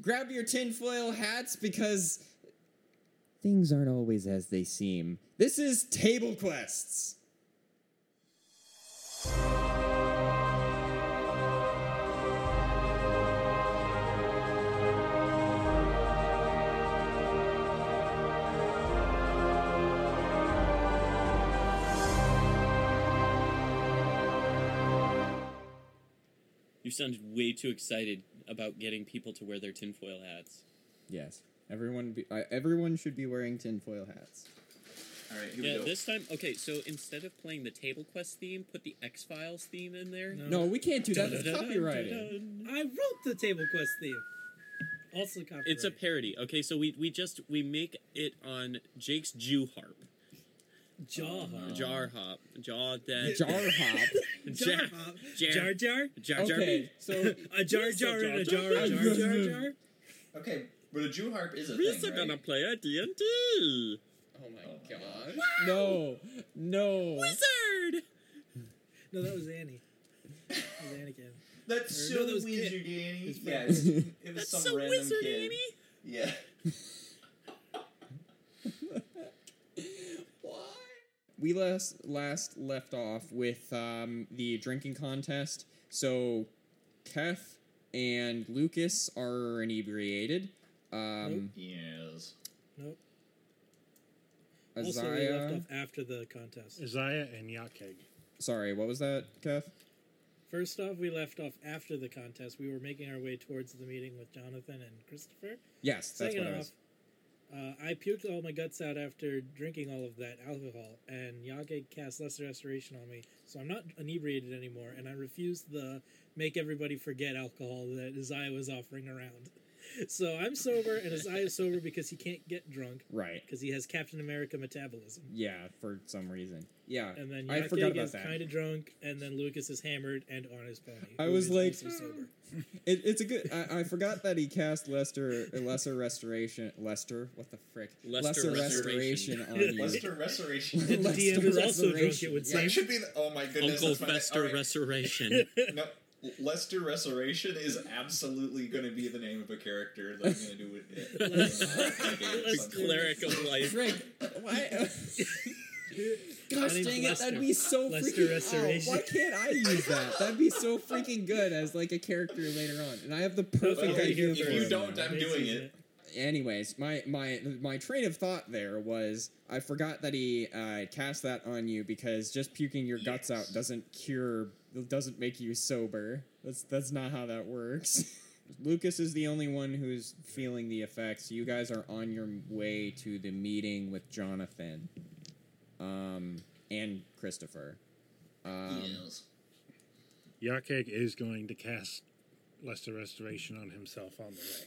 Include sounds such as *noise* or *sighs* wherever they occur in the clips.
grab your tinfoil hats because things aren't always as they seem. This is Table Quests. You sounded way too excited about getting people to wear their tinfoil hats. Yes, everyone be, uh, everyone should be wearing tinfoil hats. All right, here Yeah, we go. this time, okay, so instead of playing the Table Quest theme, put the X Files theme in there. No, we can't do that. That's Dun-dun-dun-dun-dun. copyrighted. I wrote the Table Quest theme. Also copyrighted. It's a parody. Okay, so we, we just we make it on Jake's Jew harp. Jaw hop. Jar hop. Jaw that Jar hop. *laughs* Jar hop. Jar jar. Jar jar. Okay, so *laughs* A jar jar in a jar. A jar jar jar. Okay, but a Jew harp is a We're thing, still right? gonna play a D&D. Oh my oh. god. No. No. Wizard! No, that was Annie. That was Anakin. That's Or, so no, that wizard, Kit. Annie. His Yeah, it was, it was That's some so random wizard, kid. Annie. Yeah. *laughs* we last last left off with um, the drinking contest. So, Keth and Lucas are inebriated. Um, Yes. Nope. Also, we left Isaiah. off after the contest. Isaiah and Yakeg. Sorry, what was that, Keth? First off, we left off after the contest. We were making our way towards the meeting with Jonathan and Christopher. Yes, that's Second what I was. Uh, I puked all my guts out after drinking all of that alcohol, and Yage cast Lesser Restoration on me, so I'm not inebriated anymore, and I refuse the make everybody forget alcohol that Isaiah was offering around. So I'm sober, and Isaiah is sober because he can't get drunk, Right. because he has Captain America metabolism. Yeah, for some reason. Yeah, And then I forgot Yake about is that. kind of drunk, and then Lucas is hammered and on his pony. I was like, also sober. *laughs* It, it's a good. I, I forgot that he cast Lester, Lesser Restoration. Lester, what the frick? Lester Restoration Restoration. on *laughs* you. Lester Restoration. The Lester DM is also drunk, it would That say. should be the. Oh my goodness. Uncle that's Fester all right. Restoration. *laughs* No, Lester Restoration is absolutely going to be the name of a character that I'm going to do with it. the cleric of life. Frick, why? *laughs* Gosh dang it, Lester. that'd be so Lester freaking. Restoration. Oh, why can't I use that? That'd be so freaking good as like a character later on, and I have the perfect Well, idea if for If you don't, I'm doing season. it. anyways, my my my train of thought there was I forgot that he uh, cast that on you because just puking your guts out doesn't cure doesn't make you sober. That's that's not how that works. *laughs* Lucas is the only one who's feeling the effects. You guys are on your way to the meeting with Jonathan, um, and Christopher. Um, yes. Yakeg is going to cast Lesser Restoration on himself on the way.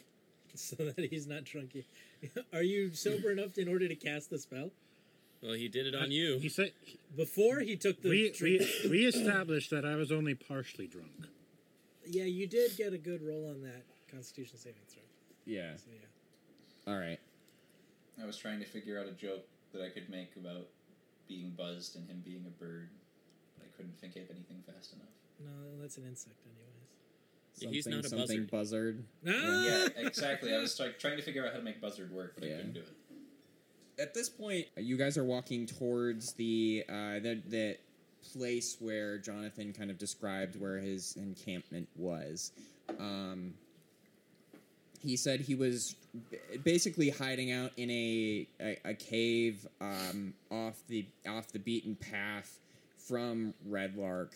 *laughs* so that he's not drunk. Are you sober enough in order to cast the spell? Well, he did it on you. He said Before he took the we, drink- we, we established that I was only partially drunk. yeah, you did get a good roll on that Constitution saving throw. yeah. So yeah, All right. I was trying to figure out a joke that I could make about being buzzed and him being a bird. but I couldn't think of anything fast enough. no, that's an insect, anyways. Yeah, he's Something- not a something buzzard. buzzard. Ah! Yeah, exactly. I was like, trying to figure out how to make buzzard work, but Yeah. I couldn't do it. At this point, you guys are walking towards the uh, the the place where Jonathan kind of described where his encampment was. Um, he said he was basically hiding out in a a, a cave um, off the off the beaten path from Red Lark,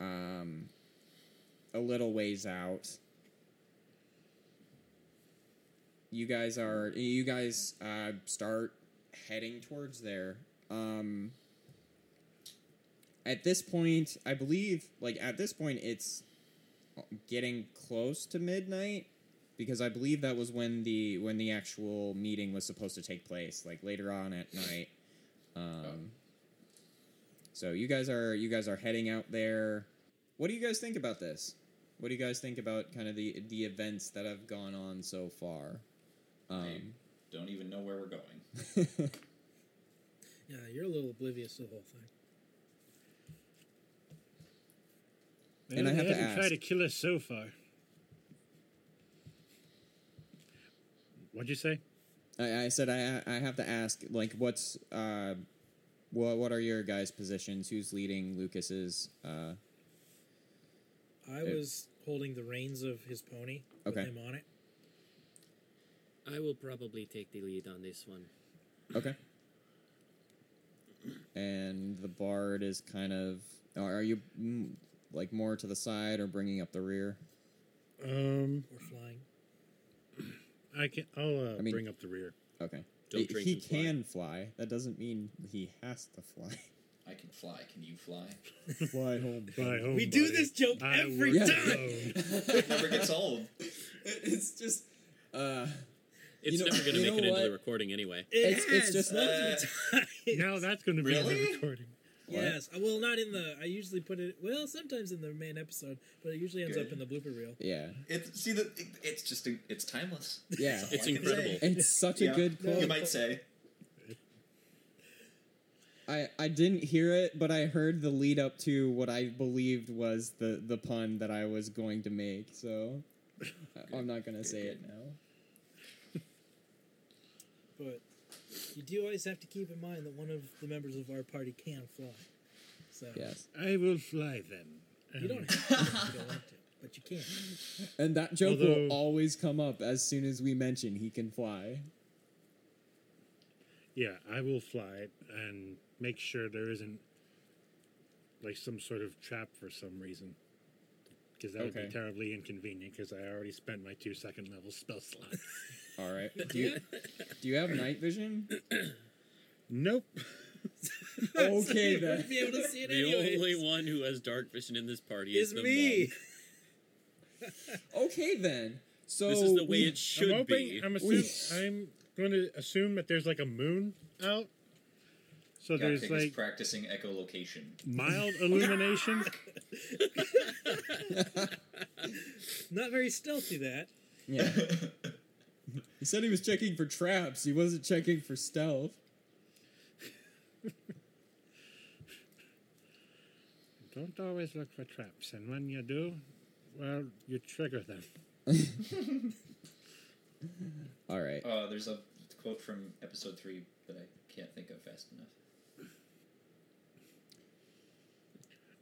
um, a little ways out. You guys are you guys uh, start heading towards there. Um, at this point, I believe, like at this point, it's getting close to midnight because I believe that was when the when the actual meeting was supposed to take place, like later on at night. Um, so you guys are you guys are heading out there. What do you guys think about this? What do you guys think about kind of the the events that have gone on so far? Um, Don't even know where we're going. *laughs* Yeah, you're a little oblivious to the whole thing. And I They have to haven't tried to kill us so far. What'd you say? I, I said I I have to ask like what's uh what what are your guys' positions? Who's leading Lucas's? Uh, I It- was holding the reins of his pony with Okay. him on it. I will probably take the lead on this one. okay. And the bard is kind of. Are you mm, like more to the side or bringing up the rear? Um, We're flying. *clears throat* I can. I'll uh, I mean- bring up the rear. Okay. Don't he drink he fly. can fly. That doesn't mean he has to fly. *laughs* I can fly. Can you fly? *laughs* fly home. *laughs* Fly home, We do this joke I every time. It never gets old. It's just. Uh, It's know- never going to make it know into the recording anyway. It It's- it's has just- multiple times. Now that's going to be in the recording. What? Yes. Uh, Well, not in the. I usually put it. Well, sometimes in the main episode, but it usually ends Good. up in the blooper reel. yeah. It, see, the, it, it's just a, it's timeless. Yeah. That's It's incredible. say. It's such a good quote. You might say. I, I didn't hear it, but I heard the lead up to what I believed was the, the pun that I was going to make, so *laughs* I- I'm not going to Good, say it now. But you do always have to keep in mind that one of the members of our party can fly. So Yes. I will fly then. you don't Um, have to if you don't want to, but you can. And that joke Although- will always come up as soon as we mention he can fly. Yeah, I will fly and make sure there isn't like some sort of trap for some reason. Because that would be terribly inconvenient. Because I already spent my two second level spell slots. *laughs* All right. *laughs* Do you, do you have night vision? nope. *laughs* Okay, you then. be able to see it The anyways. only one who has dark vision in this party is, is the me. *laughs* Okay, then. So This is the way we- it should I'm hoping. be. I'm, assume, I'm going to assume that there's like a moon out. So there's Gothic like practicing echolocation. mild illumination. Not very stealthy. That. Yeah. He said he was checking for traps. He wasn't checking for stealth. *laughs* Don't always look for traps, and when you do, well, you trigger them. *laughs* All right. Oh, there's a quote from episode three that I can't think of fast enough.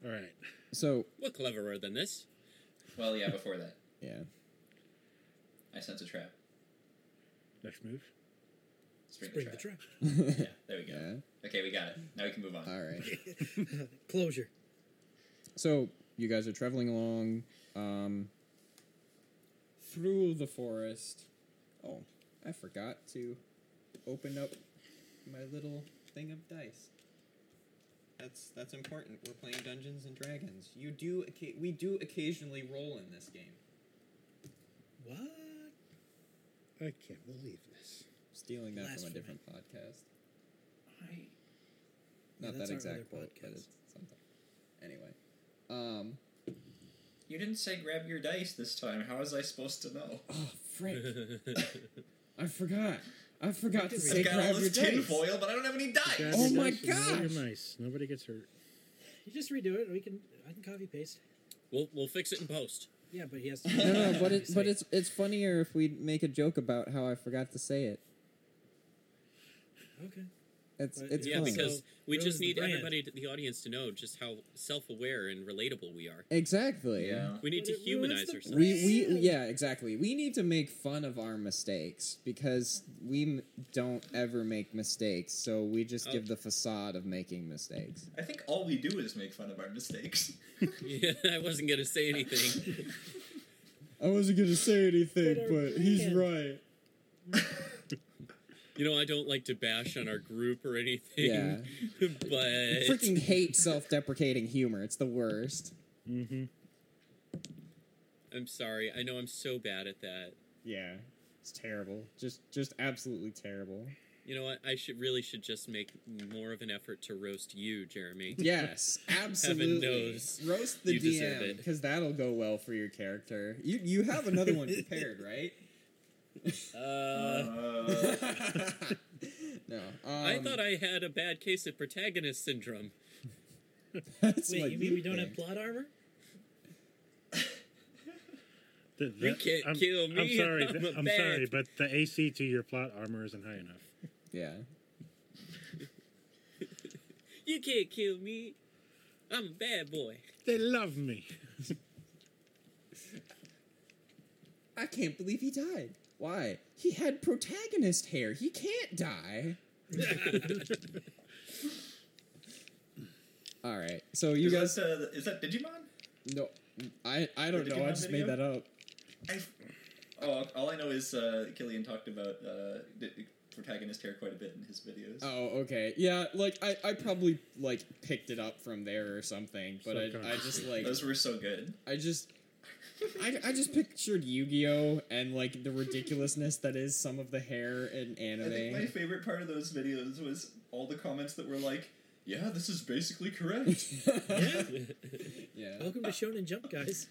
All right. So, What cleverer than this? Well, yeah, before that, *laughs* yeah. I sense a trap. Next move. Spring, Spring the the trap. trap. *laughs* Yeah, there we go. Yeah. Okay, we got it. Now we can move on. All right. *laughs* Closure. So you guys are traveling along um, through the forest. Oh, I forgot to open up my little thing of dice. That's that's important. We're playing Dungeons and Dragons. You do occa- we do occasionally roll in this game. What? I can't believe this. Stealing that from a different podcast. Yeah, Not that's that our exact quote, but podcast. it's something. Anyway, um, You didn't say grab your dice this time. How was I supposed to know? oh frick, *laughs* I forgot. I forgot to I've say I've got grab all your this dice. tinfoil, but I don't have any dice. Grab Oh my dice and roll gosh! Your mice. Nobody gets hurt. You just redo it. We can. I can copy paste. we'll we'll fix it in post. Yeah, but he has to. No, no, but it's but it's it's funnier if we make a joke about how I forgot to say it. okay. It's But it's yeah, fun. because So, we just need brand. everybody, to, the audience, to know just how self-aware and relatable we are. exactly. Yeah. We need But to humanize the ourselves. We we Yeah. yeah exactly. We need to make fun of our mistakes because we m- don't ever make mistakes. So we just Oh. give the facade of making mistakes. I think all we do is make fun of our mistakes. *laughs* *laughs* yeah, I wasn't gonna say anything. I wasn't gonna say anything, But our brand- right. *laughs* You know, I don't like to bash on our group or anything. Yeah. *laughs* but I Freaking hate self-deprecating humor. It's the worst. Mm-hmm. I'm sorry. I know I'm so bad at that. Yeah, it's terrible. Just just absolutely terrible. You know what? I should really should just make more of an effort to roast you, Jeremy. *laughs* Yes, absolutely. knows Roast the you DM because that'll go well for your character. You you have another one *laughs* prepared, right? Uh, Uh, *laughs* *laughs* no. I um, thought I had a bad case of protagonist syndrome. That's Wait, you mean we don't think. have plot armor? The, the, You can't I'm, kill me. I'm *laughs* sorry. I'm th- a I'm sorry, but the AC to your plot armor isn't high enough. Yeah. You can't kill me. I'm a bad boy. They love me. I can't believe he died. Why? He had protagonist hair. He can't die. *laughs* All right. So you is guys that, uh, is that Digimon? no I I don't know. I just video? made that up. I, oh, all I know is uh, Killian talked about uh, the protagonist hair quite a bit in his videos. Oh, okay. Yeah, like I, I probably like picked it up from there or something, but I, I just like Those were so good. I just I, I just pictured Yu-Gi-Oh and like the ridiculousness that is some of the hair in anime. I think my favorite part of those videos was all the comments that were like, "Yeah, this is basically correct." *laughs* Yeah. yeah. Welcome to Shonen Jump, guys.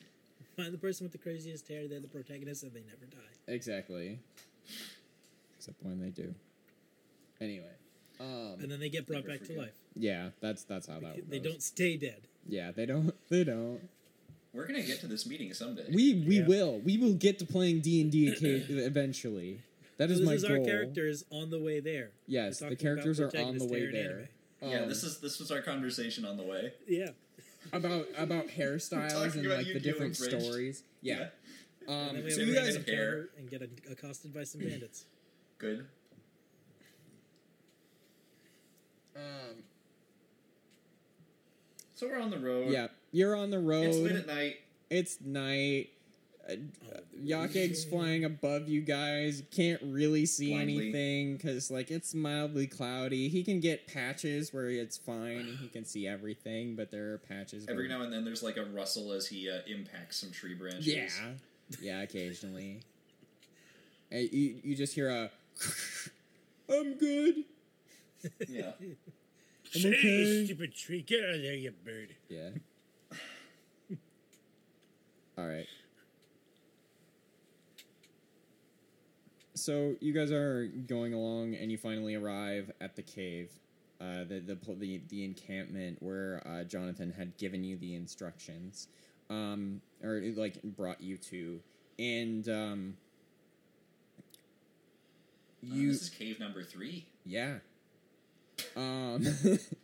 Find the person with the craziest hair. They're the protagonist, and they never die. Exactly. Except when they do. Anyway. Um And then they get brought Never back to life. yeah, that's that's how that works. They goes. don't stay dead. Yeah, they don't *laughs* they don't. We're gonna get to this meeting someday. We we Yeah. will. We will get to playing D&D *clears throat* eventually. That So is this my is goal. our characters on the way there. Yes, the characters are on the way there. anime. yeah, Um, this is this was our conversation on the way. Yeah. about about *laughs* hairstyles and about like the different Bridge. stories. *laughs* Yeah. and Um, then we so you guys, hair. and get accosted by some *laughs* bandits. Good. um, So we're on the road. yeah, you're on the road. It's late at night. It's night. Uh, Oh, Yake's flying above you guys. You can't really see Blindly. anything because like it's mildly cloudy. He can get patches where it's fine he can see everything, but there are patches. Every where, now and then, there's like a rustle as he uh, impacts some tree branches. yeah, yeah, occasionally. *laughs* And you you just hear a. *laughs* I'm good. yeah. *laughs* I'm okay. stupid tree. Get out of there, you bird. Yeah. All right. So you guys are going along, and you finally arrive at the cave, uh, the, the the the encampment where uh, Jonathan had given you the instructions, um, or like brought you to, and um, Uh, you this is cave number three. yeah. Um, *laughs*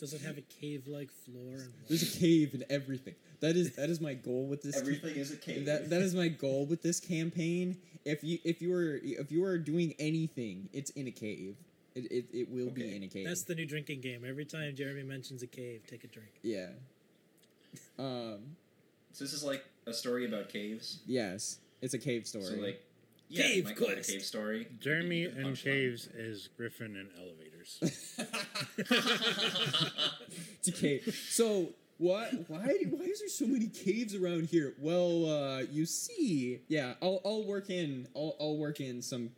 Does it have a cave-like floor? And there's a cave and everything. That is that is my goal with this. Everything is a cave. That that is my goal with this campaign. If you if you were if you are doing anything, it's in a cave. It it, it will be in a cave. That's the new drinking game. Every time Jeremy mentions a cave, take a drink. yeah. Um. so this is like a story about caves. Yes, it's a cave story. So like, yeah, Cave you might call it a cave story. Jeremy and punchline. caves is Griffin and elevators. *laughs* it's a cave. So what? Why? Why is there so many caves around here? Well, uh, you see, yeah, I'll I'll work in I'll I'll work in some.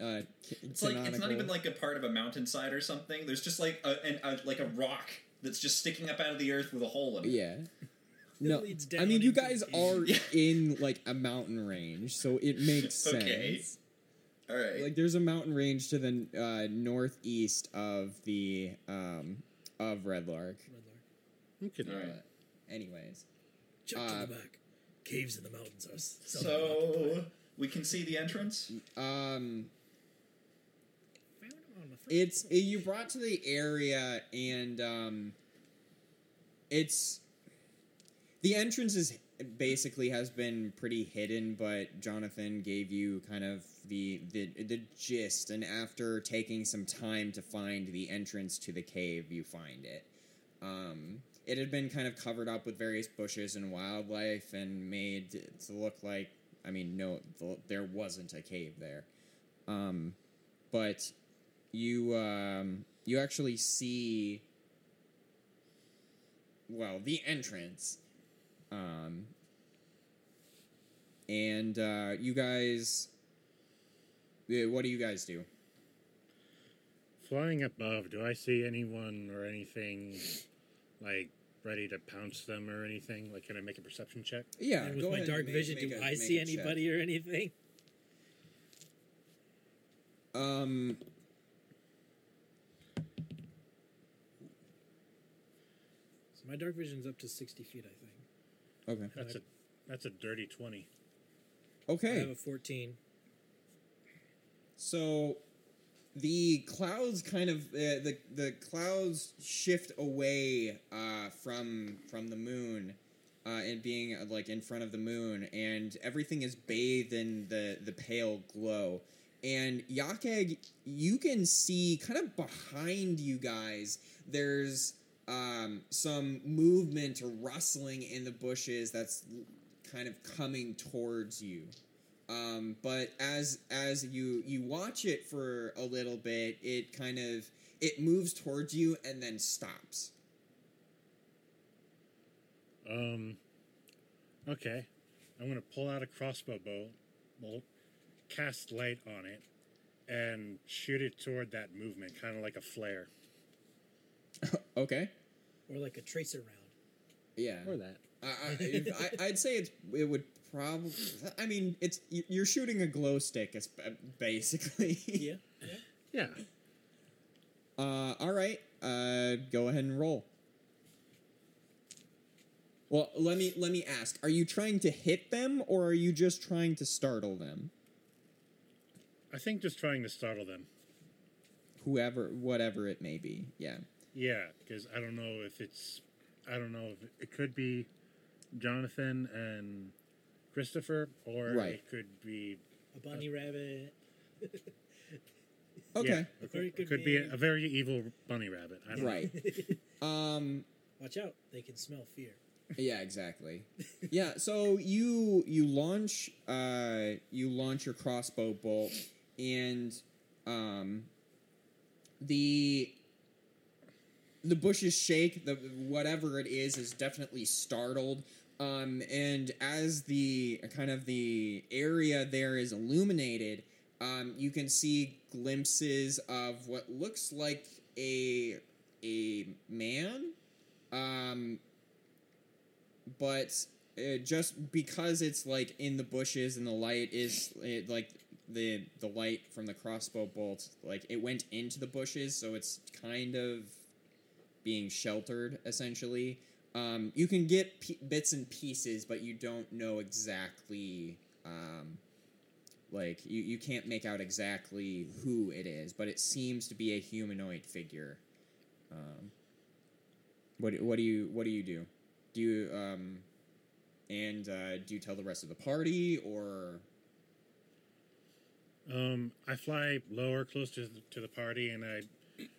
Uh, ca- It's like it's not even like a part of a mountainside or something. There's just like a, an, a like a rock that's just sticking up out of the earth with a hole in it. Yeah. No, leads I mean you guys are *laughs* cave. in like a mountain range, so it makes *laughs* sense. Okay. All right. Like there's a mountain range to the uh, northeast of the um, of Red Lark. Red Lark. Okay. All right. But anyways, Check Uh, to the back. Caves in the mountains are So we can see the entrance. um, Found 'em on the first it's floor. you brought to the area and um, it's the entrance is basically has been pretty hidden but jonathan gave you kind of the the the gist and after taking some time to find the entrance to the cave you find it. Um, it had been kind of covered up with various bushes and wildlife and made to look like i mean no there wasn't a cave there. Um, but you um, you actually see well the entrance um, and uh, you guys what do you guys do Flying above, do I see anyone or anything like ready to pounce them or anything? Like, can I make a perception check? yeah and with go my ahead dark and make- vision, make do a- I see a check. anybody or anything? um So my dark vision's up to sixty feet, I think. okay That's a that's a dirty twenty. Okay. I Okay. have a 14. So the clouds kind of uh, the the clouds shift away uh, from from the moon uh, and being uh, like in front of the moon, and everything is bathed in the the pale glow. And Yakeg, you can see kind of behind you guys. There's um, some movement or rustling in the bushes that's kind of coming towards you. Um, but as as you you watch it for a little bit, it kind of it moves towards you and then stops. Um. Okay, I'm gonna pull out a crossbow bow, bolt, cast light on it, and shoot it toward that movement, kind of like a flare. *laughs* okay. Or like a tracer round. Yeah. Or that. I, I, if- I, I'd say it's it would probably. I mean, it's you- you're shooting a glow stick, it's basically. Yeah. yeah. *laughs* Yeah. Uh, all right. Uh, go ahead and roll. Well, let me let me ask: Are you trying to hit them, or are you just trying to startle them? I think just trying to startle them. Whoever, whatever it may be. Yeah. Yeah, because I don't know if it's. I don't know if it could be Jonathan and Christopher, or Right. it could be. A bunny rabbit. *laughs* Okay. Yeah, it Or could, it could could be, be- a, a very evil bunny rabbit. I don't know. Right. *laughs* Um. Watch out. They can smell fear. Yeah, exactly. yeah, so you you launch uh you launch your crossbow bolt and um the the bushes shake, the whatever it is is definitely startled. Um and as the kind of the area there is illuminated, um you can see glimpses of what looks like a a man. Um but uh, just because it's like in the bushes and the light is it, like the the light from the crossbow bolt like it went into the bushes so it's kind of being sheltered essentially um, you can get p- bits and pieces but you don't know exactly um, like you, you can't make out exactly who it is but it seems to be a humanoid figure um, what, what do you what do you do do you um and uh, do you tell the rest of the party or Um, I fly lower, close to the, to the party, and I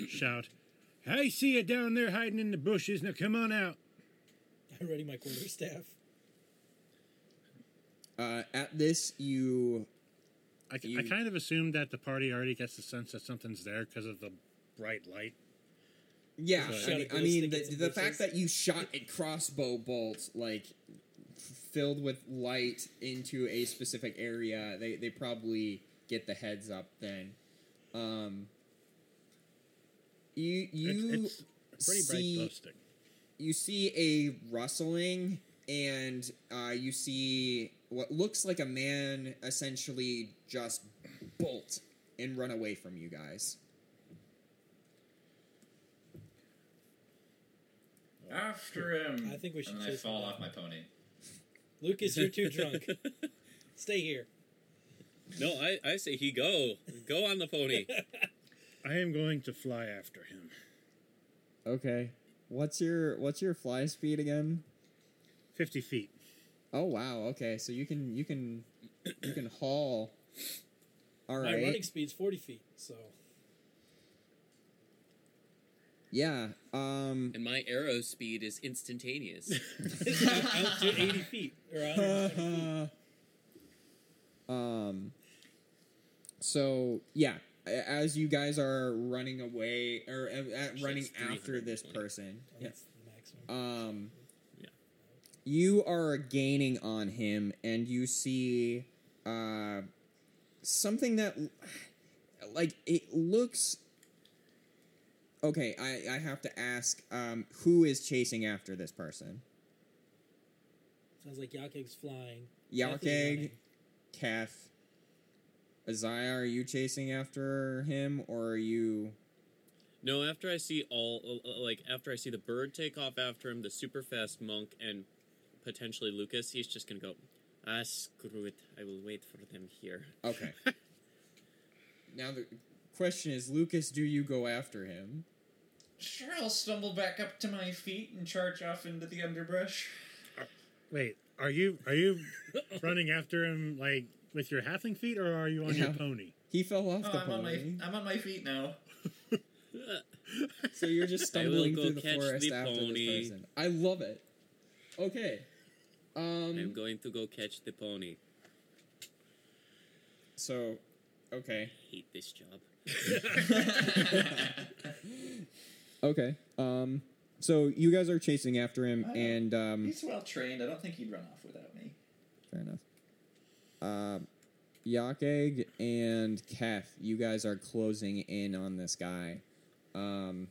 shout, "I see you down there hiding in the bushes. Now come on out." I'm ready my quarterstaff. uh, at this you I, I kind of assumed that the party already gets the sense that something's there because of the bright light. yeah So- I mean, I mean stick the, the fact that you shot a crossbow bolt like f- filled with light into a specific area they, they probably get the heads up then um you you it's, it's a pretty bright see- glow stick. You see a rustling and uh, you see what looks like a man essentially just bolt and run away from you guys. After him. I think we should And then I chase fall down. off my pony. Lucas, you're too drunk. *laughs* Stay here. No, I, I say he go. Go on the pony. *laughs* I am going to fly after him. Okay. What's your what's your fly speed again? Fifty feet. Oh wow. Okay, so you can you can you can haul. All right. My running speed's 40 feet, so Yeah. Um. And my arrow speed is instantaneous. out, *laughs* out to 80 feet or 120 feet. *laughs* um. So yeah, a- as you guys are running away or uh, uh, running after this person, yeah. That's the maximum. um Yeah. you are gaining on him and you see uh something that like it looks okay i i have to ask um who is chasing after this person Sounds like Yakeg's flying. Kath is yakeg running. Kath Isaiah, are you chasing after him or are you no, after I see all, uh, uh, like, after I see the bird take off after him, the super fast monk, and potentially Lucas, he's just gonna go, Ah, screw it. I will wait for them here. Okay. *laughs* now the question is, Lucas, do you go after him? Sure, I'll stumble back up to my feet and charge off into the underbrush. Wait, are you are you *laughs* running after him like with your halfling feet, or are you on your pony? He fell off Oh, the I'm on my pony, I'm on my feet now. so you're just *laughs* stumbling through the forest the after pony. this person. I love it. Okay. I'm Um. going to go catch the pony. So, okay. hate this job. *laughs* Okay. Um. So you guys are chasing after him, and um. He's well trained. I don't think he'd run off without me. Fair enough. Um, Yakeg and Kef, you guys are closing in on this guy. Um,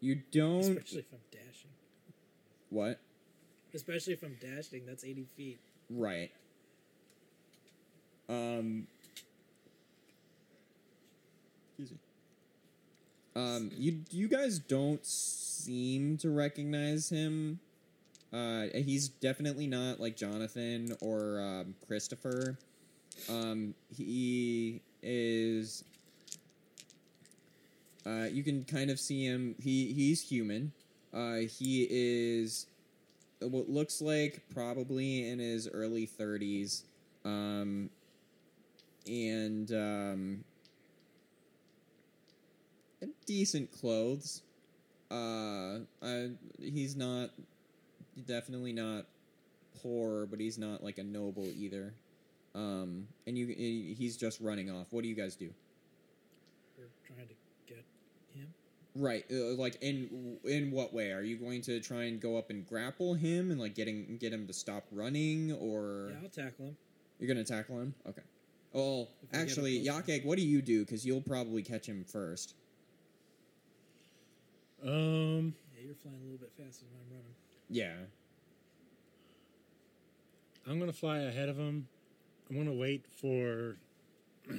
you don't. Especially if I'm dashing. What? Especially if I'm dashing, that's 80 feet. Right. Um. Excuse me. Um, you you guys don't seem to recognize him. Uh, he's definitely not like Jonathan or um, Christopher. Um, he is. Uh, you can kind of see him. He he's human. Uh, he is what looks like probably in his early 30s um and um decent clothes uh, uh he's not definitely not poor but he's not like a noble either um and you he's just running off what do you guys do We're trying to get him. Right, uh, like in in what way are you going to try and go up and grapple him and like getting get him to stop running, or Yeah, I'll tackle him. you're gonna tackle him? Okay. Well, If actually, him Yakeg, what do you do? Because you'll probably catch him first. Um, Yeah, you're flying a little bit faster than I'm running. Yeah. I'm gonna fly ahead of him. I'm gonna wait for *clears throat*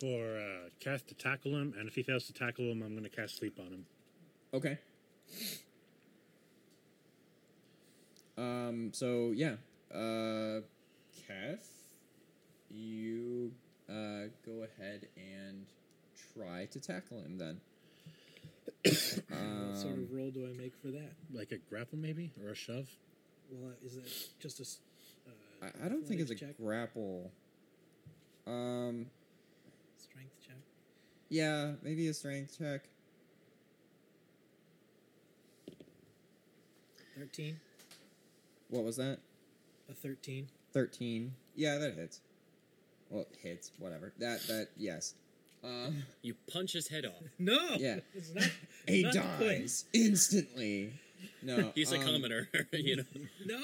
for uh, Cass to tackle him, and if he fails to tackle him, I'm gonna cast sleep on him. Okay. Um. So yeah. Uh, Kef, you uh go ahead and try to tackle him then. *coughs* what sort Um, of roll do I make for that? Like a grapple, maybe, or a shove. Well, uh, is that just a. s- Uh, I, I don't think it's a grapple. Um, strength check. yeah, maybe a strength check. 13. What was that? A 13. Thirteen. Yeah, that hits. Well, hits. Whatever. That that yes. Um, You punch his head off. No! Yeah. *laughs* It's not. he not quick. dies instantly. No, *laughs* He's a um, commoner, *laughs* you know. No!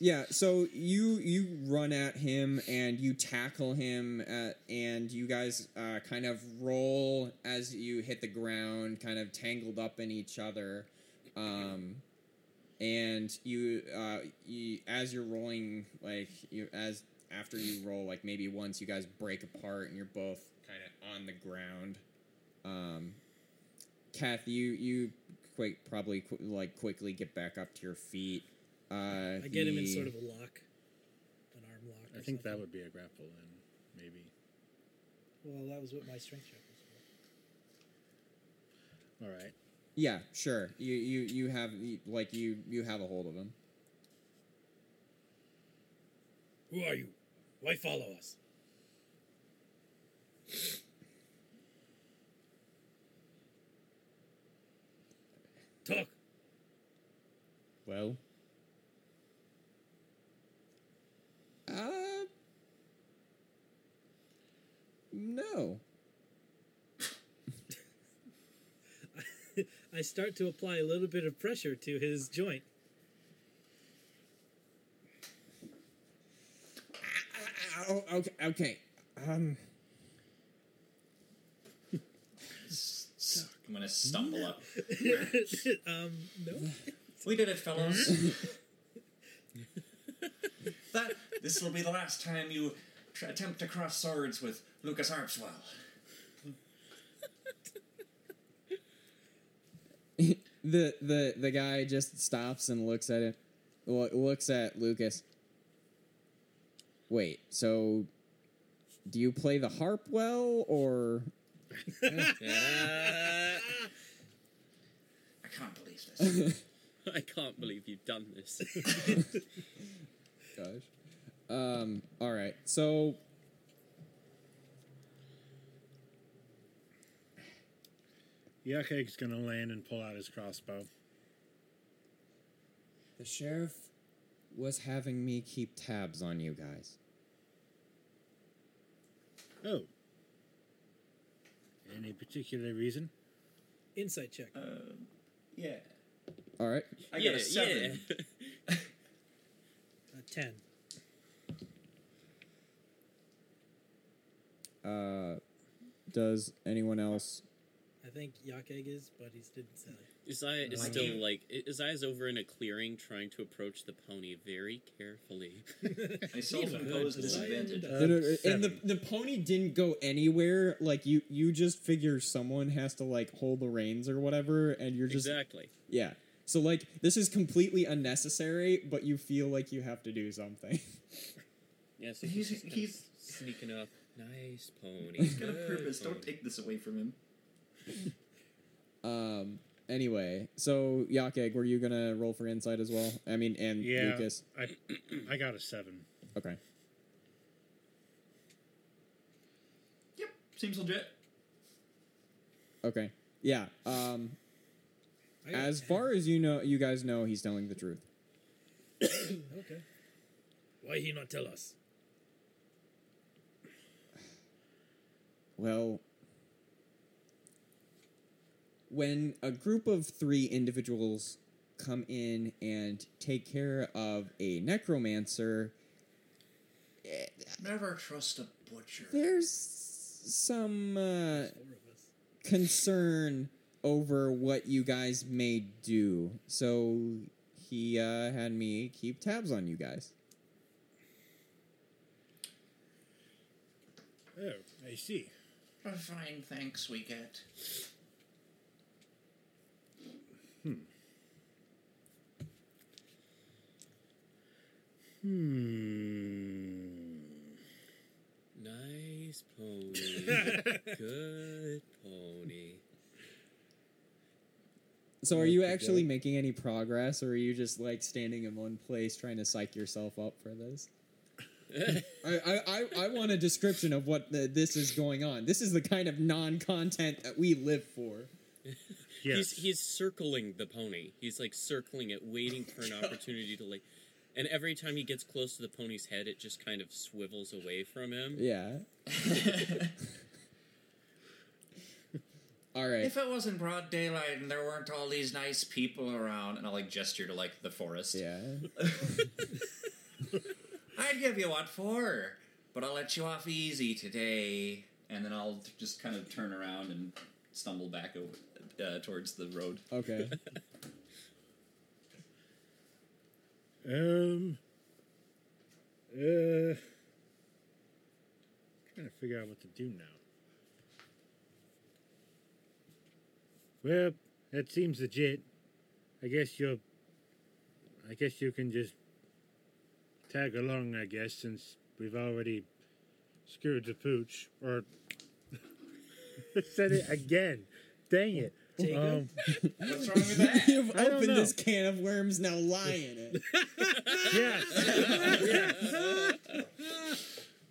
Yeah, so you you run at him and you tackle him, at, and you guys uh, kind of roll as you hit the ground, kind of tangled up in each other. Um, and you, uh, you as you're rolling, like you as after you roll, like maybe once you guys break apart and you're both kind of on the ground. Um, Kath, you you quick probably qu- like quickly get back up to your feet. Uh, I get him in sort of a lock. An arm lock. I or think that would be a grapple, then maybe. Well, that was what my strength check was for. All right. Yeah, sure. You you you have you- like you you have a hold of him. Who are you? Why follow us? Talk. Well. Uh. No. *laughs* I start to apply a little bit of pressure to his joint. Oh, okay. Okay. Um. I'm gonna stumble up. *laughs* um, no. We did it, fellows. *laughs* that this will be the last time you tr- attempt to cross swords with Lucas Harpswell. *laughs* the the the guy just stops and looks at it. looks at Lucas. Wait, so do you play the harp well, or I can't believe this. *laughs* I can't believe you've done this. gosh? Um. All right. So Yakeg's gonna land and pull out his crossbow. the sheriff was having me keep tabs on you guys. Oh. Any particular reason? Insight check. uh, yeah. All right. I yeah, got a seven. yeah. *laughs* A ten. Uh, does anyone else? I think Yakeg is, but he didn't say. Isaiah is Like still you- like Isaiah's over in a clearing trying to approach the pony very carefully. *laughs* I self-imposed disadvantage. No, no, no, and the the pony didn't go anywhere. Like you, you just figure someone has to like hold the reins or whatever, and you're just exactly. yeah. So like this is completely unnecessary, but you feel like you have to do something. *laughs* Yeah, so He's- he's, he's- sneaking up. Nice pony. He's got a good purpose. Don't take this away from him. *laughs* um. Anyway, so Yakeg, were you gonna roll for insight as well? I mean, and Yeah. Lucas. I *clears throat* I got a seven. Okay. Yep, seems legit. Okay. Yeah. Um. I got a As 10. far as you know, you guys know he's telling the truth. *coughs* okay. Why he not tell us? Well, when a group of three individuals come in and take care of a necromancer, Never trust a butcher. there's some uh, Four of us. concern over what you guys may do. So he uh, had me keep tabs on you guys. Oh, I see. A fine thanks we get. Hmm. Nice pony. *laughs* Good pony. So are you actually making any progress, or are you just like standing in one place trying to psych yourself up for this? *laughs* I, I, I, I want a description of what the, this is going on. This is the kind of non-content that we live for. Yes. He's he's circling the pony. He's like circling it, waiting for an *laughs* opportunity to like. And every time he gets close to the pony's head, it just kind of swivels away from him. Yeah. *laughs* All right. If it wasn't broad daylight and there weren't all these nice people around, and I'll like gesture to like the forest, Yeah. *laughs* I'd give you what for, but I'll let you off easy today. And then I'll just kind of turn around and stumble back over uh, towards the road. Okay. *laughs* Um. Uh. Trying to figure out what to do now. Well, that seems legit. I guess you'll. I guess you can just tag along. I guess since we've already screwed the pooch, or *laughs* said it again. Dang it. Jacob? Um, *laughs* What's wrong with *laughs* that? *laughs* You've I opened this can of worms. Now lie in it.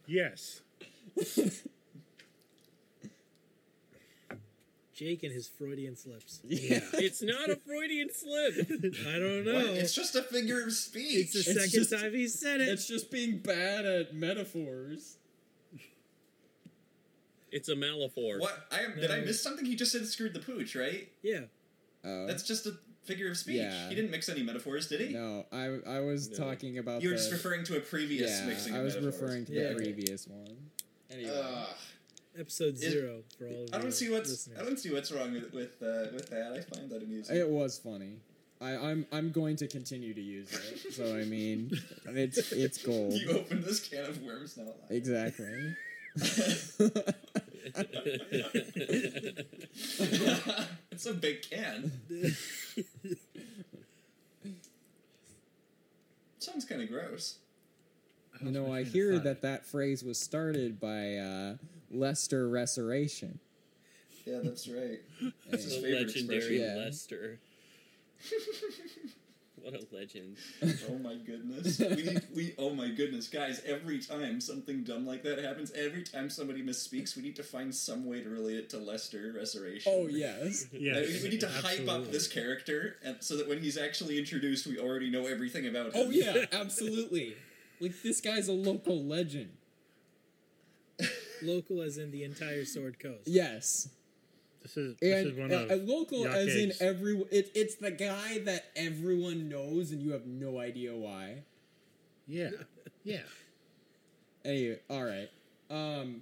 yes. yes. Jake and his Freudian slips. Yeah. It's not a Freudian slip. I don't know. What? It's just a figure of speech. It's the It's second just- time he said it. It's just being bad at metaphors. It's a Malafor. what? I am, did I miss something? He just said screwed the pooch, right? yeah. Oh. That's just a figure of speech. Yeah. He didn't mix any metaphors, did he? no, I I was No. talking about. You were the, just referring to a previous mixing. Yeah, mixing. I of was metaphors. referring to Yeah. the previous one. Anyway. Ugh. Episode Is- zero for all of I don't see what's listeners. I don't see what's wrong with with uh, with that. I find that amusing. It was funny. I, I'm I'm going to continue to use it. So I mean, it's it's gold. *laughs* you opened this can of worms now. Exactly. *laughs* it's a big can. sounds kind of gross. You know, I hear that that phrase was started by uh, Lester Restoration. Yeah, that's right. That's his favorite legendary expression. Yeah. Lester. *laughs* what a legend. *laughs* Oh my goodness. We need, we oh my goodness, guys, every time something dumb like that happens, every time somebody misspeaks, we need to find some way to relate it to Lester Restoration. Oh yes. *laughs* Yeah, we, we need to hype up this character and, so that when he's actually introduced, we already know everything about him. Oh yeah, *laughs* absolutely. Like this guy's a local legend. Local as in the entire Sword Coast. Yes. This is this And is one uh, of a local as in Yake's- every it, it's the guy that everyone knows and you have no idea why. Yeah, yeah. *laughs* Anyway, all right. Um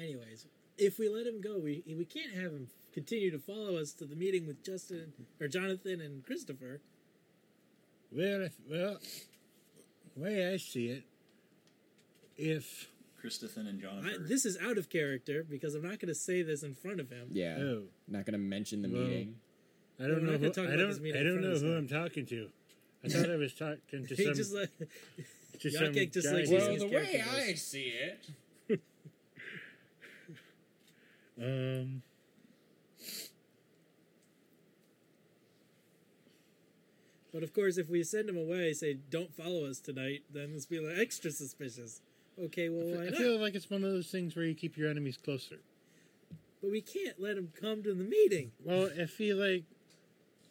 Anyways, if we let him go, we we can't have him continue to follow us to the meeting with Justin or Jonathan and Christopher. Well, if, well, the way I see it, if Christopher and I, Jonathan. this is out of character because I'm not going to say this in front of him. yeah. oh, Not gonna mention the Well, meeting. I don't we're know who talk I don't meeting I don't know who I'm talking to. I *laughs* thought I was talking to some just let, *laughs* to some just guy likes who- using Well, the way I voice. see it. *laughs* um but of course, if we send him away, say don't follow us tonight, then it's be like extra suspicious. Okay, well why I feel like it's one of those things where you keep your enemies closer. But we can't let him come to the meeting. Well, I feel like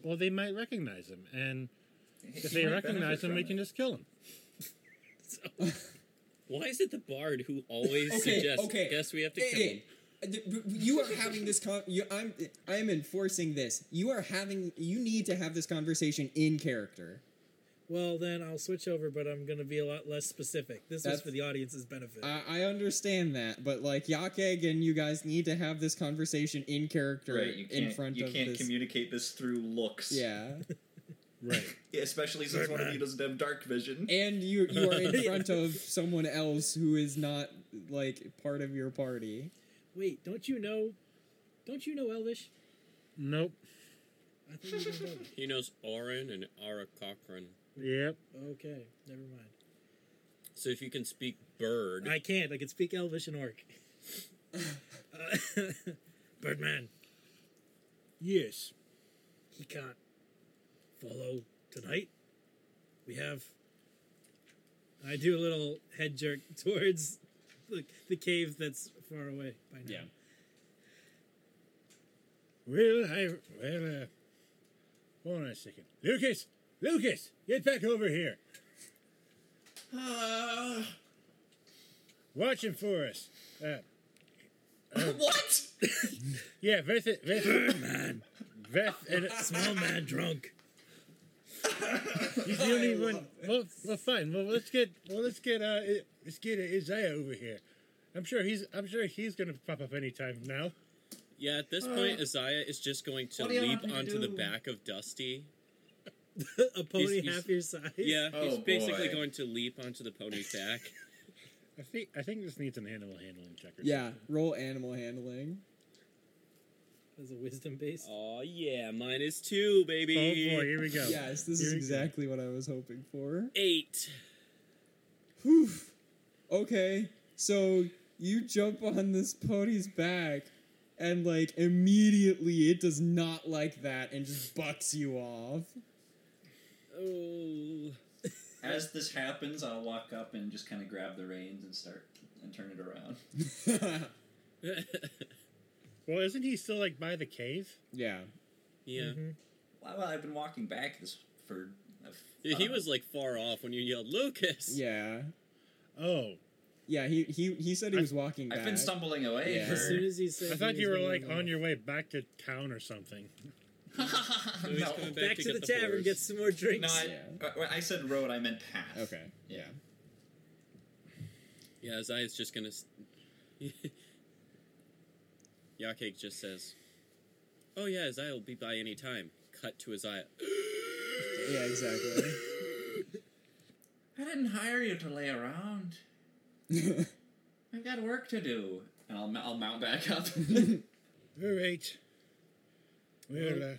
well they might recognize him, and *laughs* if He they recognize benefit him, we can just kill him. *laughs* So, Why is it the bard who always Okay, suggests, okay. guess we have to Hey, kill hey, him? uh, th- b- You are having this con- you, I'm I am enforcing this. You are having you need to have this conversation in character. Well, then I'll switch over, but I'm going to be a lot less specific. This That's- was for the audience's benefit. I, I understand that, but like Yakeg and you guys need to have this conversation in character Right, you can't, in front you of can't this. communicate this through looks. yeah, *laughs* Right. *laughs* Especially since one of you doesn't have dark vision. and you you are in *laughs* front of someone else who is not like part of your party. Wait, don't you know? Don't you know Elvish? nope. I think you know that. He knows Orin and Ara Cochran. Yep. Okay, never mind. So if you can speak bird, I can't. I can speak Elvish and Orc. Uh, *laughs* Birdman, Yes. he can't follow tonight. We have. I do a little head jerk *laughs* towards the, the cave that's far away by now. Yeah. Well, I well uh hold on a second. Lucas! Lucas! Get back over here. Uh, Watching for us. Uh *laughs* what? yeah, Veth Veth Man, Veth and small man drunk. he's the only one well well fine. Well let's get well let's get uh let's get Isaiah over here. I'm sure he's I'm sure he's gonna pop up anytime now. yeah, at this point, Isaiah is just going to What do you leap want me to onto the back of Dusty. *laughs* a pony he's- half your size. Yeah, oh, he's Oh, basically boy. going to leap onto the pony's back. *laughs* I think I think this needs an animal handling check or Yeah, roll animal handling. As a wisdom base. Oh yeah, two, baby. Oh boy, here we go. Yes, this Here is we go. exactly what I was hoping for. Eight. Whew. Okay, so you jump on this pony's back, and like immediately it does not like that and just bucks you off. Oh. As this happens, I'll walk up and just kind of grab the reins and start and turn it around. *laughs* Well, isn't he still like by the cave? yeah. yeah. Mhm. Well, well, I've been walking back this for. a f- Yeah, He was like far off when you yelled, Lucas. Yeah. Oh, Yeah, he he, he said he I- was walking back. I've been stumbling away. Yeah. As soon as he said, I thought he you were like on off. your way back to town or something. *laughs* So he's no, coming back to to, get the, the tavern, horse. get some more no, drinks. I, Yeah. when I said road, I meant path. Okay. Yeah. Yeah, Isaiah's just gonna. s- *laughs* Yakek just says, "Oh yeah, Isaiah will be by any time." Cut to Isaiah. *gasps* Yeah, exactly. *laughs* I didn't hire you to lay around. I've got work to do. And I'll, I'll mount back up. All right. Well, uh,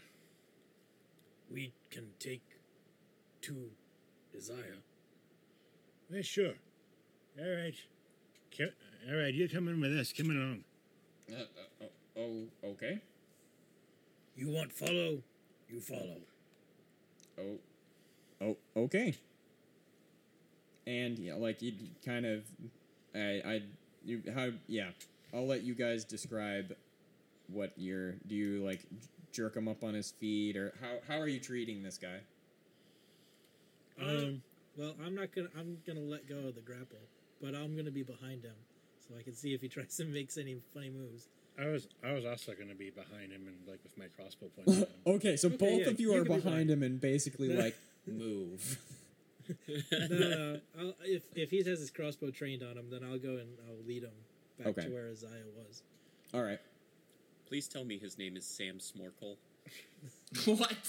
We can take to Isaiah. Yeah, sure. All right. Co- All right, you're coming with us. Coming along. Uh, uh, oh, oh, okay. You want follow? You follow. Oh, oh, okay. And yeah, like you kind of, I, I, you how yeah. I'll let you guys describe what you're. Do you like jerk him up on his feet, or how how are you treating this guy? Um, Well, I'm not gonna. I'm gonna let go of the grapple, but I'm gonna be behind him so I can see if he *laughs* tries to makes any funny moves. I was I was also going to be behind him and like with my crossbow pointed at him. *laughs* okay, so Okay, both yeah, of you, you are can be behind him and basically like *laughs* move. No, no. I'll, if if he has his crossbow trained on him, then I'll go and I'll lead him back Okay. to where Isaiah was. All right. Please tell me his name is Sam Smorkle. *laughs* what?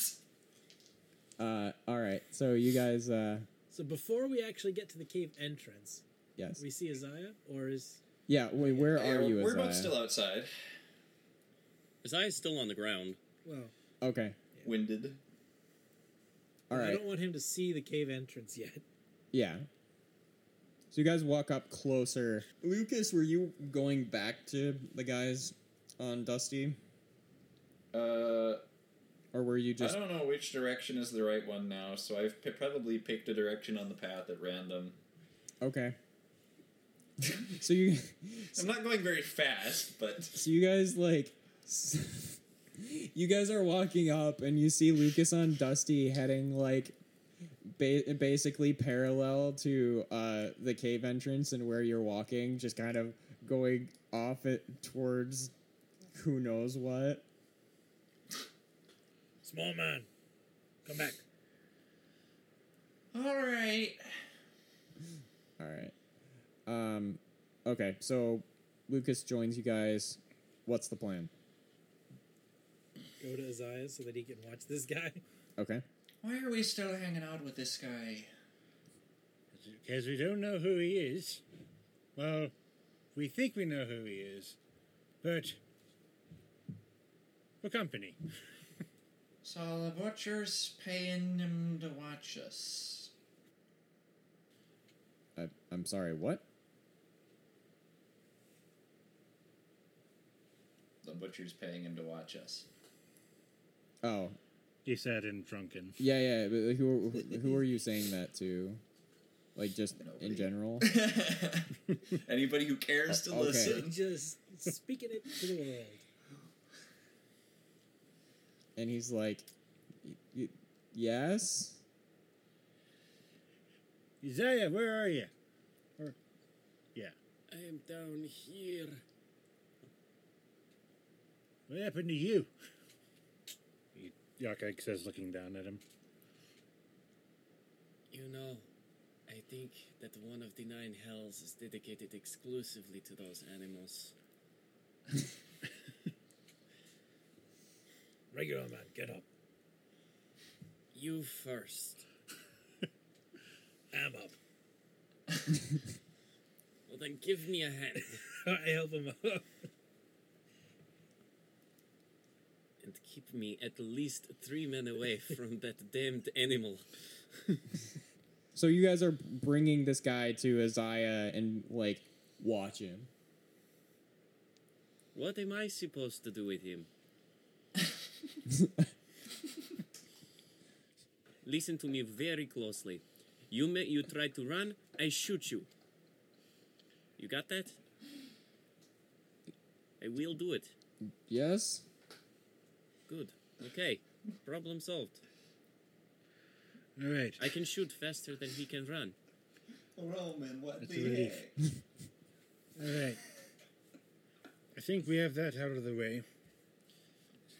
Uh, all right. So you guys, uh, So before we actually get to the cave entrance, yes, we see Isaiah, or is yeah. Wait, where Yeah, are you? We're Isaiah? both still outside. Isaiah's still on the ground. well, Okay. Winded. All I don't want him to see the cave entrance yet. Yeah. So you guys walk up closer. Lucas, were you going back to the guys on Dusty, Uh, or were you just I don't know which direction is the right one now, so I've p- probably picked a direction on the path at random. okay? *laughs* so you, I'm not going very fast, but so you guys like, *laughs* you guys are walking up, and you see Lucas on Dusty heading like, ba- basically parallel to uh the cave entrance and where you're walking, just kind of going off it towards who knows what. Small man, come back. all right. All right. Um, okay, so Lucas joins you guys. What's the plan? Go to Isaiah so that he can watch this guy. Okay. Why are we still hanging out with this guy? Because we don't know who he is. Well, we think we know who he is, but we're company. So the butcher's paying him to watch us. I, I'm sorry. What? The butcher's paying him to watch us. Oh, He said in drunken. yeah, yeah. But who who *laughs* are you saying that to? Like just in general? *laughs* Anybody who cares to Okay. listen. Just speaking it to the world. And he's like, "Y- y- "Yes." Isaiah, where are you? Or, yeah. I am down here. What happened to you? He, says, looking down at him. You know, I think that one of the nine hells is dedicated exclusively to those animals. *laughs* Regular man, get up. You first. *laughs* I'm up. *laughs* Well, then give me a hand *laughs* I help him up. and keep me at least three men away from that damned animal. So you guys are bringing this guy to Isaiah and like watch him. What am I supposed to do with him? *laughs* Listen to me very closely. You may, you try to run, I shoot you. You got that? I will do it. Yes. Good. Okay. Problem solved. All right. I can shoot faster than he can run. Oh, Roman, what That's the a relief. heck? *laughs* All right. I think we have that out of the way.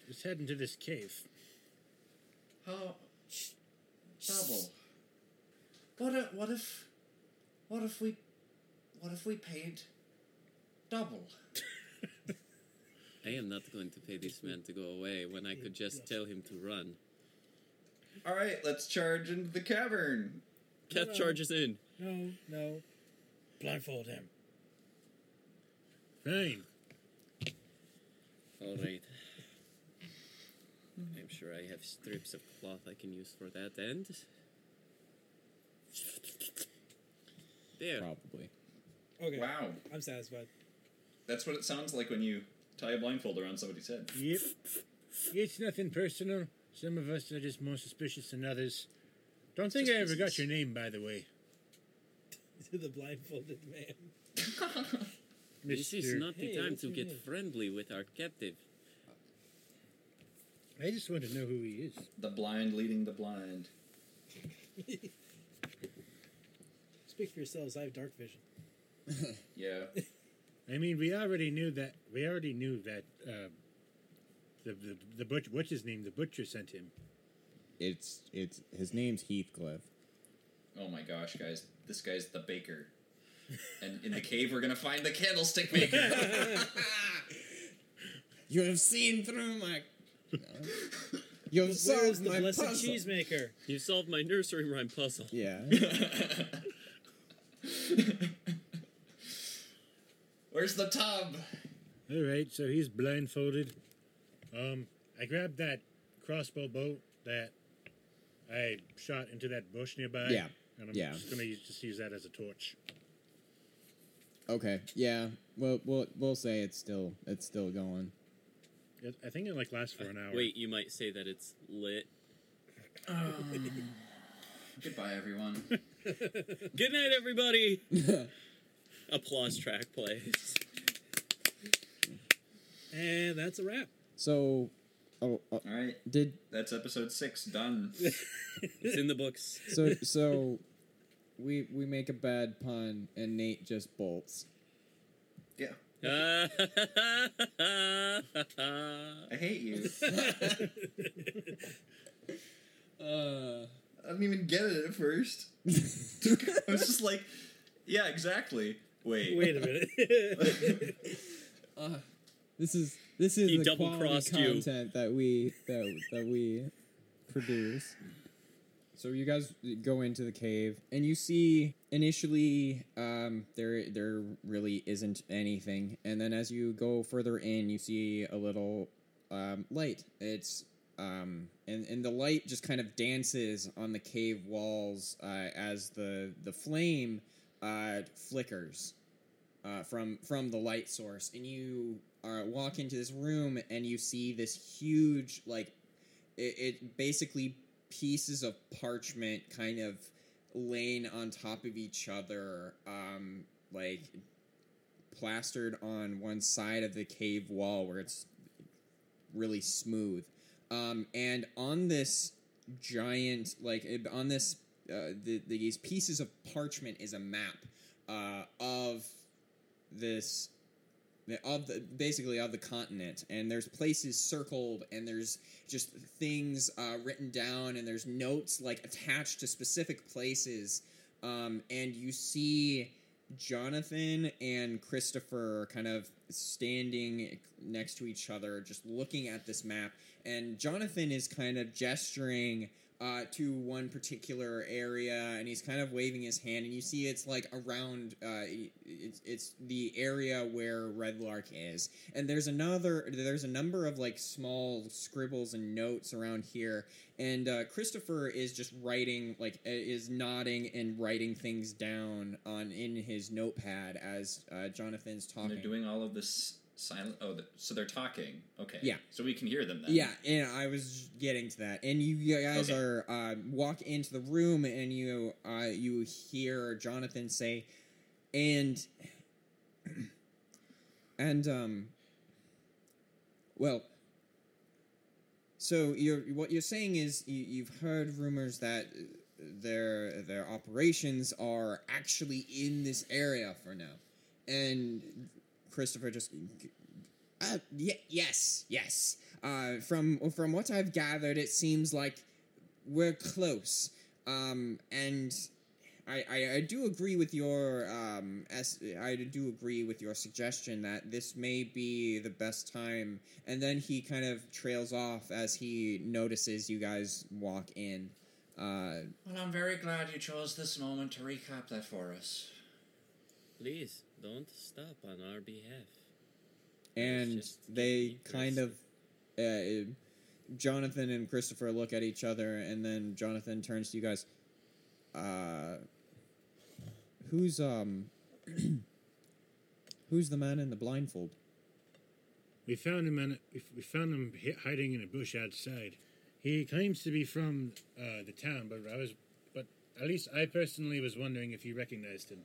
Let's head into this cave. How double? What if, what if what if we what if we paid double? *laughs* I am not going to pay this man to go away when I could just tell him to run. All right, let's charge into the cavern. Cat No. charges in. No, no. Blindfold him. Fine. All right. I'm sure I have strips of cloth I can use for that end. There. probably. Okay, Wow, I'm satisfied. that's what it sounds like when you tie a blindfold around somebody's head. Yep. It's nothing personal. Some of us are just more suspicious than others. Don't think I ever got your name, by the way. To *laughs* the blindfolded man. *laughs* This is not the Hey, time to get friendly with our captive. I just want to know who he is. The blind leading the blind. *laughs* Speak for yourselves. I have dark vision. *laughs* Yeah. I mean, we already knew that. We already knew that. Uh, the the the butcher. What's his name? The butcher sent him. It's it's his name's Heathcliff. Oh my gosh, guys, this guy's the baker. And in the cave, we're gonna find the candlestick maker. *laughs* You have seen through my. You have Where's solved the my blessed puzzle. cheesemaker? You solved my nursery rhyme puzzle. Yeah. *laughs* Where's the tub? All right, so he's blindfolded. Um, I grabbed that crossbow bolt that I shot into that bush nearby. Yeah, And I'm yeah. just gonna use, just use that as a torch. Okay. Yeah. Well, we'll we'll say it's still it's still going. It, I think it like lasts for an hour. Wait, you might say that it's lit. *sighs* Goodbye, everyone. *laughs* Good night, everybody. *laughs* Applause track plays. And that's a wrap. So, oh, uh, All right, did that's episode six done. *laughs* It's in the books. so so we we make a bad pun and Nate just bolts. Yeah, I I hate you. *laughs* Uh. I didn't even get it at first. *laughs* I was just like, yeah, exactly. Wait. Wait a minute. *laughs* uh, this is this is He the quality double-crossed you. content that we that that we produce. So you guys go into the cave and you see initially um, there there really isn't anything, and then as you go further in, you see a little um, light. It's um, and and the light just kind of dances on the cave walls uh, as the the flame uh, flickers uh, from from the light source, and you uh, walk into this room and you see this huge like it, it basically pieces of parchment kind of laying on top of each other, um, like plastered on one side of the cave wall where it's really smooth. Um, and on this giant, like on this, uh, the, these pieces of parchment is a map uh, of this of the basically of the continent. And there's places circled and there's just things uh, written down and there's notes like attached to specific places. Um, and you see jonathan and christopher kind of standing next to each other just looking at this map. And jonathan is kind of gesturing uh, to one particular area, and he's kind of waving his hand, and you see it's like around. Uh, it's it's the area where Red Lark is, and there's another. There's a number of like small scribbles and notes around here, and uh, Christopher is just writing, like uh, is nodding and writing things down on in his notepad as uh, Jonathan's And talking. they're doing all of this silent. Oh, the, so they're talking. Okay. Yeah. So we can hear them then. Yeah, and I was getting to that, and you guys Okay. are uh, walk into the room, and you uh, you hear Jonathan say, and *clears throat* and um, well, so you're what you're saying is you, you've heard rumors that their their operations are actually in this area for now, and Christopher just uh, y- yes, yes. Uh, from from what I've gathered, it seems like we're close. Um, and I, I, I do agree with your um, as, I do agree with your suggestion that this may be the best time. And then he kind of trails off as he notices you guys walk in. Uh, Well, I'm very glad you chose this moment to recap that for us. Please don't stop on our behalf. and they kind of uh, jonathan and christopher look at each other and then jonathan turns to you guys uh who's um *clears throat* who's the man in the blindfold? We found him. In, we- we found him hiding in a bush outside. He claims to be from uh, the town, but I was, but at least I personally was wondering if you recognized him.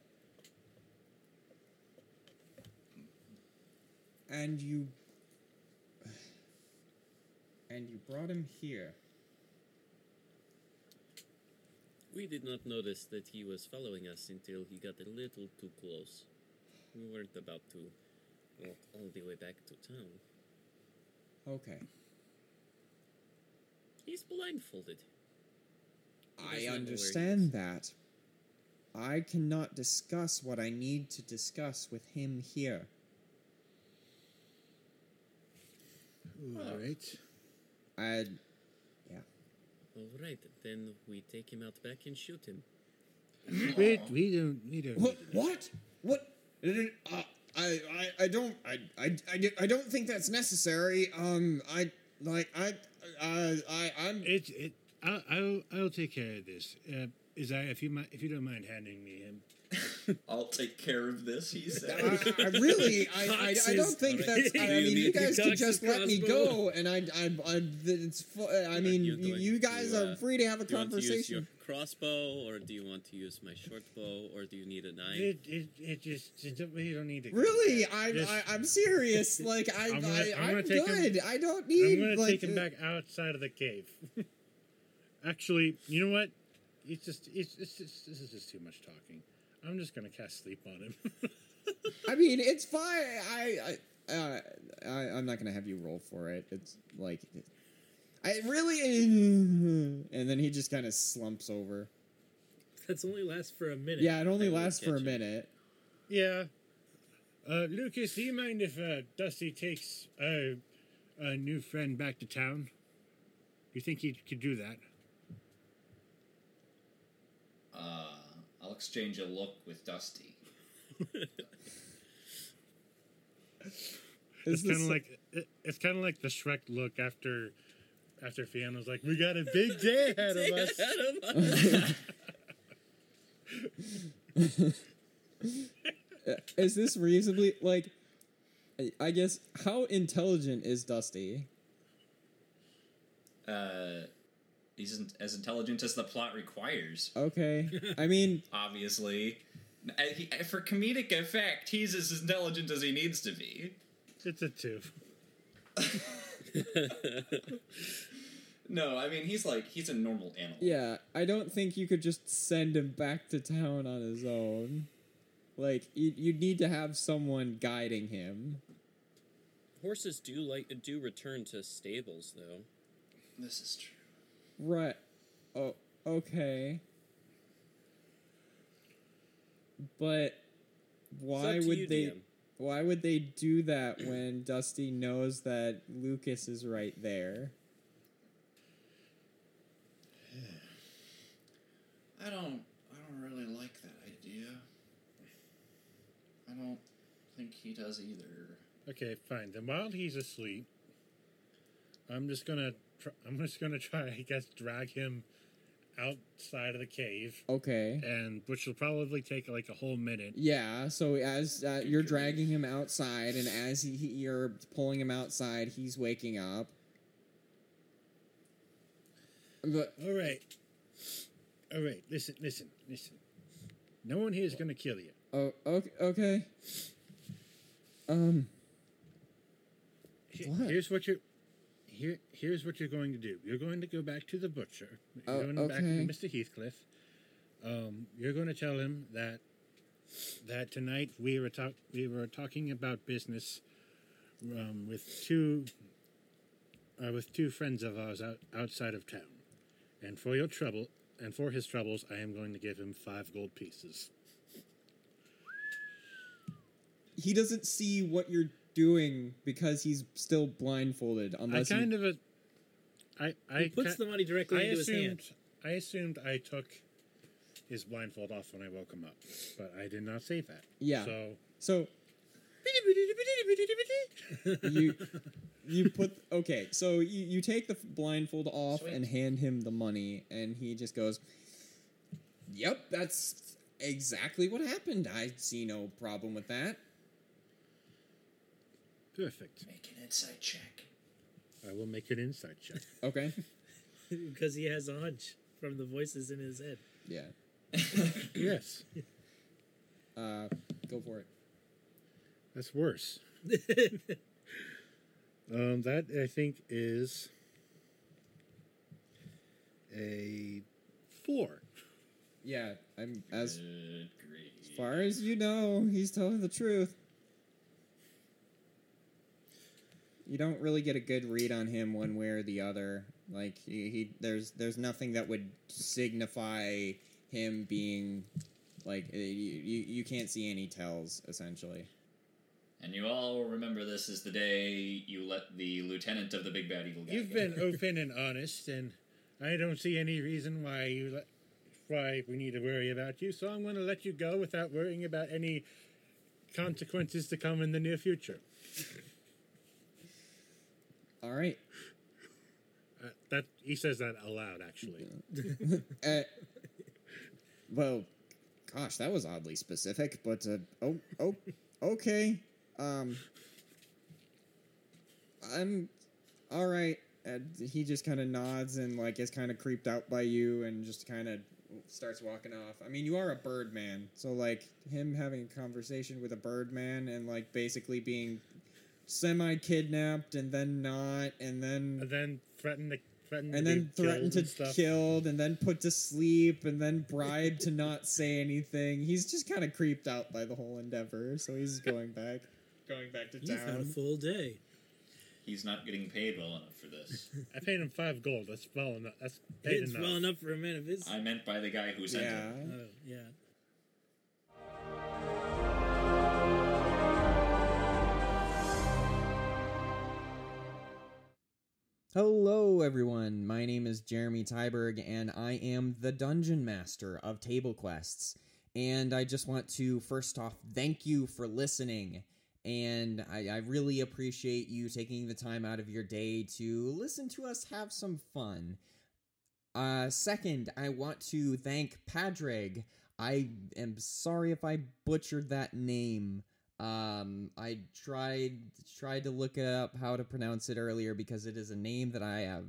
And you and you brought him here. We did not notice that he was following us until he got a little too close. We weren't about to walk all the way back to town. Okay. He's blindfolded. He I not know where he understand that. I cannot discuss what I need to discuss with him here. All right. I Yeah. All right, then we take him out back and shoot him. Wait, we don't. We don't. what what what uh, I, I I don't I, I I I don't think that's necessary. Um I like I uh, I I'm It. It. I'll. I'll. I'll take care of this. Uh, is I if you mi- if you don't mind handing me him. I'll take care of this, he *laughs* said. I really, I, I, I don't think that's. I, I *laughs* mean, you guys could just let me go, and I, I, I it's. I mean, you you, guys to, are uh, free to have a Do you want to use your conversation. crossbow, or do you want to use my short bow, or do you need a knife? It. It. It just. It, don't- we don't need it. Really, I'm, Just- I, I'm serious. *laughs* Like I, I'm gonna- I, I'm I'm, gonna take him- good. I don't need. I'm gonna like, take him uh, back outside of the cave. Actually, you know what? It's just it's, it's just this is just too much talking. I'm just gonna cast sleep on him. *laughs* I mean, it's fine. I, I, uh, I, I'm not gonna have you roll for it. It's like, I really, *laughs* and then he just kind of slumps over. That's only lasts for a minute. Yeah, it only I lasts for a catch minute. yeah. Uh, Lucas, do you mind if uh, Dusty takes a, a new friend back to town? Do you think he could do that? Uh, I'll exchange a look with Dusty. It's kind of like it, it's kind of like the Shrek look after after Fiona's like, "We got a big day *laughs* ahead of us." *laughs* is this reasonably like? I- I guess how intelligent is Dusty? Uh, he's in- as intelligent as the plot requires, Okay, *laughs* I mean, obviously. He- For comedic effect, he's as intelligent as he needs to be. It's a two. *laughs* No, I mean he's like he's a normal animal. yeah, I don't think you could just send him back to town on his own. Like you, you'd need to have someone guiding him. Horses do like do return to stables, though. This is true. Right. Oh, okay. But why would you, they? DM. Why would they do that when Dusty knows that Lucas is right there? *sighs* I don't. I don't really like that idea. I don't think he does either. Okay, fine. Then while he's asleep, I'm just gonna tr- I'm just gonna try, I guess, drag him outside of the cave, Okay. and which will probably take like a whole minute. Yeah. So as uh, you're dragging him outside, and as he, he- you're pulling him outside, he's waking up. But All right, all right. Listen, listen, listen. No one here is gonna kill you. oh, okay. Okay. Um. What? Here's what you're. Here, here's what you're going to do. You're going to go back to the butcher. You're Oh, going back to. Mr. Heathcliff. Um, you're going to tell him that that tonight we were talk we were talking about business um, with two uh, with two friends of ours out, outside of town, and for your trouble and for his troubles, I am going to give him five gold pieces. he doesn't see what you're doing because he's still blindfolded. Unless I Unless kind you, of a, I I He puts ki- the money directly I into his assumed hand. I assumed I took his blindfold off when I woke him up, but I did not say that. Yeah. So so you you put okay. So you you take the blindfold off Sweet. and hand him the money, and he just goes, "Yep, that's exactly what happened. I see no problem with that. Perfect. Make an insight check. I will make an insight check. *laughs* Okay. *laughs* because he has a hunch from the voices in his head. yeah. *laughs* yes, Uh, go for it. that's worse. Um, that I think is a four. Yeah, I'm as Good as far as you know, he's telling the truth. You don't really get a good read on him one way or the other. Like he, he there's there's nothing that would signify him being like uh, you, you you can't see any tells essentially. And you all remember this is the day you let the lieutenant of the Big Bad Eagle guy You've go. been *laughs* open and honest, and I don't see any reason why you let, why we need to worry about you. So I'm going to let you go without worrying about any consequences to come in the near future. All right. Uh, that he says that aloud, actually. *laughs* Uh, well, gosh, that was oddly specific, but uh, oh, oh, okay. Um, I'm all right. And he just kind of nods and like is kind of creeped out by you and just kind of starts walking off. I mean, you are a bird man, so like him having a conversation with a bird man and like basically being semi kidnapped and then not and then And then threaten to threaten and to then be threatened killed to and stuff. killed and then put to sleep and then bribed to not *laughs* say anything. He's just kind of creeped out by the whole endeavor, so he's going back, going back to He's had a town. full day. He's not getting paid well enough for this. *laughs* I paid him five gold. That's well enough. That's paid It's enough. well enough for a man of his. I meant by the guy who sent Yeah. him. Oh, yeah. Hello, everyone. My name is Jeremy Tyberg, and I am the Dungeon Master of Table Quests. And I just want to first off thank you for listening. And I, I really appreciate you taking the time out of your day to listen to us have some fun. Uh, second, I want to thank Padraig. I am sorry if I butchered that name. Um, I tried tried to look up how to pronounce it earlier because it is a name that I have.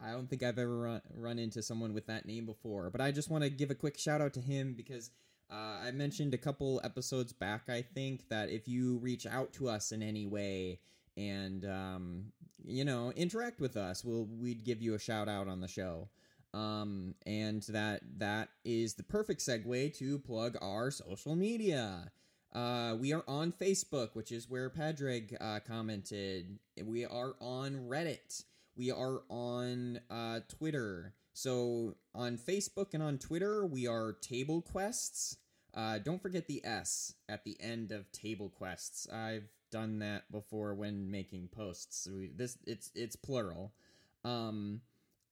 I don't think I've ever run, run into someone with that name before. But I just want to give a quick shout out to him because uh, I mentioned a couple episodes back. I think that if you reach out to us in any way and um, you know interact with us, we'll we'd give you a shout out on the show. Um, and that that is the perfect segue to plug our social media. Uh, we are on Facebook, which is where Padraig uh, commented. We are on Reddit. We are on uh, Twitter. So on Facebook and on Twitter, we are Table Quests. Uh, don't forget the S at the end of Table Quests. I've done that before when making posts. We, this it's it's plural. Um,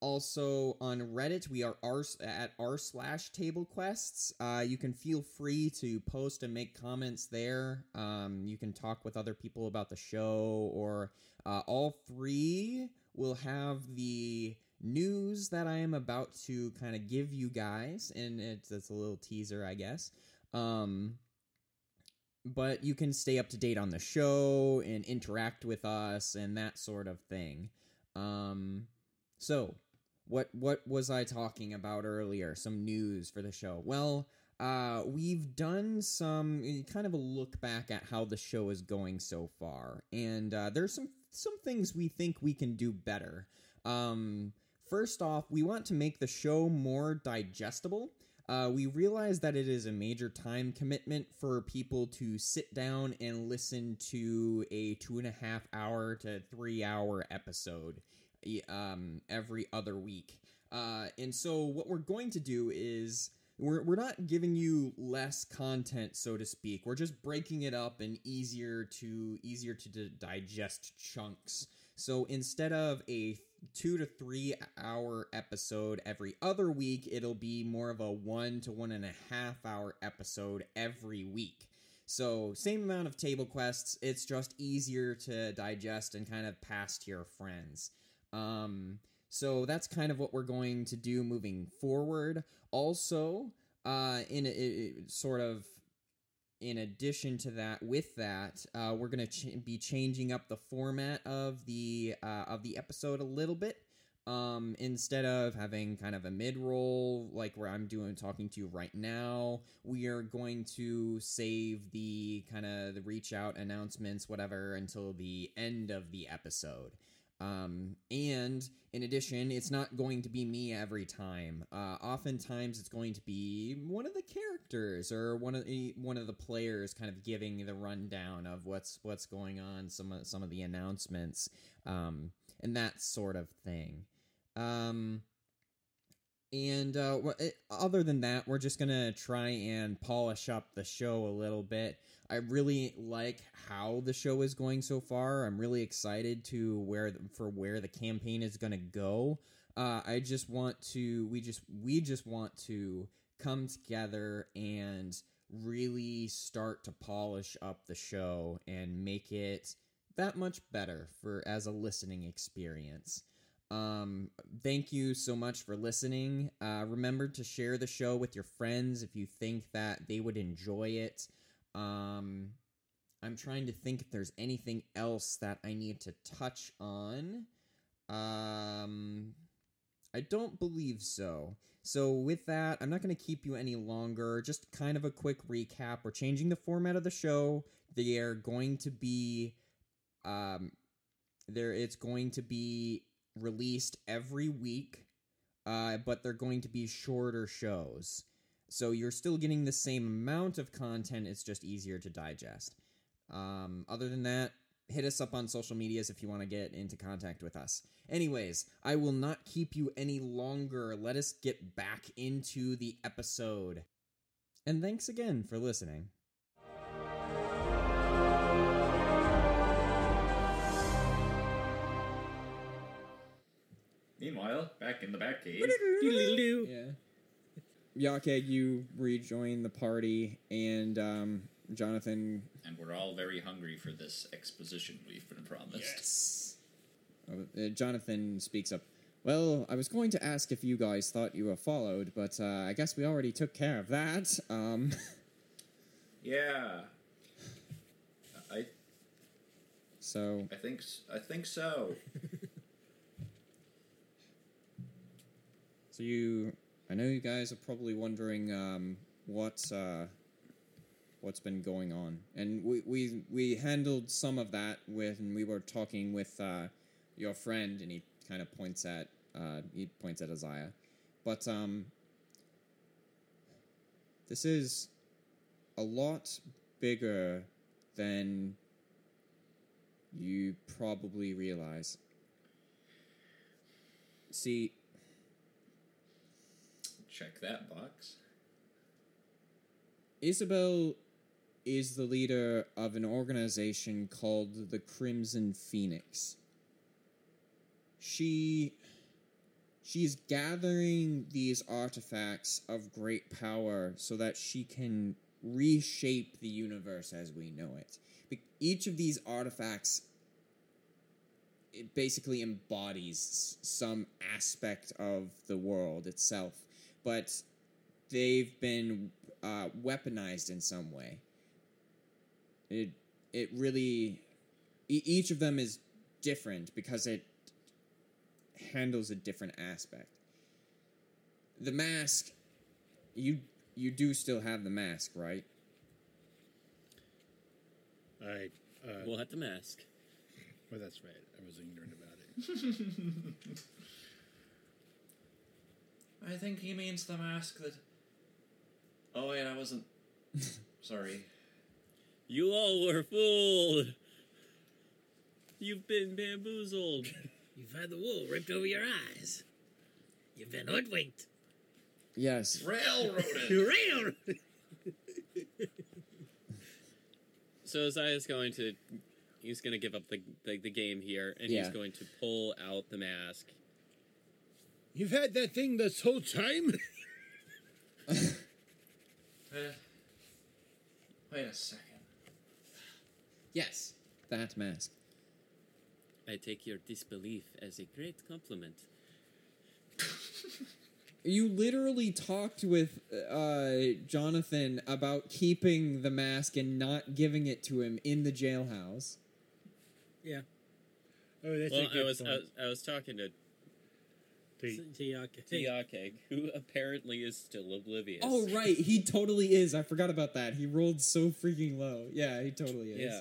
also on Reddit, we are r at r slash table quests. Uh, you can feel free to post and make comments there. Um, you can talk with other people about the show, or uh, all three will have the news that I am about to kind of give you guys, and it's, it's a little teaser, I guess. Um, but you can stay up to date on the show and interact with us and that sort of thing. Um, so what what was I talking about earlier? Some news for the show. Well, uh, we've done some kind of a look back at how the show is going so far, and uh, there's some some things we think we can do better. Um, first off, we want to make the show more digestible. Uh, we realize that it is a major time commitment for people to sit down and listen to a two and a half hour to three hour episode um, every other week. Uh, and so, what we're going to do is we're, we're not giving you less content, so to speak. We're just breaking it up in easier to easier to di- digest chunks. So instead of a two to three hour episode every other week, it'll be more of a one to one and a half hour episode every week. So, same amount of table quests, it's just easier to digest and kind of pass to your friends. Um, so, that's kind of what we're going to do moving forward. Also, uh, in a, it, sort of in addition to that, with that, uh, we're gonna ch- be changing up the format of the uh, of the episode a little bit. Um, instead of having kind of a mid roll like where I'm doing talking to you right now, we are going to save the kind of the reach out announcements, whatever, until the end of the episode. Um, and in addition, it's not going to be me every time. Uh, oftentimes, it's going to be one of the characters or one of the one of the players, kind of giving the rundown of what's what's going on, some of some of the announcements, um, and that sort of thing. Um, and uh, other than that, we're just gonna try and polish up the show a little bit. I really like how the show is going so far. I'm really excited to where the, for where the campaign is gonna go. Uh, I just want to. We just we just want to come together and really start to polish up the show and make it that much better for as a listening experience. Um, thank you so much for listening. Uh, remember to share the show with your friends if you think that they would enjoy it. Um, I'm trying to think if there's anything else that I need to touch on. Um, I don't believe so. So, with that, I'm not going to keep you any longer. Just kind of a quick recap. We're changing the format of the show. They are going to be, um, there. It's going to be released every week, uh, but they're going to be shorter shows. So you're still getting the same amount of content. It's just easier to digest. Um, other than that, hit us up on social medias if you want to get into contact with us. Anyways, I will not keep you any longer. Let us get back into the episode. And thanks again for listening. Meanwhile, back in the back Doodle-doo. Yeah. Yake, you rejoin the party, and um, Jonathan. and we're all very hungry for this exposition we've been promised. Yes. Uh, Jonathan speaks up. Well, I was going to ask if you guys thought you were followed, but uh, I guess we already took care of that. Um, *laughs* Yeah. I so I think s- I think so. *laughs* So you, I know you guys are probably wondering um, what uh, what's been going on, and we we we handled some of that when we were talking with uh, your friend, and he kind of points at uh, he points at Isaiah, but um, this is a lot bigger than you probably realize. See, Check that box. Isabel is the leader of an organization called the Crimson Phoenix. She she's gathering these artifacts of great power so that she can reshape the universe as we know it. Be- Each of these artifacts it basically embodies some aspect of the world itself, but they've been uh, weaponized in some way. It it really e- each of them is different because it handles a different aspect. The mask, you you do still have the mask, right? I. Uh, well, We'll have the mask. Well, that's right. I was ignorant about it. *laughs* I think he means the mask that. Oh wait, I wasn't. *laughs* Sorry. You all were fooled. You've been bamboozled. *laughs* You've had the wool ripped over your eyes. You've been hoodwinked. Yes. Railroaded. *laughs* Rail. So Isaiah's going to he's going to give up the, the the game here, and Yeah. he's going to pull out the mask. You've had that thing this whole time? *laughs* Uh, wait a second. Yes. That mask. I take your disbelief as a great compliment. *laughs* you literally talked with uh, Jonathan about keeping the mask and not giving it to him in the jailhouse. Yeah. Oh, that's well, a good I was, I was I was talking to The- Tiyake. Tiake, who apparently is still oblivious. Oh right, he totally is. I forgot about that. He rolled so freaking low. Yeah, he totally is. Yeah.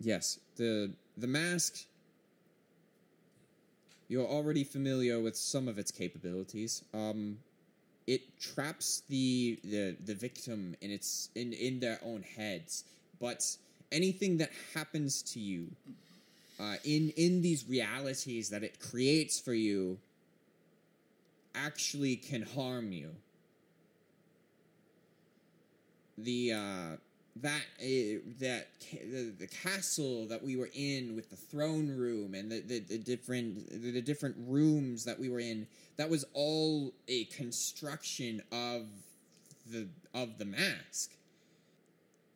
Yes, the the mask. You're already familiar with some of its capabilities. Um, it traps the the the victim in its in in their own heads. But anything that happens to you, uh, in in these realities that it creates for you, actually can harm you. The uh, that uh, that the, the castle that we were in with the throne room and the, the, the different the, the different rooms that we were in that was all a construction of the of the mask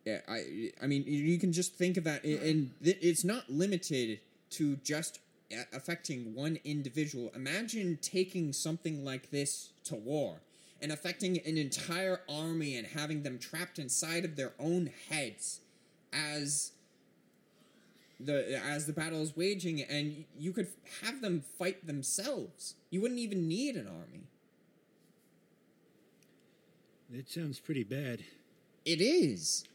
yeah i i mean you- can just think of that and it's not limited to just affecting one individual. Imagine taking something like this to war and affecting an entire army and having them trapped inside of their own heads as the as the battle is waging and you could have them fight themselves. You wouldn't even need an army. That sounds pretty bad. it is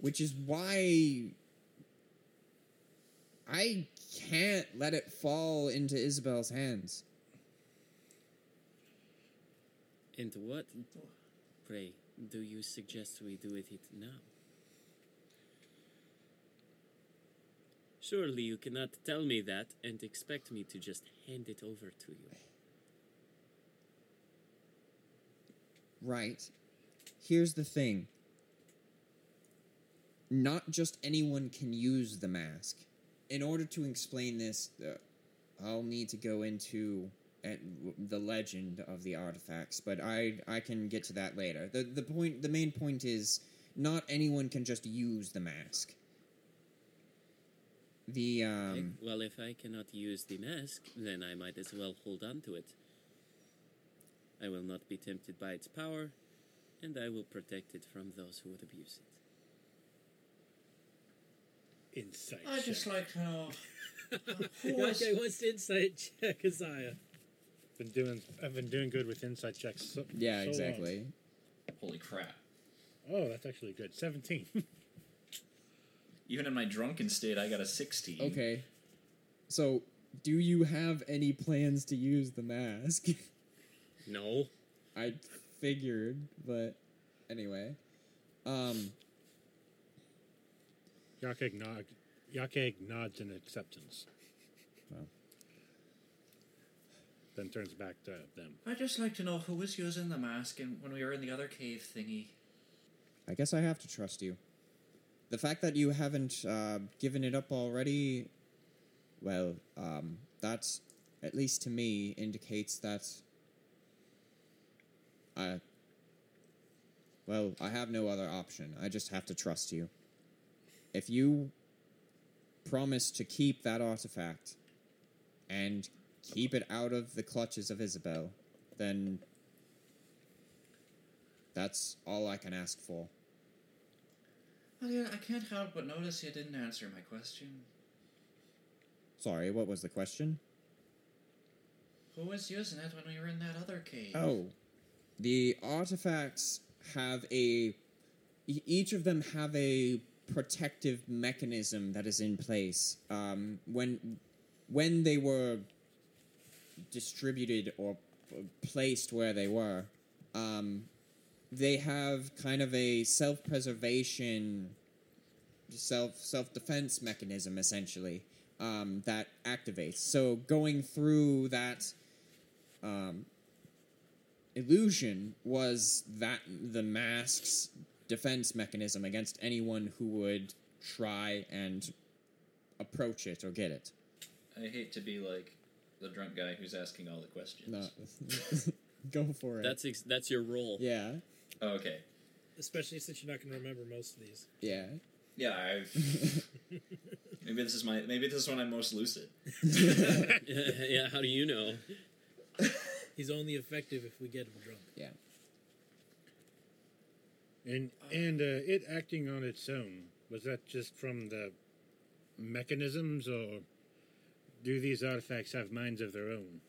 which is why i can't let it fall into isabel's hands And what, pray, do you suggest we do with it now? Surely you cannot tell me that and expect me to just hand it over to you. Right. Here's the thing. Not just anyone can use the mask. In order to explain this, uh, I'll need to go into uh, the legend of the artifacts, but I I can get to that later. the The point, the main point is, not anyone can just use the mask. The um, well, if I cannot use the mask, then I might as well hold on to it. I will not be tempted by its power, and I will protect it from those who would abuse it. Insight. I'd just check. like to know. who was- Tiyake to insight check Isaiah. Been doing. I've been doing good with insight checks. So, yeah, so long. exactly. Holy crap. Oh, that's actually good. Seventeen. *laughs* Even in my drunken state, I got a 16. Okay. So, do you have any plans to use the mask? *laughs* No. I figured, but anyway. Um, Yakeg nod. Yakeg nods in acceptance. Well. Then turns back to them. I'd just like to know who was using the mask and when we were in the other cave thingy. I guess I have to trust you. The fact that you haven't uh, given it up already, well, um, that's at least to me indicates that I. Well, I have no other option. I just have to trust you. If you promise to keep that artifact and keep it out of the clutches of Isabel, then that's all I can ask for. Well, yeah, I can't help but notice you didn't answer my question. Sorry, what was the question? Who was using it when we were in that other cave? Oh, the artifacts have a. Each of them have a protective mechanism that is in place. Um, when when they were distributed or placed where they were, um, they have kind of a self preservation, self self defense mechanism essentially um, that activates. So going through that um, illusion was that the mask's defense mechanism against anyone who would try and approach it or get it. I hate to be like the drunk guy who's asking all the questions. No, *laughs* go for it. That's ex- that's your role. yeah, Oh, okay. Especially since you're not going to remember most of these. yeah. Yeah, I've *laughs* Maybe this is my. Maybe this is when I'm most lucid. *laughs* yeah, how do you know? He's only effective if we get him drunk. Yeah. And and uh, it acting on its own was that just from the mechanisms, or do these artifacts have minds of their own?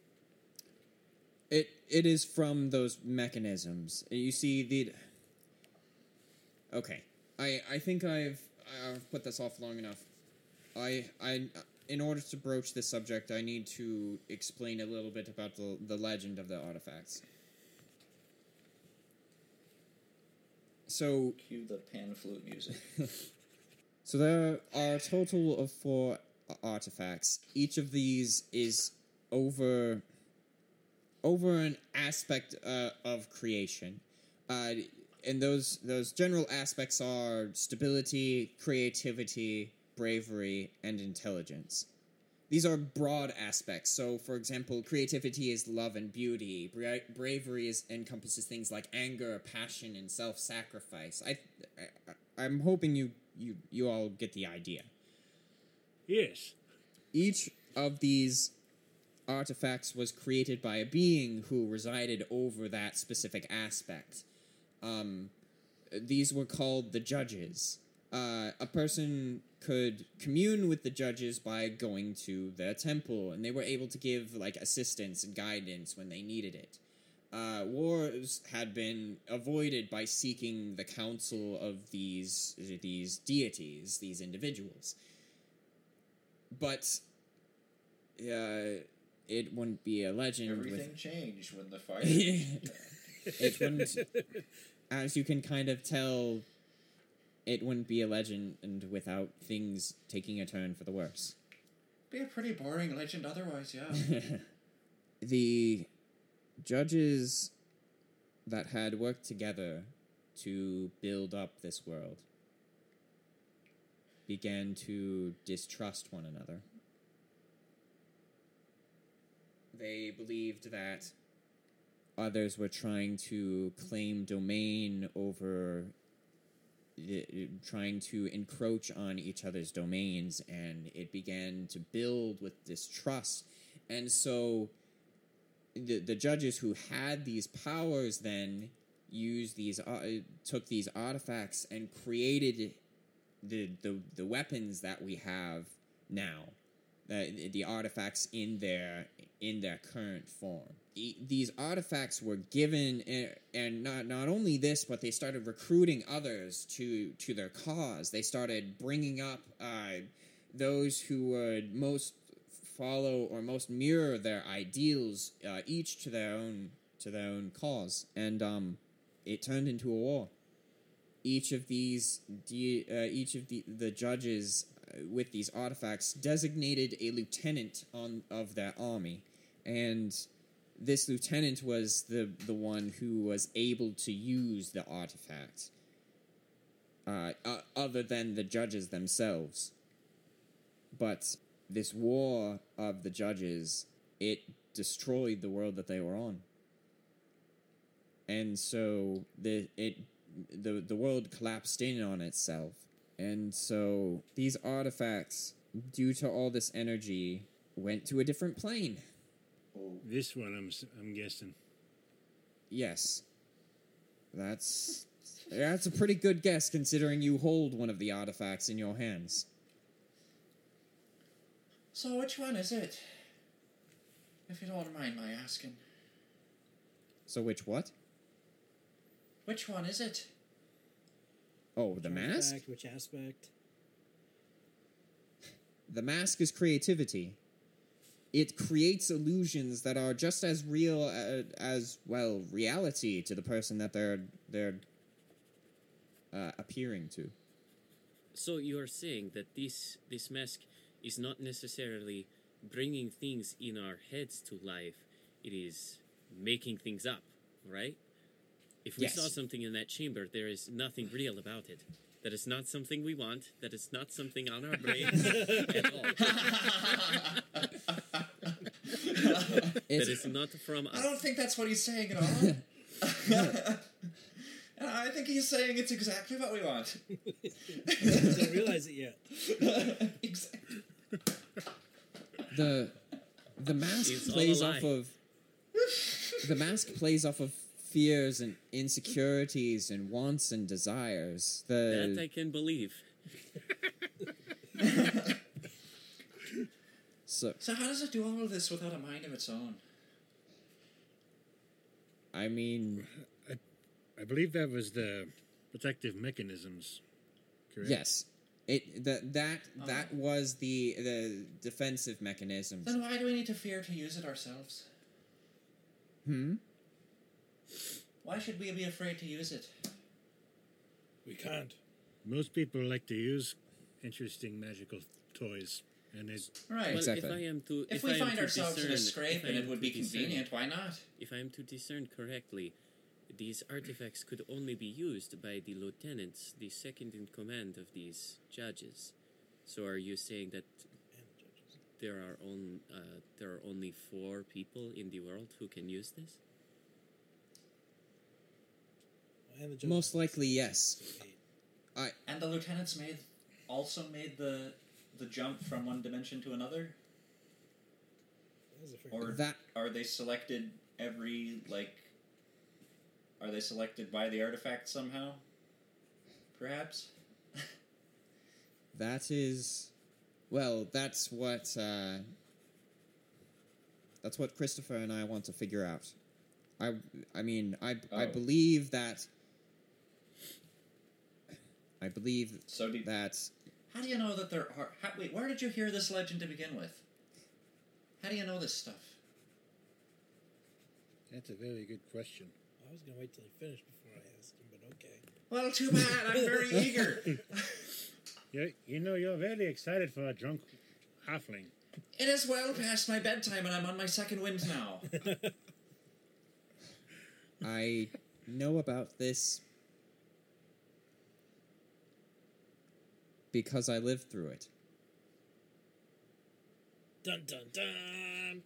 It it is from those mechanisms. You see the. Okay, I I think I've I've put this off long enough. I I in order to broach this subject, I need to explain a little bit about the the legend of the artifacts. So Cue the pan flute music. *laughs* So there are a total of four artifacts. Each of these is over over an aspect uh, of creation, uh, and those those general aspects are stability, creativity, bravery, and intelligence. These are broad aspects. So, for example, creativity is love and beauty. Bra- bravery is, encompasses things like anger, passion, and self-sacrifice. I, I, I'm hoping you, you, you all get the idea. Yes. Each of these artifacts was created by a being who resided over that specific aspect. Um, these were called the judges. Uh, a person could commune with the judges by going to their temple, and they were able to give like assistance and guidance when they needed it. Uh, wars had been avoided by seeking the counsel of these these deities, these individuals. But uh, it wouldn't be a legend Everything changed when the *laughs* fire. it wouldn't *laughs* as you can kind of tell it wouldn't be a legend and without things taking a turn for the worse. Be a pretty boring legend otherwise, yeah. *laughs* the judges that had worked together to build up this world began to distrust one another. They believed that others were trying to claim domain over trying to encroach on each other's domains and it began to build with distrust. And so the, the judges who had these powers then used these uh, took these artifacts and created the, the the weapons that we have now the, the artifacts in their in their current form. These artifacts were given and, and not not only this but they started recruiting others to to their cause. They started bringing up uh, those who would most follow or most mirror their ideals uh, each to their own to their own cause. And um it turned into a war. Each of these de- uh, each of the the judges uh, with these artifacts designated a lieutenant on of that army. And this lieutenant was the the one who was able to use the artifact uh, uh, other than the judges themselves. But this war of the judges it destroyed the world that they were on. And so the it the the world collapsed in on itself and so these artifacts due to all this energy went to a different plane oh, This one, I'm s- I'm guessing. yes that's that's a pretty good guess considering you hold one of the artifacts in your hands so which one is it? If you don't mind my asking. so which what Which one is it? Oh the mask artifact, Which aspect? The mask is creativity. It creates illusions that are just as real uh, as well reality to the person that they're they're uh, appearing to. So you are saying that this this mask is not necessarily bringing things in our heads to life; it is making things up, right? If we Yes. saw something in that chamber, there is nothing real about it. That is not something we want. That is not something on our brains *laughs* at all. *laughs* that is not from I don't think that's what he's saying at all. *laughs* I think he's saying it's exactly what we want. He Didn't realize it yet. exactly. the the mask It's plays off of the mask plays off of fears and insecurities and wants and desires. That I can believe. *laughs* so So how does it do all of this without a mind of its own? I mean I believe that was the protective mechanisms. Correct? yes. It that that that was the the defensive mechanisms. Then why do we need to fear to use it ourselves? Hmm? Why should we be afraid to use it? We can't. Most people like to use interesting magical toys, and it's Right. Well, Exactly. if I am to, if, if, we I find to ourselves in a scrape and it would to be discern- convenient, why not? If I am to discern correctly, these artifacts could only be used by the lieutenants, the second in command of these judges. So, are you saying that there are on, uh, there are only four people in the world who can use this? And the judges. Most likely yes. I And the lieutenants made also made the the jump from one dimension to another, That was a or that are they selected every like? Are they selected by the artifact somehow? Perhaps. That is, well, that's what uh, that's what Christopher and I want to figure out. I, I mean, I, I Oh. believe that. I believe So do, that how do you know that there are? How, wait, where did you hear this legend to begin with? How do you know this stuff? that's a very good question. I was gonna wait till he finished before I asked him, but okay. Well, too bad. I'm very *laughs* eager. You, you know, you're very excited for a drunk halfling. It is well past my bedtime, and I'm on my second wind now. *laughs* I know about this because I lived through it. Dun dun dun.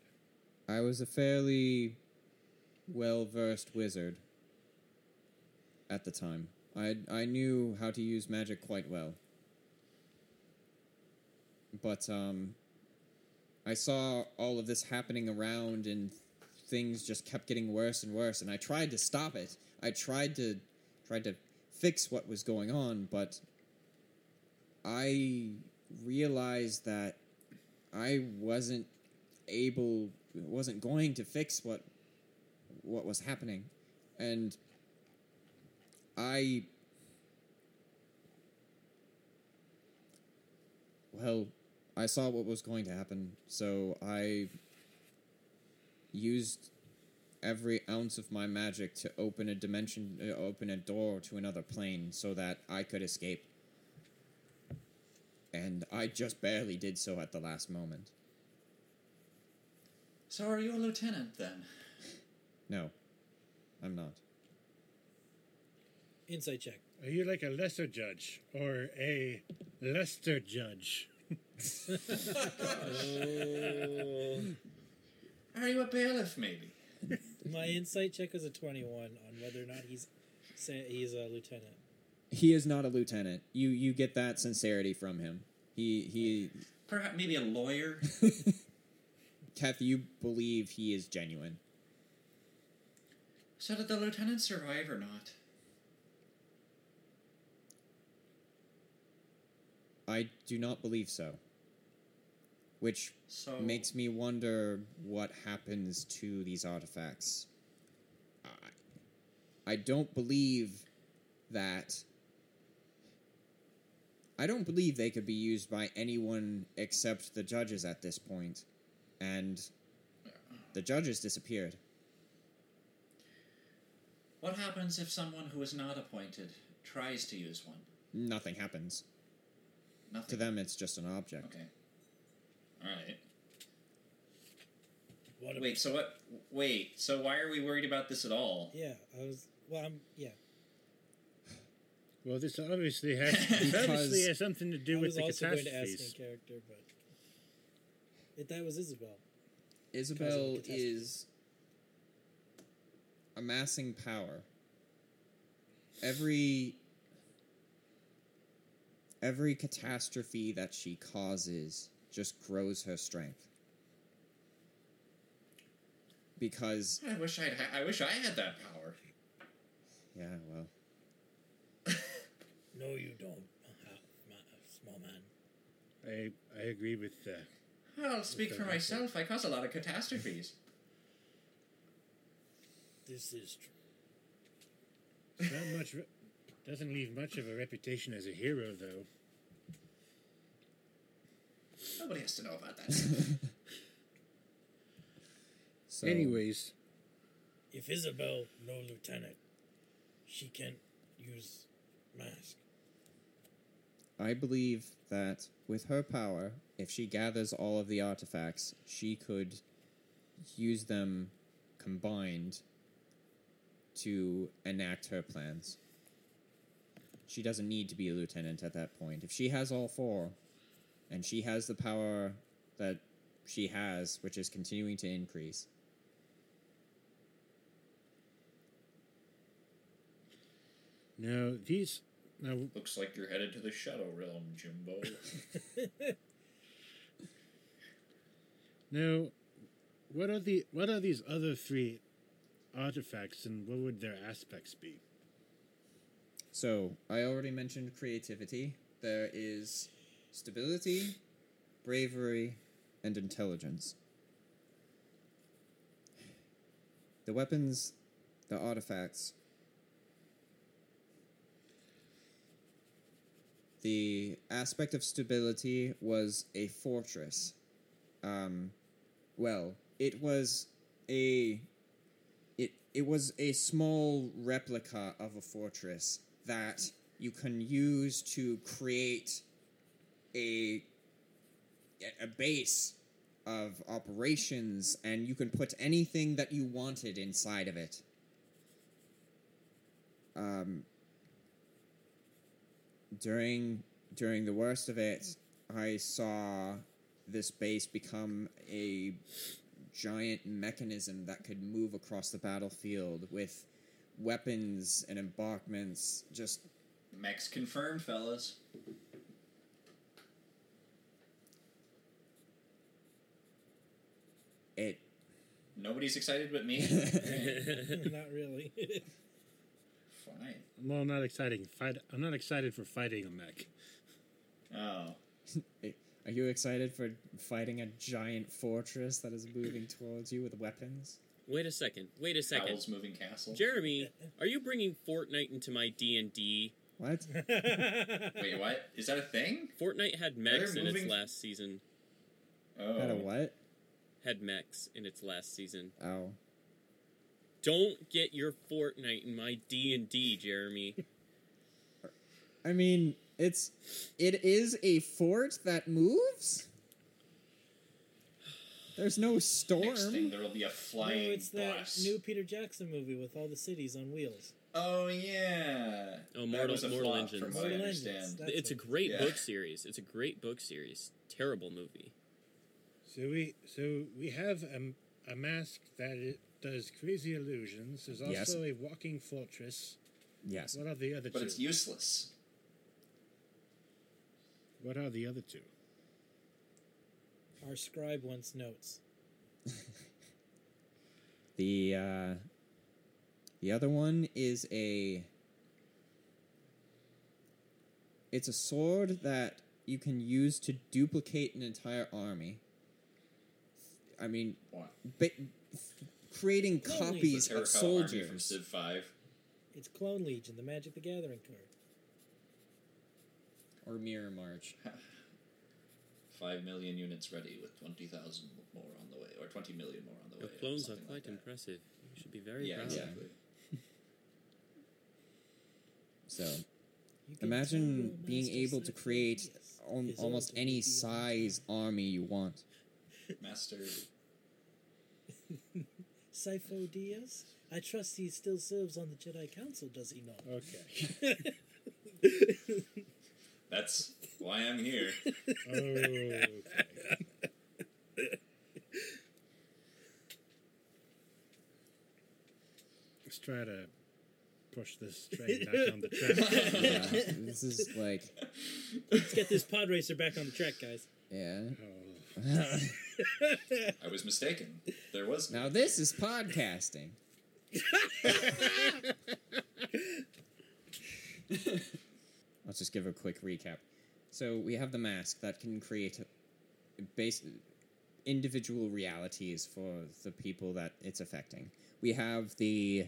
I was a fairly well versed wizard at the time. I I knew how to use magic quite well. But um I saw all of this happening around and things just kept getting worse and worse and I tried to stop it. I tried to tried to fix what was going on, but I realized that I wasn't able wasn't going to fix what what was happening. And i well i saw what was going to happen. So i used every ounce of my magic to open a dimension uh, open a door to another plane so that i could escape and i just barely did so at the last moment so, are you a lieutenant then? No, I'm not. Insight check. Are you like a lesser judge or a Lester judge? *laughs* Are you a bailiff, maybe? My insight check is a twenty-one on whether or not he's he's a lieutenant. He is not a lieutenant. You you get that sincerity from him. He he. Perhaps maybe a lawyer. *laughs* Keth, you believe he is genuine. So, did the lieutenant survive or not? I do not believe so. Which So makes me wonder what happens to these artifacts. I, I don't believe that. I don't believe they could be used by anyone except the judges at this point. And the judges disappeared. What happens if someone who is not appointed tries to use one? Nothing happens. Nothing. To them, it's just an object. Okay. All right. What? Wait. So what? Wait. So why are we worried about this at all? Yeah, I was. Well, I'm. Yeah, Well, this obviously has this *laughs* obviously has something to do I with was the also going to ask in character, but it, that was Isabel. Isabel catastrophe. is amassing power. Every every catastrophe that she causes, just grows her strength. Because I wish I ha- I wish I had that power. yeah, well, No, you don't, uh, small man. I I agree with uh, I'll speak for myself. I cause a lot of catastrophes. This is true. not much. Re- doesn't leave much of a reputation as a hero, though. Nobody has to know about that. *laughs* so Anyways, If Isabel no lieutenant, she can't use mask. I believe that with her power, if she gathers all of the artifacts, she could use them combined to enact her plans. She doesn't need to be a lieutenant at that point. If she has all four, and she has the power that she has, which is continuing to increase, Now, these now Looks like you're headed to the Shadow Realm, Jimbo. *laughs* *laughs* now, what are the what are these other three artifacts, and what would their aspects be? So, I already mentioned creativity. There is stability, bravery, and intelligence. The weapons, the artifacts, the aspect of stability was a fortress. Um, well, it was a it it was a small replica of a fortress that you can use to create a a base of operations and you can put anything that you wanted inside of it um during during the worst of it i saw this base become a giant mechanism that could move across the battlefield with weapons and embarkments just Max confirmed, fellas. it Nobody's excited but me. *laughs* *laughs* Not really. Fine. Well, not exciting. Fight. I'm not excited for fighting a mech. Oh. *laughs* are you excited for fighting a giant fortress that is moving towards you with weapons Wait a second. Wait a second. Howl's moving castle. Jeremy, are you bringing Fortnite into my D and D? what *laughs* Wait, what? Is that a thing? Fortnite had mechs in its last season. Oh. Had a what Had mechs in its last season. oh Don't get your Fortnite in my D and D, Jeremy. i mean it's it is a fort that moves there's no storm Next thing, there will be a no, flying it's that bus. new Peter Jackson movie with all the cities on wheels. Oh yeah. Oh, That Mortal- was a Mortal flop, Engines. From what I Mortal Engines, understand. That's it's a great Yeah. book series. It's a great book series. Terrible movie. So we so we have a, a mask that it does crazy illusions. There's Yes. also a walking fortress. yes What are the other But two? it's useless. What are the other two? Our scribe once notes. *laughs* the uh the other one is a it's a sword that you can use to duplicate an entire army i mean What? ba- creating Holy- copies of Terracotta from soldiers Civ 5. It's Clone Legion, the Magic the Gathering card. or mirror march *laughs* 5 million units ready with 20,000 more on the way. Or 20 million more on the way. Your or clones are quite like impressive. You should be very Yeah, proud. exactly. *laughs* so imagine being able to create al- almost any size army you want Master. Sifo-Dyas? I trust he still serves on the Jedi Council, does he not? Okay. *laughs* That's why I'm here. okay. Let's try to push this train back on the *laughs* track. yeah this is like Let's get this pod racer back on the track, guys. yeah Oh I was mistaken. There was now this is podcasting. Let's just give a quick recap. So we have the mask that can create base individual realities for the people that it's affecting. We have the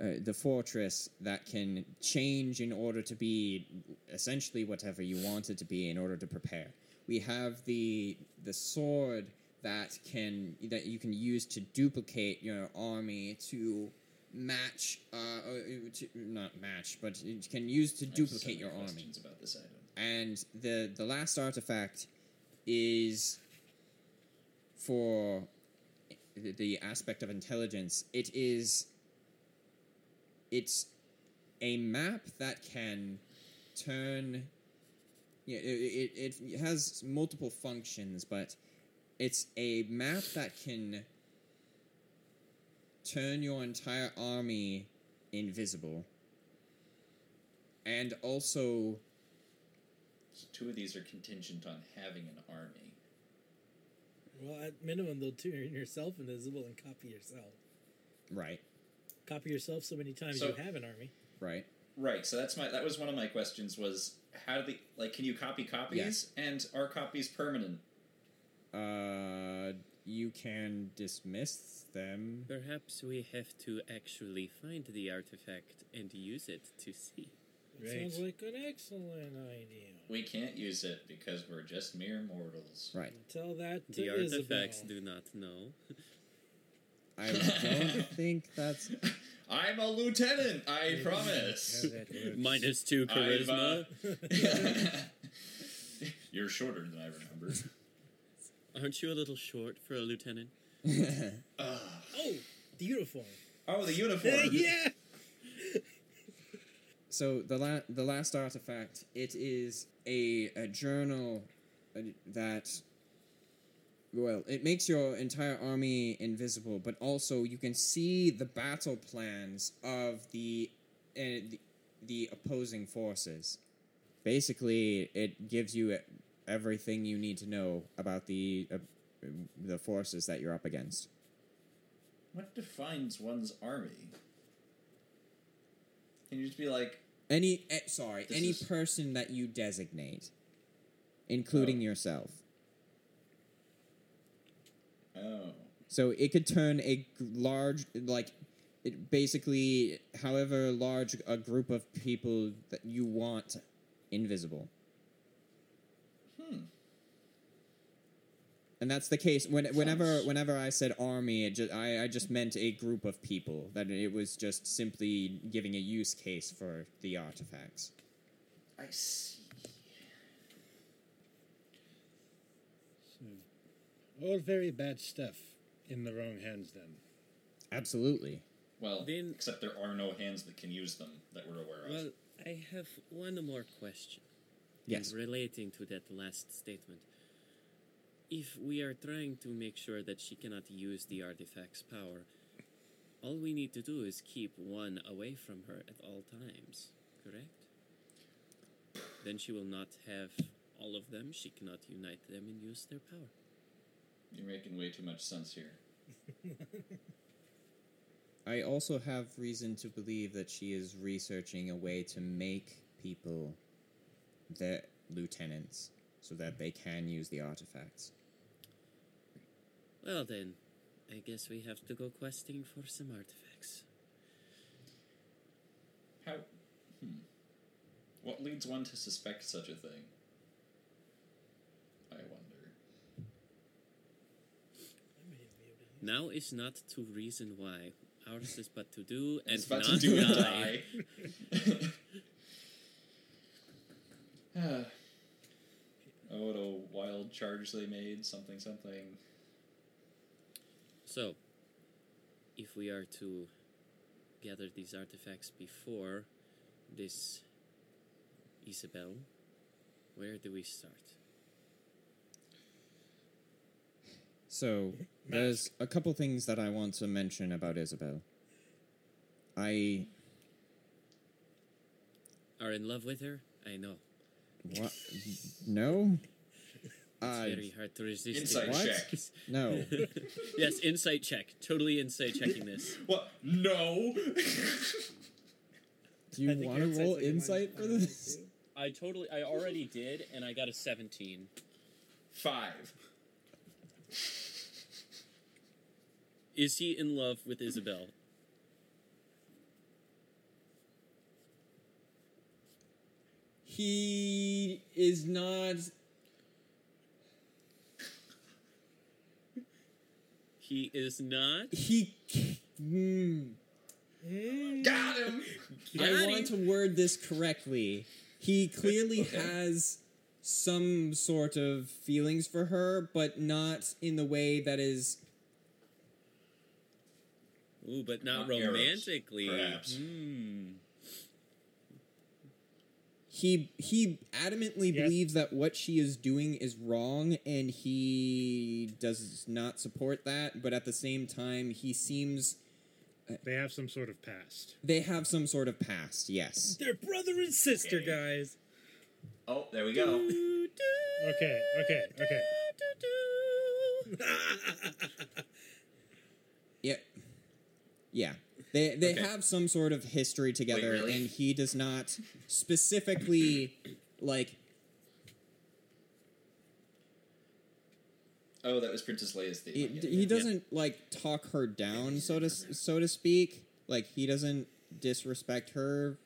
uh, the fortress that can change in order to be essentially whatever you want it to be in order to prepare. We have the the sword that can that you can use to duplicate your army to match uh, uh to, not match but it can use to so duplicate many your army about this item. and the the last artifact is for the aspect of intelligence it is it's a map that can turn yeah, it, it, it has multiple functions but it's a map that can turn your entire army invisible and also So two of these are contingent on having an army. Well, at minimum, they'll turn yourself invisible and copy yourself. right Copy yourself so many times So- you have an army. right Right. So that's my that was one of my questions was how do they like can you copy copies Yes. and are copies permanent? Uh, you can dismiss them. Perhaps we have to actually find the artifact and use it to see. That Right. Sounds like an excellent idea. We can't use it because we're just mere mortals. Right. Tell that to The artifacts Isabel. do not know. I don't *laughs* think that's. I'm a lieutenant, I promise. How that works. Minus two I've, charisma. uh, *laughs* You're shorter than I remember. *laughs* Aren't you a little short for a lieutenant? Ugh. *laughs* Oh, the uniform. Oh, the uniform. yeah. so the la- the last artifact it is a a journal uh, that. Well, it makes your entire army invisible, but also you can see the battle plans of the uh, the, the opposing forces. Basically, it gives you everything you need to know about the uh, the forces that you're up against. What defines one's army? Can you just be like, Any eh, sorry, any is- person that you designate, including Oh. yourself. Oh, So it could turn a large, like, it basically, however large a group of people that you want invisible. hmm. And that's the case when, whenever whenever I said army, it just, I, I just meant a group of people. That it was just simply giving a use case for the artifacts. I see. All very bad stuff in the wrong hands then. Absolutely. Well, Then- except there are no hands that can use them that we're aware of. Well, I have one more question. Yes. Relating to that last statement. If we are trying to make sure that she cannot use the artifact's power, all we need to do is keep one away from her at all times, correct? Then she will not have all of them, she cannot unite them and use their power. You're making way too much sense here. *laughs* I also have reason to believe that she is researching a way to make people their lieutenants so that they can use the artifacts. Well then, I guess we have to go questing for some artifacts. How? Hmm. What leads one to suspect such a thing? I wonder. I may be able to use Now is not to reason why. Ours is but to do and It's about not to do and die. die. Ah. oh, what a wild charge they made! Something, something. So, if we are to gather these artifacts before this Isabel, where do we start? So, there's a couple things that I want to mention about Isabel. I. Are in love with her? I know. What? No? *laughs* Uh, very hard to resist. Insight What? check. no. *laughs* *laughs* yes, insight check. Totally insight checking this. What? No. Do you want to roll insight's like a insight for this? I totally, I already did, and I got a 17. Five. Is he in love with Isabel? He is not. He is not. He. Hmm. Got him. Got I him. want to word this correctly. He clearly Okay. has some sort of feelings for her, but not in the way that is. Ooh, but not, Not eros, romantically. perhaps. Hmm. He he adamantly Yes. believes that what she is doing is wrong, and he does not support that. But at the same time, he seems They have some sort of past. they have some sort of past. Yes. They're brother and sister, Okay. guys. Oh, there we go. Okay, okay, okay. *laughs* Yeah. Yeah. They they Okay. have some sort of history together really? and he does not specifically like Oh, that was Princess Leia's theme. he, it. he doesn't like talk her down so to so to speak. Like he doesn't disrespect her,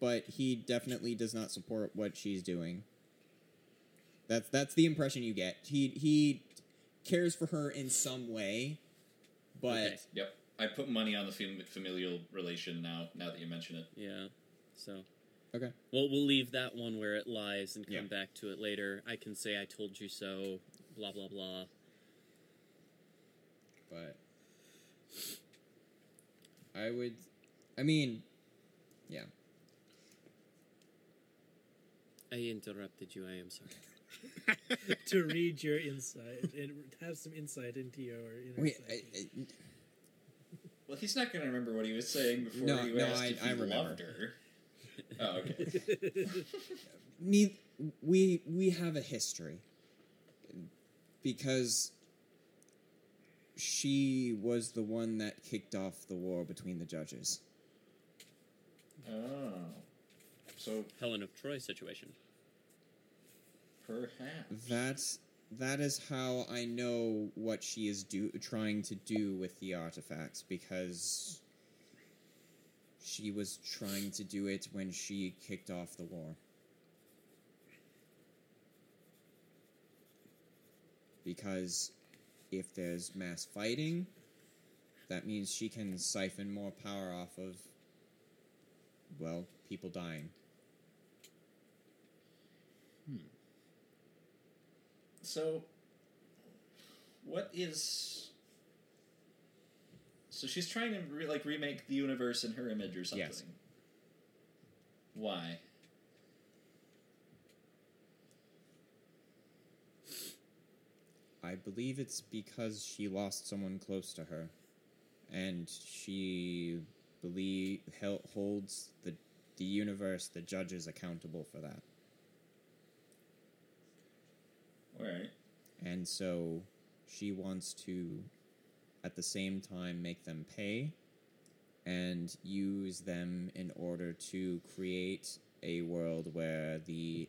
but he definitely does not support what she's doing. That's that's the impression you get. He he cares for her in some way, but Okay. Yep. I put money on the fam- familial relation now. Now that you mention it. Yeah. So. okay. Well, we'll leave that one where it lies and come Yeah. back to it later. I can say I told you so. Blah blah blah. but I would, I mean, yeah. I interrupted you. I am sorry. *laughs* *laughs* to read your insight and have some insight into your inner Wait, psyche. I, I, Well, he's not going to remember what he was saying before No, you no, asked I- if I remember. loved her. Oh, okay. *laughs* need, we we have a history because she was the one that kicked off the war between the judges. oh. So Helen of Troy situation. perhaps. That that is how I know what she is do trying to do with the artifacts because she was trying to do it when she kicked off the war. Because if there's mass fighting, that means she can siphon more power off of well, people dying. So, what is? So she's trying to re- like remake the universe in her image or something. Yes. Why? I believe it's because she lost someone close to her, and she believe hel- holds the the universe, the judges accountable for that, All right. and so she wants to, at the same time, make them pay, and use them in order to create a world where the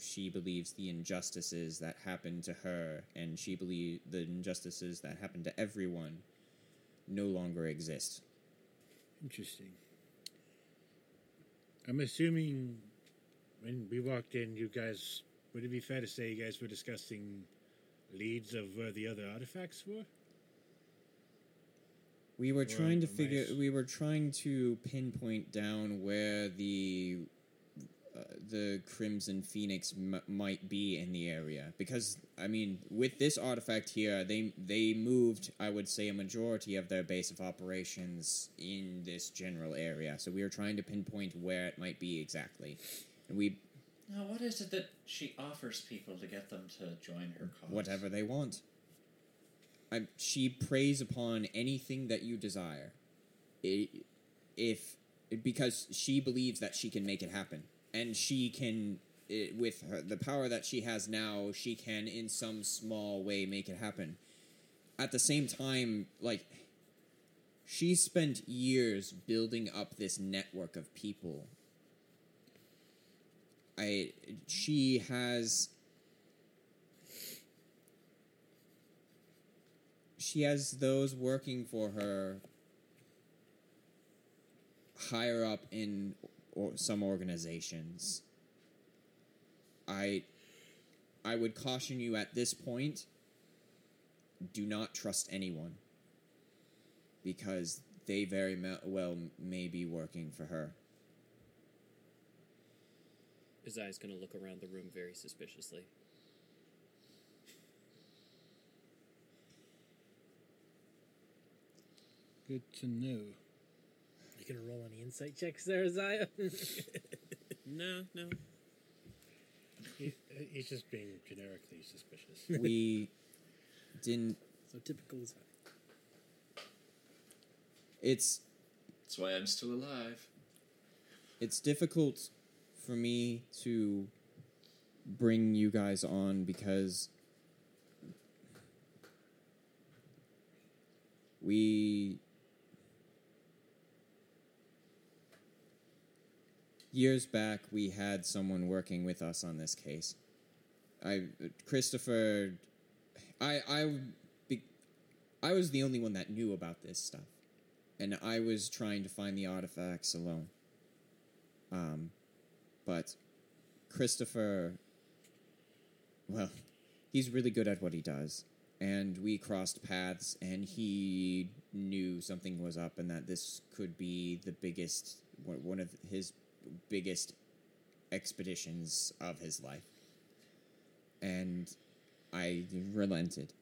she believes the injustices that happened to her and she believes the injustices that happened to everyone no longer exist. Interesting. I'm assuming when we walked in, you guys would it be fair to say you guys were discussing leads of where the other artifacts were? We were Right, trying to figure nice. we were trying to pinpoint down where the uh, the Crimson Phoenix m- might be in the area because I mean with this artifact here they they moved I would say a majority of their base of operations in this general area so we were trying to pinpoint where it might be exactly and we Now, what is it that she offers people to get them to join her cause? whatever they want. I, she preys upon anything that you desire. I if because she believes that she can make it happen, and she can it, with her, the power that she has now, she can in some small way make it happen. At the same time, like she spent years building up this network of people. I she has she has those working for her higher up in or some organizations. I I would caution you at this point do not trust anyone because they very well may be working for her. His eye's gonna look around the room very suspiciously. Good to know. You gonna roll any insight checks there, Zaya? *laughs* No, no. He, he's just being generically suspicious. *laughs* We didn't so typical Zaya. it's That's why I'm still alive. it's difficult for me to bring you guys on because we years back we had someone working with us on this case. I christopher i i i was the only one that knew about this stuff. And i was trying to find the artifacts alone. Um but christopher well he's really good at what he does. And we crossed paths and he knew something was up and that this could be the biggest one of his biggest expeditions of his life. And i relented.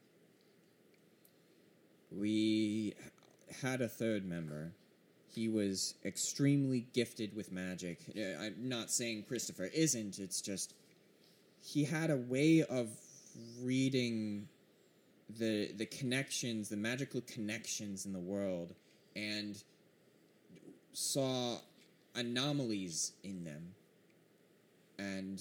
We had a third member he was extremely gifted with magic i'm not saying christopher isn't it's just he had a way of reading the the connections, the magical connections in the world, and saw anomalies in them. And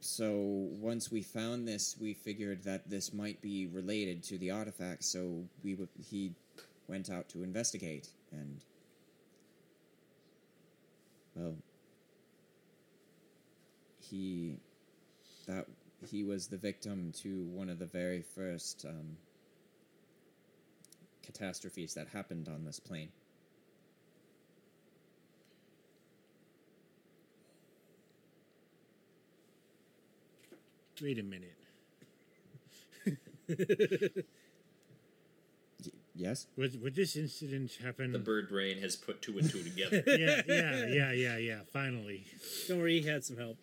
so once we found this, we figured that this might be related to the artifact. So we w- he went out to investigate, and well, he that he was the victim to one of the very first um, catastrophes that happened on this plane. Wait a minute. *laughs* Y- yes, Would, would this incident happen? The bird brain has put two and two together. *laughs* yeah, yeah, yeah, yeah, yeah. Finally. Don't worry, he had some help.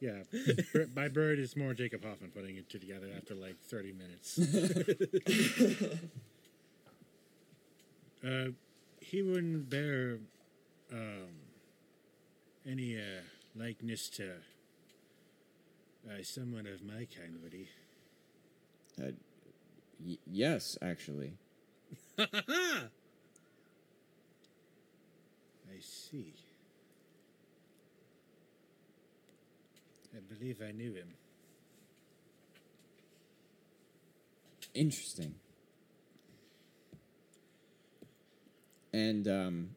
Yeah. Bir- My bird is more Jacob Hoffman putting it two together after like 30 minutes. *laughs* uh, he wouldn't bear um, any uh, likeness to uh, someone of my kind, would he? uh, y- yes, actually. *laughs* I see. I believe I knew him. Interesting. And um,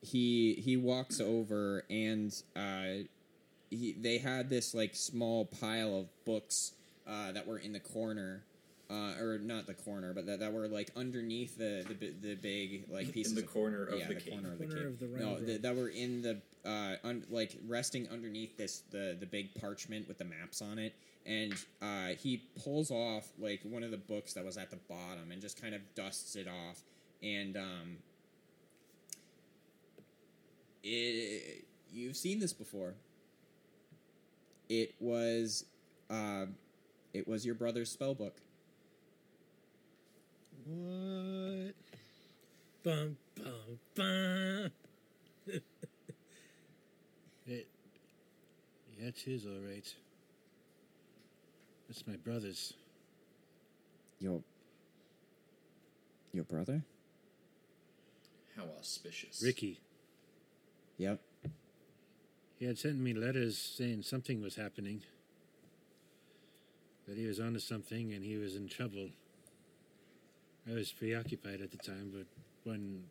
he he walks over and uh, he they had this like small pile of books uh, that were in the corner. Uh, or not the corner, but that, that were like underneath the the, the big like pieces the of- corner of yeah, the the cave. corner of the Corner cave. of the no, the, that were in the uh, un, like resting underneath this the the big parchment with the maps on it, and uh, he pulls off like one of the books that was at the bottom and just kind of dusts it off, and um, it you've seen this before. It was, uh, it was your brother's spell book. What? Bum bum bum. *laughs* It, yeah, it is all right. That's my brother's. Your, your brother? How auspicious. Ricky. Yep. He had sent me letters saying something was happening. That he was onto something and he was in trouble. I was preoccupied at the time, but when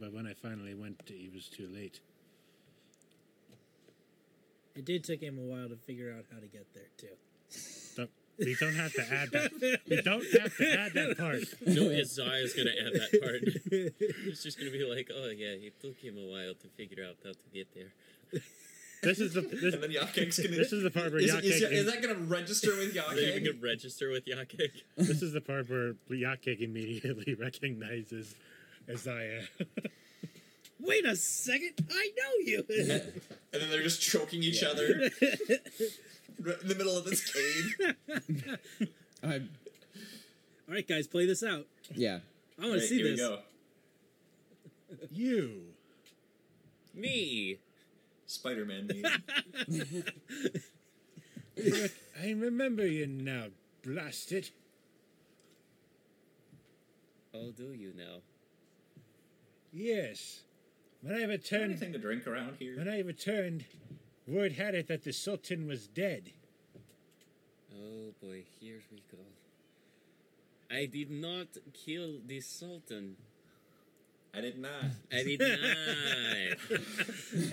but when I finally went, he was too late. It did take him a while to figure out how to get there too. Don't, we don't have to add that. *laughs* We don't have to add that part. No, Isaiah's gonna add that part. *laughs* It's just gonna be like, oh yeah, it took him a while to figure out how to get there. This is the *laughs* this, And then Yakek's gonna. this is the part where is, Yakek is, is that gonna register with *laughs* Are Yakek? gonna register with Yakek? *laughs* this is the part where Yakek immediately recognizes Isaiah. Wait a second! I know you. And then they're just choking each other right in the middle of this cave. I, All right, guys, play this out. yeah. I want Right, to see here this. we go. you. Me. Spider-Man. *laughs* me. I remember you now, blast it. Oh, do you now? Yes. When I Is there returned anything to drink around here? when I returned, word had it that the Sultan was dead. Oh boy, here we go. I did not kill the Sultan. I did not. I did not. *laughs*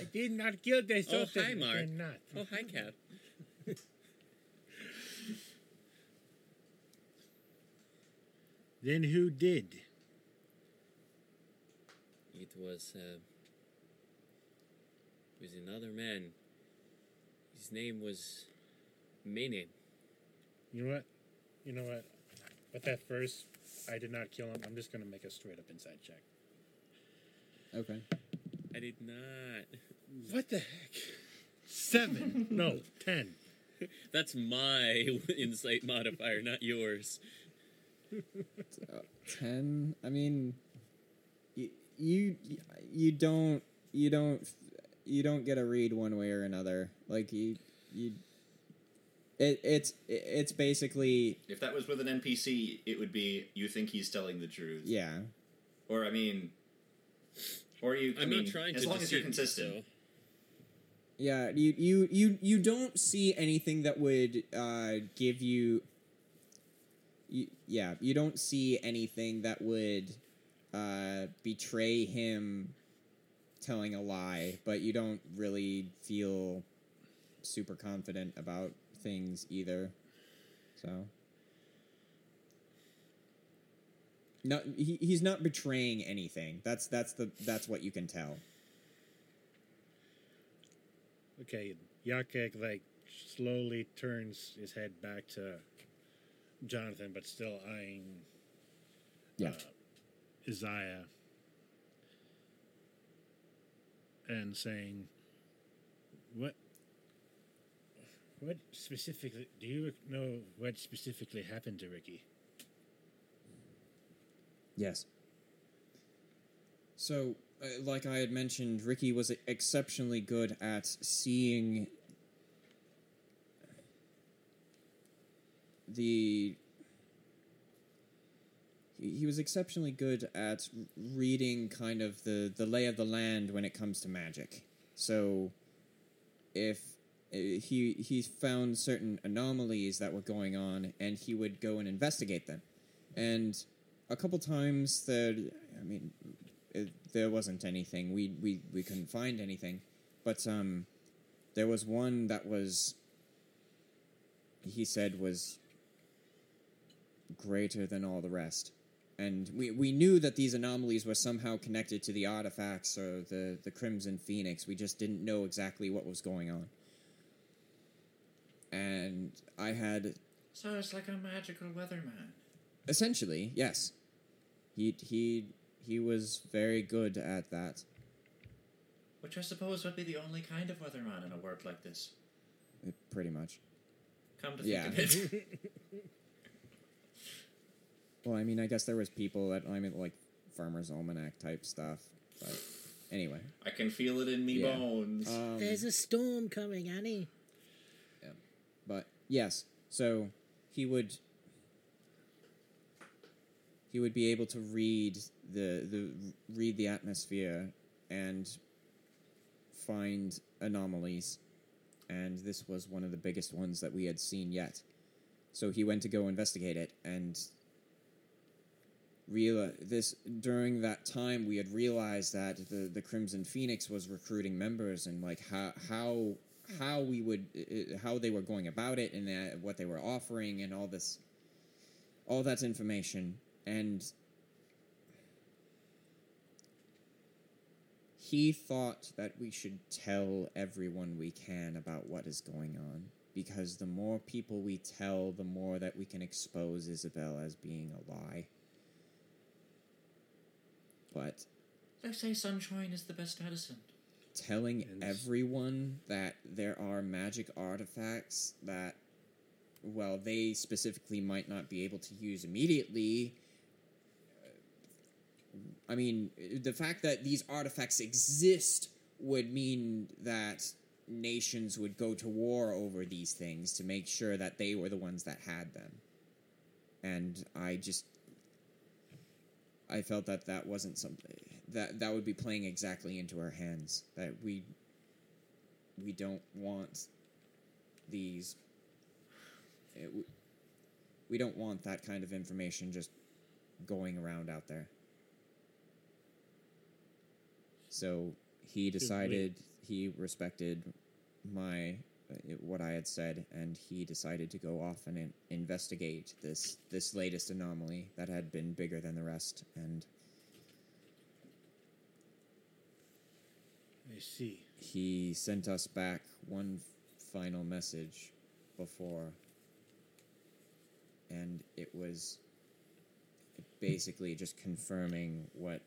I did not kill the Oh, Sultan. hi, I Mark. did not. oh, hi, Cap. Then who did? It was, uh, it was another man. His name was Mene. You know what? You know what? With that first, I did not kill him. I'm just gonna make a straight up insight check. Okay. I did not. What the heck? Seven. *laughs* no, ten. That's my *laughs* insight modifier, not yours. Uh, Ten. I mean, you, you you don't you don't you don't get a read one way or another. Like you you. It, it's it's basically If that was with an NPC, it would be you think he's telling the truth. yeah Or I mean, or you. I I'm mean, not trying as to long as you're consistent. so- Yeah, you you you you don't see anything that would uh, give you, you. Yeah, you don't see anything that would uh, betray him telling a lie, but you don't really feel super confident about things either. So. No, he, he's not betraying anything. That's that's the that's what you can tell. Okay, Yakek like slowly turns his head back to Jonathan, but still eyeing Yeah. uh, Isaiah and saying, "What? What specifically? Do you know what specifically happened to Ricky?" Yes. So, uh, like I had mentioned, Ricky was exceptionally good at seeing the. He he was exceptionally good at reading kind of the, the lay of the land when it comes to magic. So, if uh, he he found certain anomalies that were going on, and he would go and investigate them, and a couple times there i mean it, there wasn't anything. We, we we couldn't find anything. But um there was one that was he said was greater than all the rest. And we, we knew that these anomalies were somehow connected to the artifacts or the, the crimson phoenix. We just didn't know exactly what was going on. And i had So it's like a magical weatherman. Essentially, yes. He he he was very good at that. Which I suppose would be the only kind of weatherman in a world like this. uh, Pretty much. Come to Yeah. think of it. *laughs* Well, I mean, I guess there was people that I mean, like Farmer's Almanac type stuff. But anyway, I can feel it in me Yeah. bones. um, There's a storm coming, Annie. Yeah. But yes, so he would he would be able to read the the read the atmosphere and find anomalies, and this was one of the biggest ones that we had seen yet. So he went to go investigate it, and real this during that time we had realized that the the Crimson Phoenix was recruiting members and like how how how we would uh, how they were going about it and uh, what they were offering and all this all that information and he thought that we should tell everyone we can about what is going on. Because the more people we tell the more that we can expose Isabel as being a lie. But They say sunshine is the best medicine. telling everyone that there are magic artifacts that well they specifically might not be able to use immediately i mean the fact that these artifacts exist would mean that nations would go to war over these things to make sure that they were the ones that had them and i just I felt that that wasn't something that that would be playing exactly into our hands. That we we don't want these. It, we- we don't want that kind of information just going around out there. So he decided he respected my uh, what I had said, and he decided to go off and in- investigate this this latest anomaly that had been bigger than the rest. And I see. he sent us back one final message before, and it was basically just confirming what,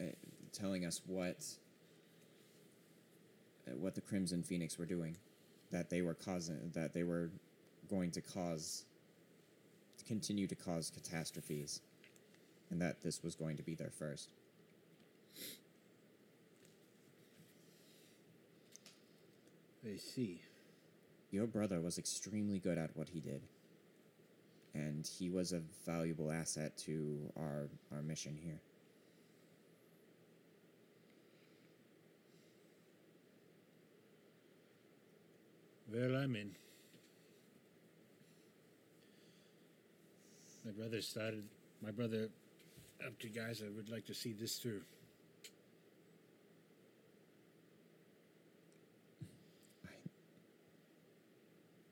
uh, telling us what uh, what the Crimson Phoenix were doing, that they were causing, that they were going to cause, continue to cause catastrophes, and that this was going to be their first. I see. Your brother was extremely good at what he did, and he was a valuable asset to our our mission here. Well, I'm in. My brother started. My brother, up to guys, I would like to see this through.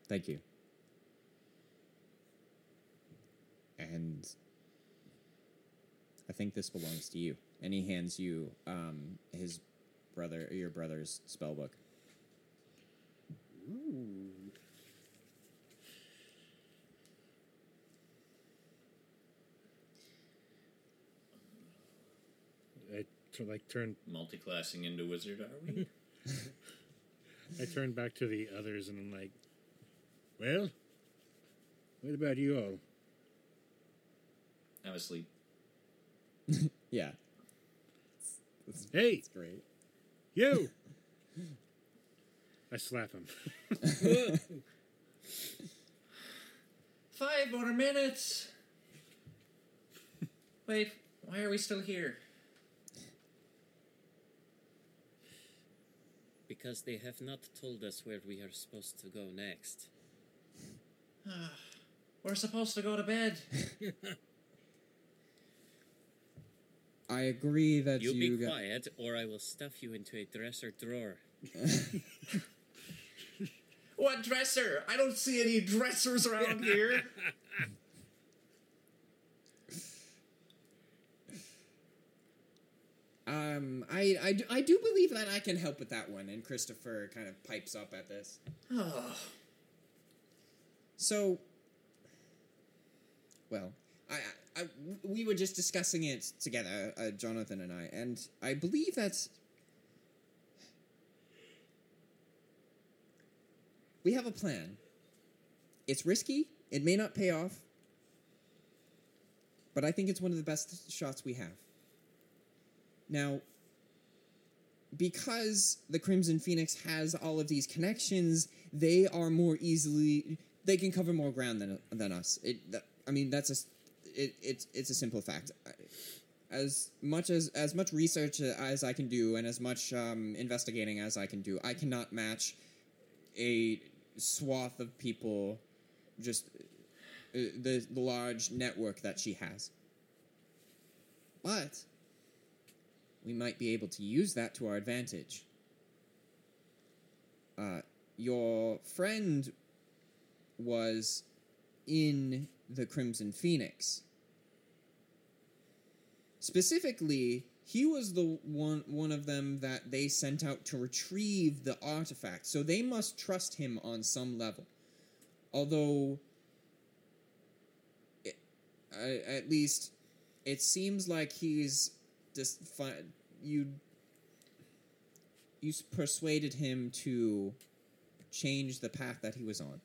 Thank you. And I think this belongs to you. And he hands you um, his brother, your brother's spell book. I t- like turn. Multiclassing into wizard, are we? *laughs* I turn back to the others, and I'm like, "Well, what about you all?" I'm asleep. *laughs* Yeah, Hey, it's great. you! *laughs* I slap him. *laughs* Five more minutes. Wait, why are we still here? Because they have not told us where we are supposed to go next. Ah, we're supposed to go to bed. *laughs* I agree that You, you. be got- quiet, or I will stuff you into a dresser drawer. *laughs* What dresser? I don't see any dressers around *laughs* here. Um, I, I, do- I do believe that I can help with that one. And Christopher kind of pipes up at this. Oh, *sighs* So, well, I, I, we were just discussing it together, uh, Jonathan and I, and I believe that we have a plan. It's risky. It may not pay off, but I think it's one of the best shots we have. Now, because the Crimson Phoenix has all of these connections, they are more easily they can cover more ground than than us. It, that, I mean, that's a it, it's it's a simple fact. As much as as much research as I can do and as much um, investigating as I can do, I cannot match a swath of people, just uh, the the large network that she has. But we might be able to use that to our advantage. Uh, your friend was in the Crimson Phoenix. Specifically, he was the one one of them that they sent out to retrieve the artifact. So they must trust him on some level. Although it, uh, at least it seems like he's just fi- you you persuaded him to change the path that he was on.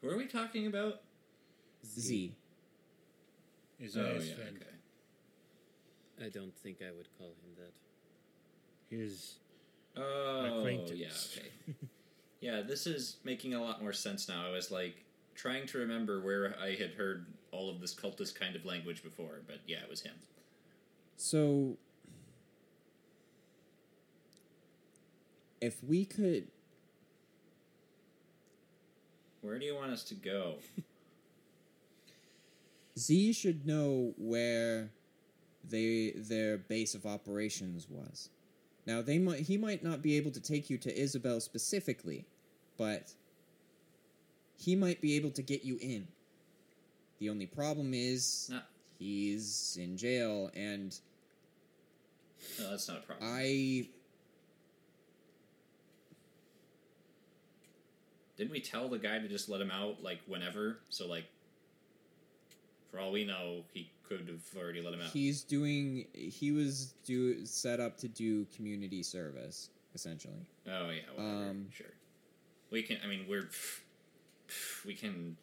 Who are we talking about? Z. Is oh, his yeah, friend. okay. I don't think I would call him that. His Oh, Acquaintance. yeah, okay. *laughs* yeah, this is making a lot more sense now. I was like trying to remember where I had heard all of this cultist kind of language before, but yeah, it was him. So, if we could, Where do you want us to go? *laughs* Z should know where they their base of operations was. Now they might he might not be able to take you to Isabel specifically, but he might be able to get you in. The only problem is No, he's in jail and no, that's not a problem. I Didn't we tell the guy to just let him out like whenever? So like, for all we know, he could have already let him out. he's doing he was do set up to do community service essentially. oh yeah, whatever. Um, sure. We can. I mean, we're we can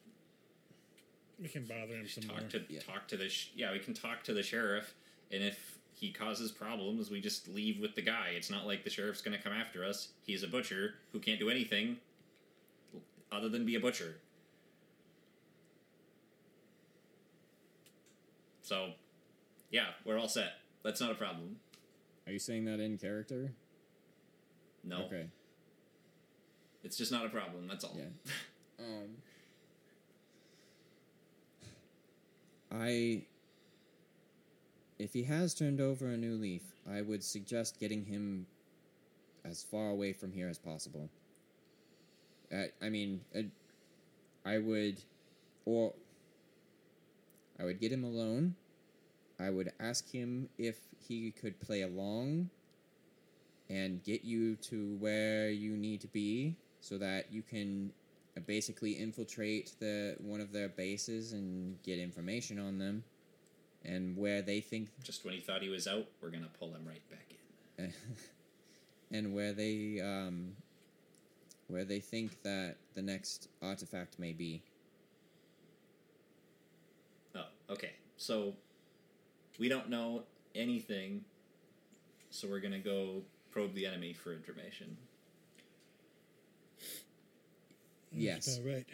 we can bother him some talk more. to Yeah. talk to the sh- yeah. We can talk to the sheriff, and if he causes problems, we just leave with the guy. It's not like the sheriff's going to come after us. He's a butcher who can't do anything other than be a butcher. So, yeah, we're all set. That's not a problem. Are you saying that in character? No, Okay. it's just not a problem. That's all. Yeah. *laughs* Um, I, if he has turned over a new leaf, I would suggest getting him as far away from here as possible. Uh, I mean, uh, I would, or I would get him alone. I would ask him if he could play along and get you to where you need to be so that you can uh, basically infiltrate the one of their bases and get information on them and where they think just when he thought he was out, we're gonna pull him right back in. *laughs* and where they um where they think that the next artifact may be. Okay. So we don't know anything, so we're gonna go probe the enemy for information. Yes. That's about right.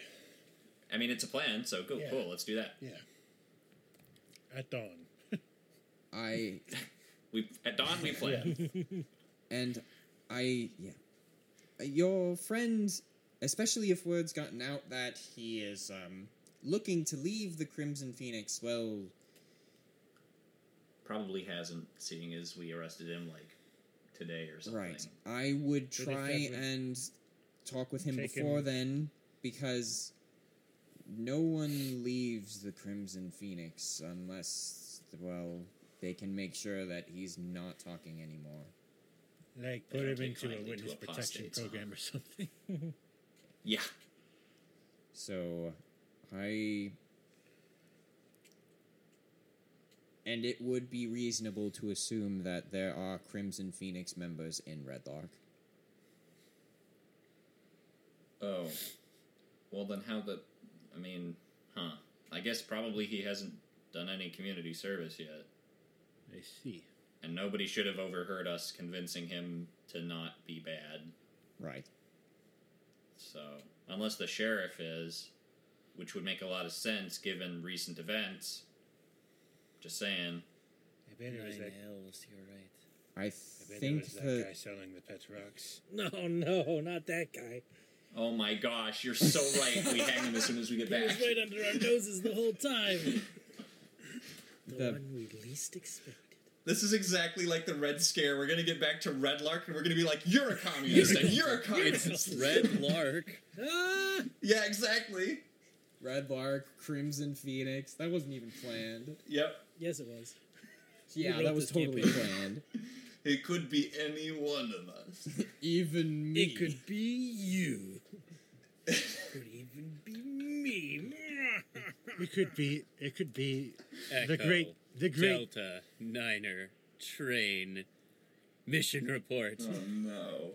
I mean, it's a plan, so go Yeah. cool. Let's do that. Yeah. At dawn. I *laughs* We at dawn we plan. *laughs* and I yeah. Your friend, especially if word's gotten out that he is um looking to leave the Crimson Phoenix, well, Probably hasn't, seeing as we arrested him like today or something. Right. I would try and talk with him take before him- then because no one leaves the Crimson Phoenix unless, well, they can make sure that he's not talking anymore. Like put him into a witness protection program or something. *laughs* Yeah. So, I. And it would be reasonable to assume that there are Crimson Phoenix members in Redlark. Oh. Well, then how the? I mean, huh? I guess probably he hasn't done any community service yet, I see. and nobody should have overheard us convincing him to not be bad. Right. So, unless the sheriff is, which would make a lot of sense given recent events, Just saying. I bet it was Nine that. elves, you're right. I I bet it think was that the guy selling the pet rocks. *laughs* No, no, not that guy. Oh my gosh, you're so right. We *laughs* hang him as soon as we get He was back. right under our noses the whole time. *laughs* The, The- one we least expected. This is exactly like the Red Scare. We're gonna get back to Red Lark and we're gonna be like, "You're a communist and you're a communist." Red Lark. Ah! yeah, exactly. Red Lark, Crimson Phoenix. That wasn't even planned. Yep. Yes, it was. Yeah, that was totally campaign? planned. *laughs* It could be any one of us. *laughs* even me. It could be you. it *laughs* could even be me. It could be. It could be Echo, the great. The great. Delta, Niner, Train, Mission Report. Oh no.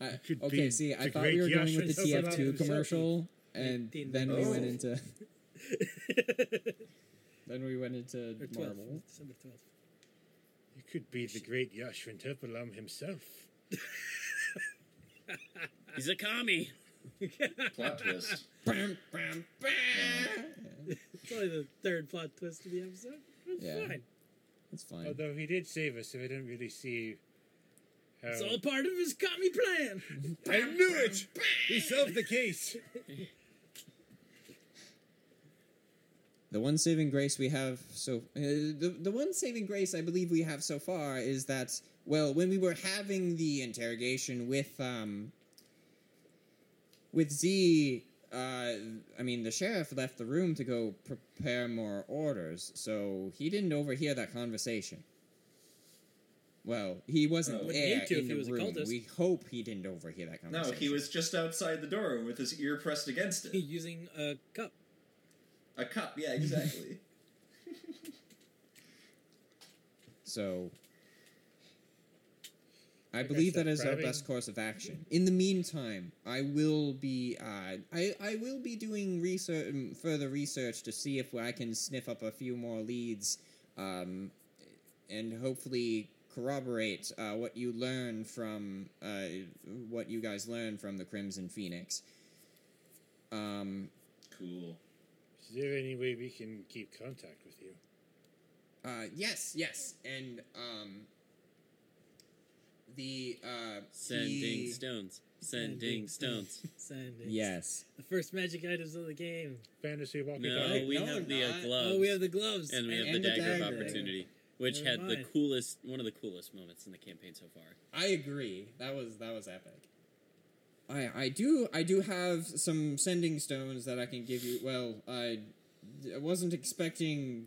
I- okay, see, I thought we were going with the TF2 commercial, and 19. then we Oh. went into *laughs* then we went into Or 12th, Marvel. December 12th. It could be the great Yashvintopalam himself. *laughs* He's a commie. Plot *laughs* twist. Bam, bam, bam. It's only the third plot twist of the episode. It's Yeah. fine. It's fine. Although he did save us, so I didn't really see how. It's all part of his commie plan. I knew it. He solved the case. The one saving grace we have so uh, the the one saving grace I believe we have so far is that well when we were having the interrogation with um with Z uh I mean the sheriff left the room to go prepare more orders so he didn't overhear that conversation. Well, he wasn't Oh. There to in if he the was a room. cultist. We hope he didn't overhear that conversation. No, he was just outside the door with his ear pressed against it. Using a cup. A cup, yeah, exactly. *laughs* So I I believe said, that is our best course of action. In the meantime, I will be uh, I I will be doing research, um, further research to see if I can sniff up a few more leads, um, and hopefully corroborate uh, what you learn from uh, what you guys learn from the Crimson Phoenix. Um, cool. Is there any way we can keep contact with you? Uh, yes, yes, and um, the uh, Sending the- stones. Sending stones. *laughs* Sending. Yes, The first magic items of the game. Fantasy walkie No, talkie. we No, have the uh, gloves. Oh, we have the gloves. and we have and the the dagger of dagger. opportunity, which Never had the coolest, one of the coolest moments in the campaign so far. I agree. That was that was epic. I I do I do have some sending stones that I can give you. Well, I I wasn't expecting.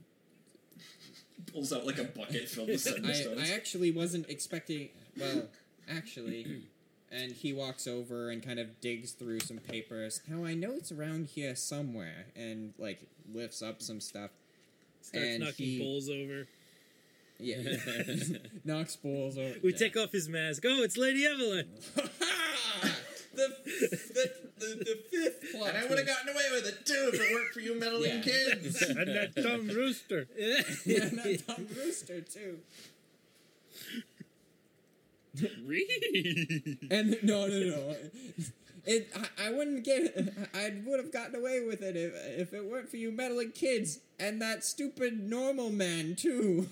Pulls out like a bucket filled *laughs* with sending I stones. I actually wasn't expecting. Well, actually. And he walks over and kind of digs through some papers. Now I know it's around here somewhere, and like lifts up some stuff. Starts and knocking he- bowls over. Yeah, *laughs* knocks balls over. We yeah. take off his mask. Oh, it's Lady Evelyn. *laughs* the, the, the, the fifth plot and I would have twist. gotten away with it too if it weren't for you meddling Yeah. kids. *laughs* and that dumb rooster. *laughs* yeah, and that dumb rooster too. And no, no, no. It, I, I wouldn't get. I would have gotten away with it if, if it weren't for you meddling kids and that stupid normal man too.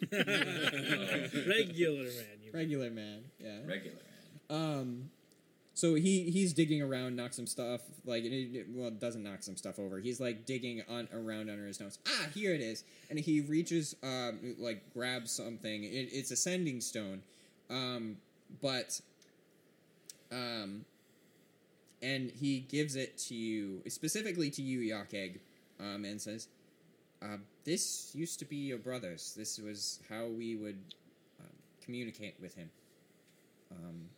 *laughs* Regular man. You Regular man, yeah. Regular man. Um, so he he's digging around, knocks some stuff like well, doesn't knock some stuff over. He's like digging on around under his nose. Ah, here it is, and he reaches, um, like grabs something. It, it's a sending stone, um, but, um, and he gives it to you specifically to you, Yakek, um, and says, uh, "This used to be your brother's. This was how we would um, communicate with him." Um,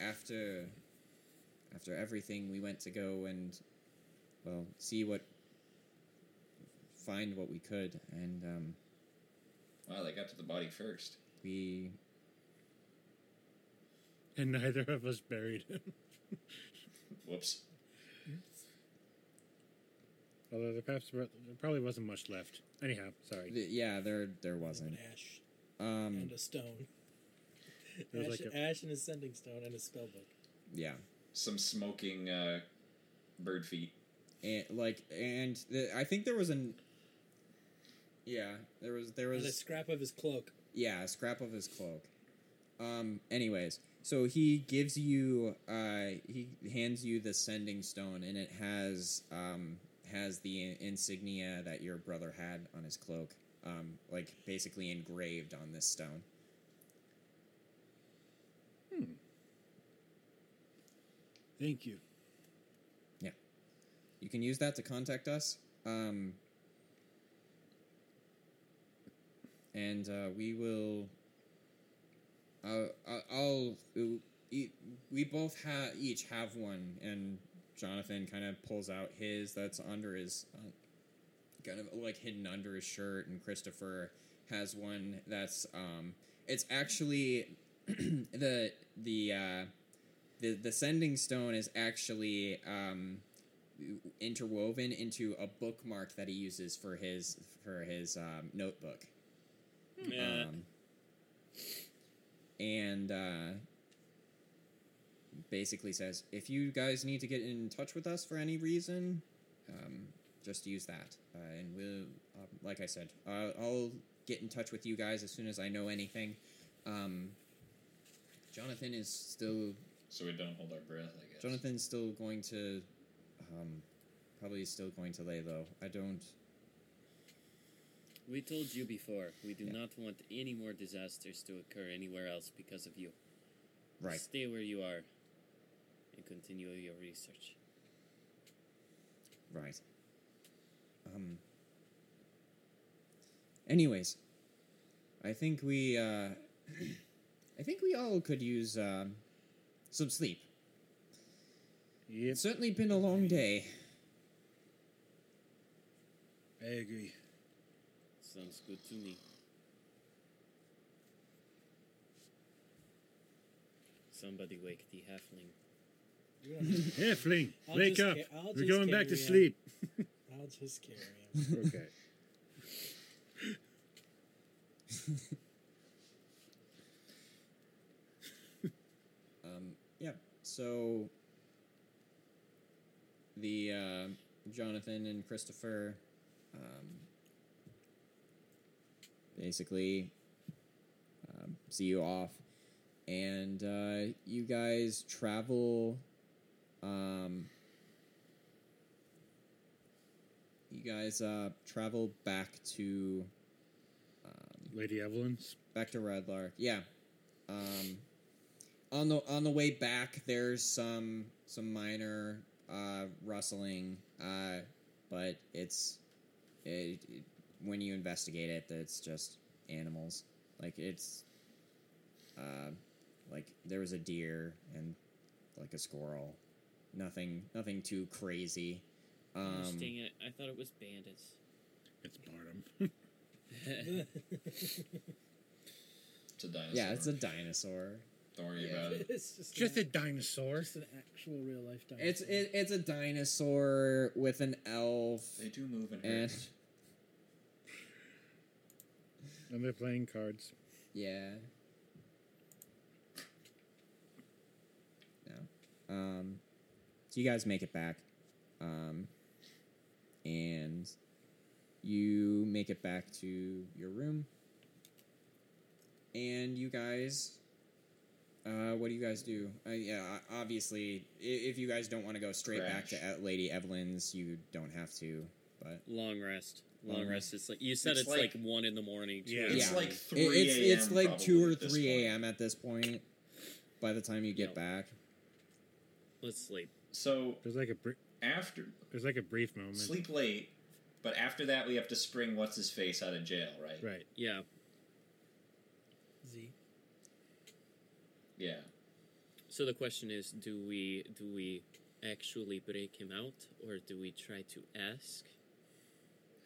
after after everything we went to go and well see what find what we could and um, Wow, they got to the body first. we And neither of us buried him. Whoops. Although there perhaps there probably wasn't much left. Anyhow, sorry. th- yeah there there wasn't ash um and a stone. There was Ash, like a- ash and a sending stone and a spell book. yeah Some smoking uh, bird feet. and like and the, I think there was an Yeah, there was there And a scrap of his cloak. yeah a scrap of his cloak. Um. Anyways, so he gives you uh he hands you the sending stone, and it has um has the insignia that your brother had on his cloak, um like basically engraved on this stone. Thank you. Yeah. You can use that to contact us. Um, and uh, we will. Uh, I'll. We both have each have one, and Jonathan kind of pulls out his that's under his, uh, kind of like hidden under his shirt, and Christopher has one that's um, it's actually *clears throat* the the uh, the the sending stone is actually um interwoven into a bookmark that he uses for his for his um, notebook. Yeah. Um, and uh, basically says, if you guys need to get in touch with us for any reason, um, just use that, uh, and we'll, uh, like I said, uh, I'll get in touch with you guys as soon as I know anything. Um, Jonathan is still So we don't hold our breath, I guess. Jonathan's still going to, um, probably still going to lay low. I don't. We told you before, we do Yeah. not want any more disasters to occur anywhere else because of you. Right. Stay where you are and continue your research. Right. Um. Anyways, I think we. Uh, *clears throat* I think we all could use um, some sleep. Yep, It's certainly been a long day. I agree. Sounds good to me. Somebody wake the halfling. You don't have to- Halfling, I'll wake up. ca- We're going back to carry on. sleep. *laughs* I'll just carry him. okay. *laughs* Um, yeah. So the uh, Jonathan and Christopher um, basically um, see you off, and uh, you guys travel. Um, you guys uh, travel back to um, Lady Evelyn's. back to Red Lark. Yeah. Um, on the on the way back, there's some some minor uh, rustling, uh, but it's it, it- when you investigate it, it's just animals. Like it's uh, like there was a deer and like a squirrel. Nothing nothing too crazy. Um, Gosh, dang it, I thought it was bandits. It's Barnum. It's a dinosaur. yeah, it's a dinosaur. Don't worry Yeah. about it. *laughs* it's just, Just an, a dinosaur. just an actual real life dinosaur. It's it, it's a dinosaur with an elf. They do move in And- *laughs* And they're playing cards. Yeah. No. Um, so you guys make it back, um, and you make it back to your room, and you guys. Uh, what do you guys do? Uh, yeah, obviously, if you guys don't want to go straight back to Lady Evelyn's, you don't have to. But Long rest. Long, Long rest. It's like you said. It's It's, like- like, one in the morning. two Yeah. It's Yeah. like It- 3 it's it's like two or probably at this three a.m. at this point. By the time you get Yep. back, Let's sleep. So There's like a br- after there's like a brief moment. sleep late, but after that we have to spring what's his face out of jail, right? Right. Yeah. Z. Yeah. So the question is, do we do we actually break him out, or do we try to ask?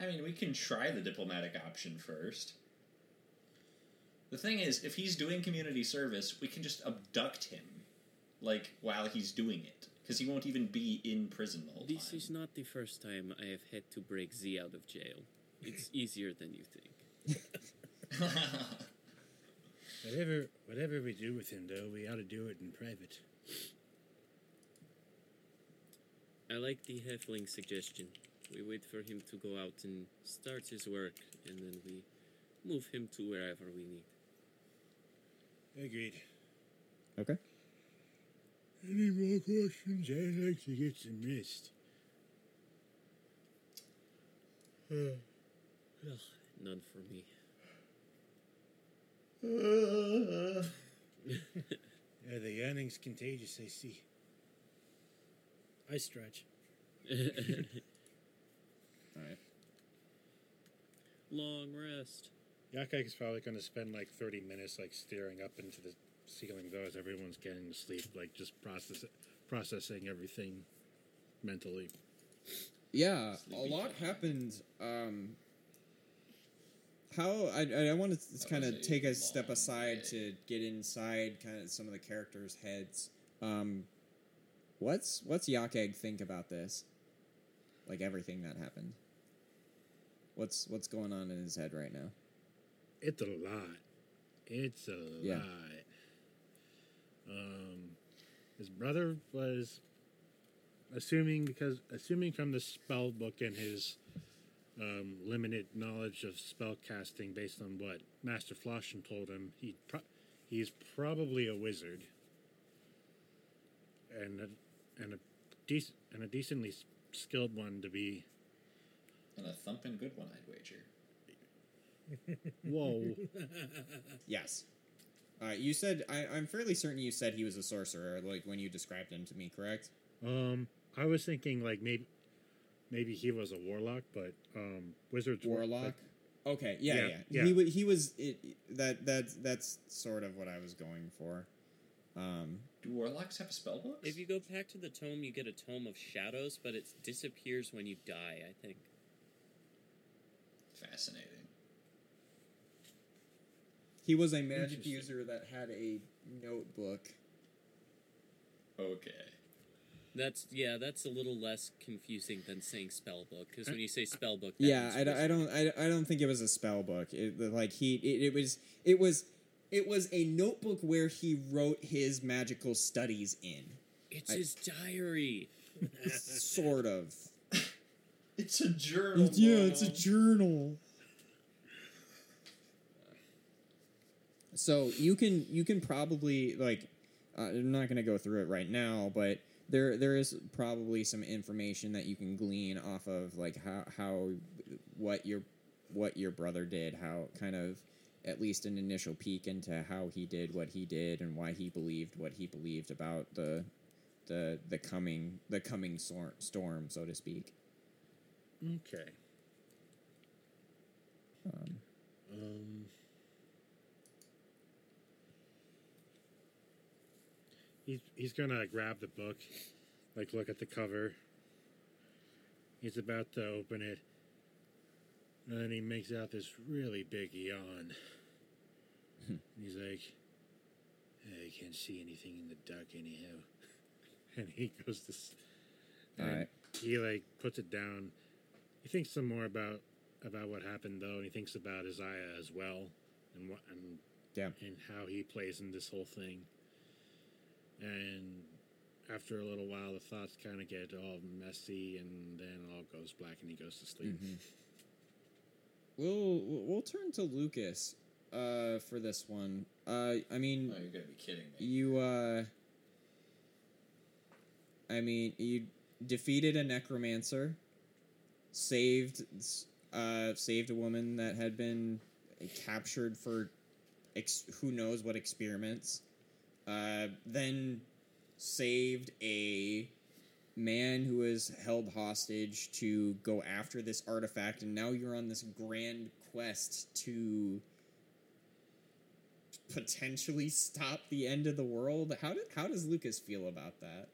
I mean, we can try the diplomatic option first. The thing is, if he's doing community service, we can just abduct him, like while he's doing it, because he won't even be in prison the whole This time. is not the first time I have had to break Z out of jail. It's *laughs* easier than you think. *laughs* Whatever whatever we do with him, though, we ought to do it in private. I like the halfling suggestion. We wait for him to go out and start his work, and then we move him to wherever we need. Agreed. Okay. Any more questions? I'd like to get some rest. Uh, Ugh, none for me. *laughs* yeah, the yawning's contagious, I see. I stretch. *laughs* All right. Long rest. Yakek is probably going to spend like 30 minutes like staring up into the ceiling though as everyone's getting to sleep, like just process processing everything mentally. Yeah, a lot time. happened. Um, how I I want to kind of take a step aside day. to get inside kind of some of the characters' heads. Um, what's what's Yakek think about this? Like everything that happened. What's what's going on in his head right now? It's a lot. It's a Yeah. lot. Um, his brother was assuming because assuming from the spell book and his um, limited knowledge of spell casting based on what Master Floshin told him, he pro- he's probably a wizard and a, and a decent and a decently skilled one to be. And a thumping good one, I'd wager. Whoa. *laughs* Yes. Uh, you said I, I'm fairly certain you said he was a sorcerer, like when you described him to me, correct? Um, I was thinking like maybe maybe he was a warlock, but um, wizards were- Warlock. Okay, yeah, Yeah, yeah. yeah. He wa- he was it, that that's that's sort of what I was going for. Um, Do warlocks have spell books? If you go back to the tome, you get a tome of shadows, but it disappears when you die. I think. Fascinating. he was a magic user that had a notebook. Okay. That's yeah. That's a little less confusing than saying spell book because when you say spell book, that Yeah, I, don't- I don't I, I don't think it was a spell book. It, like he it, it was it was it was a notebook where he wrote his magical studies in. It's I- his diary. *laughs* sort of. It's a journal. yeah, it's a journal. So you can you can probably like uh, I'm not going to go through it right now, but there there is probably some information that you can glean off of like how how what your what your brother did, how kind of at least an initial peek into how he did what he did and why he believed what he believed about the the the coming the coming sor- storm, so to speak. Okay. Um, Um, he's he's gonna grab the book, like look at the cover. He's about to open it, and then he makes out this really big yawn. Hmm. he's like, "I can't see anything in the dark anyhow," *laughs* and he goes to. s- Alright. He like puts it down. He thinks some more about about what happened though, and he thinks about Isaiah as well, and what and Yeah. and how he plays in this whole thing. And after a little while, the thoughts kind of get all messy, and then all goes black, and he goes to sleep. Mhm. We'll we'll turn to Lucas uh, for this one. Uh, I mean, Oh, you're gonna be kidding me. you. Uh, I mean, you defeated a necromancer, saved uh, saved a woman that had been captured for ex- who knows what experiments. Uh, then saved a man who was held hostage to go after this artifact, and now you're on this grand quest to potentially stop the end of the world. How did how does Lucas feel about that?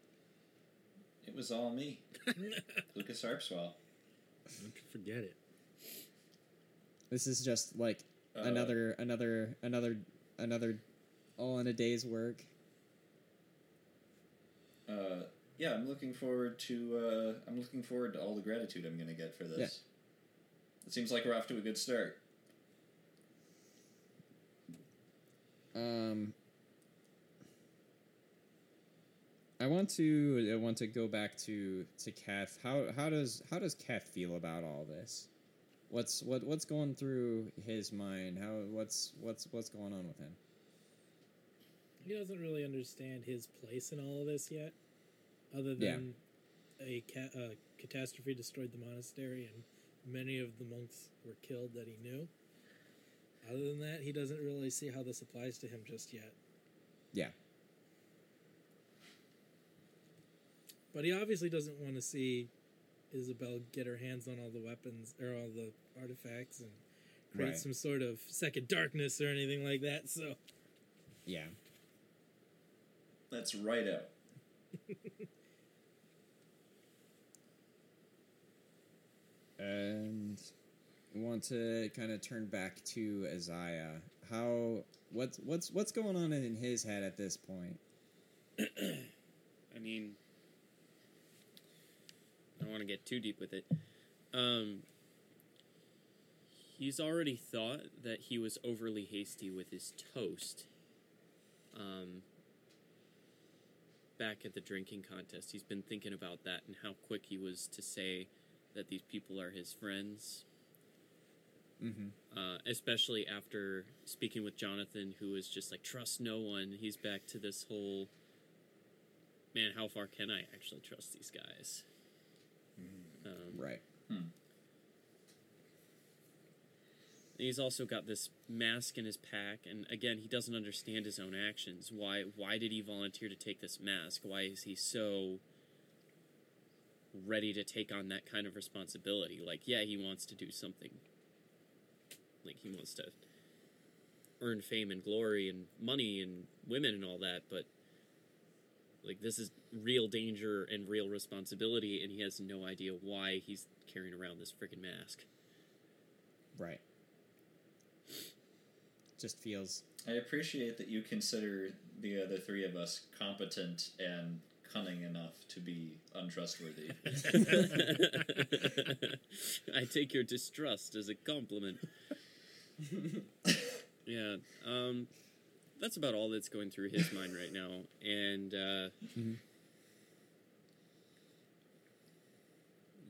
It was all me. *laughs* Lucas Harpswell. Don't forget it. This is just like Uh, another another another another all in a day's work. Uh, yeah, I'm looking forward to. Uh, I'm looking forward to all the gratitude I'm going to get for this. Yeah. It seems like we're off to a good start. Um I want to I want to go back to to Keth. How how does how does Keth feel about all this? What's what what's going through his mind? How what's what's what's going on with him? He doesn't really understand his place in all of this yet, other Yeah. than a ca- uh, catastrophe destroyed the monastery and many of the monks were killed that he knew. Other than that, he doesn't really see how this applies to him just yet. Yeah. But he obviously doesn't want to see Isabel get her hands on all the weapons or all the artifacts and create Right. some sort of second darkness or anything like that. So Yeah. That's right out. And I want to kind of turn back to Isaiah. How what's what's what's going on in his head at this point? *clears throat* I mean, I don't want to get too deep with it. Um, he's already thought that he was overly hasty with his toast. Um, back at the drinking contest, he's been thinking about that and how quick he was to say that these people are his friends. Mm-hmm. Uh, especially after speaking with Jonathan, who was just like, trust no one. He's back to this whole man, how far can I actually trust these guys? Um, Right. He's also got this mask in his pack, and again, he doesn't understand his own actions. Why? Why did he volunteer to take this mask? Why is he so ready to take on that kind of responsibility? Like, yeah, he wants to do something. Like he wants to earn fame and glory and money and women and all that, but like this is real danger and real responsibility, and he has no idea why he's carrying around this freaking mask. Right. Just feels I appreciate that you consider the other three of us competent and cunning enough to be untrustworthy. *laughs* I take your distrust as a compliment. *laughs* yeah, um, that's about all that's going through his mind right now, and uh, Mhm.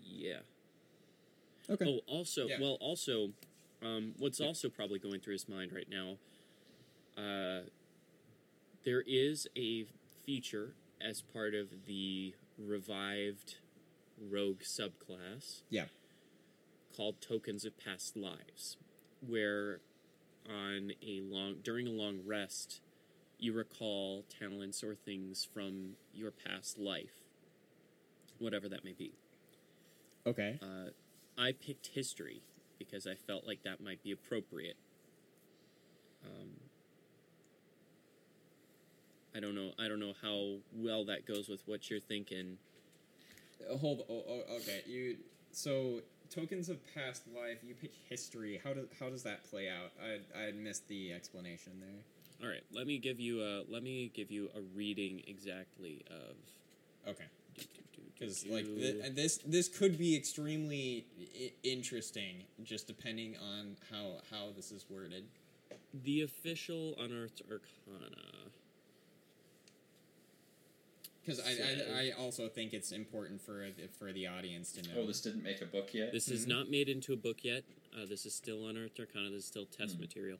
yeah. okay. Oh, also, Yeah. well, also, um, what's also probably going through his mind right now, uh, there is a feature as part of the revived rogue subclass Yeah. called Tokens of Past Lives, where on a long during a long rest, you recall talents or things from your past life, whatever that may be. Okay. Uh, I picked history because I felt like that might be appropriate. Um, I don't know. I don't know how well that goes with what you're thinking. Uh, hold. Oh, oh, okay. You. So tokens of past life. You pick history. How does how does that play out? I I missed the explanation there. All right, let me give you a let me give you a reading exactly of Okay. Because like th- this this could be extremely I- interesting, just depending on how how this is worded. the official unearthed arcana. Because I, I I also think it's important for the, for the audience to know. oh, this didn't make a book yet? This is Mhm. not made into a book yet. Uh, this is still unearthed arcana. This is still test Hmm. material.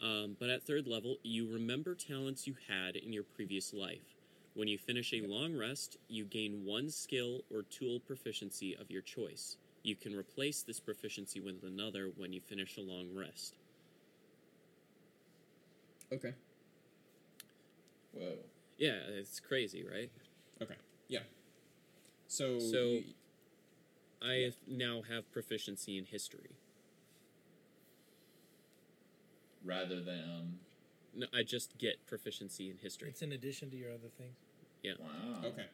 Um, but at third level, you remember talents you had in your previous life. When you finish a long rest, you gain one skill or tool proficiency of your choice. You can replace this proficiency with another when you finish a long rest. Okay. Whoa. Yeah, it's crazy, right? Okay. Yeah. So. So- you- I Yeah. now have proficiency in history. Rather than. No, I just get proficiency in history. it's in addition to your other things, Wow. okay.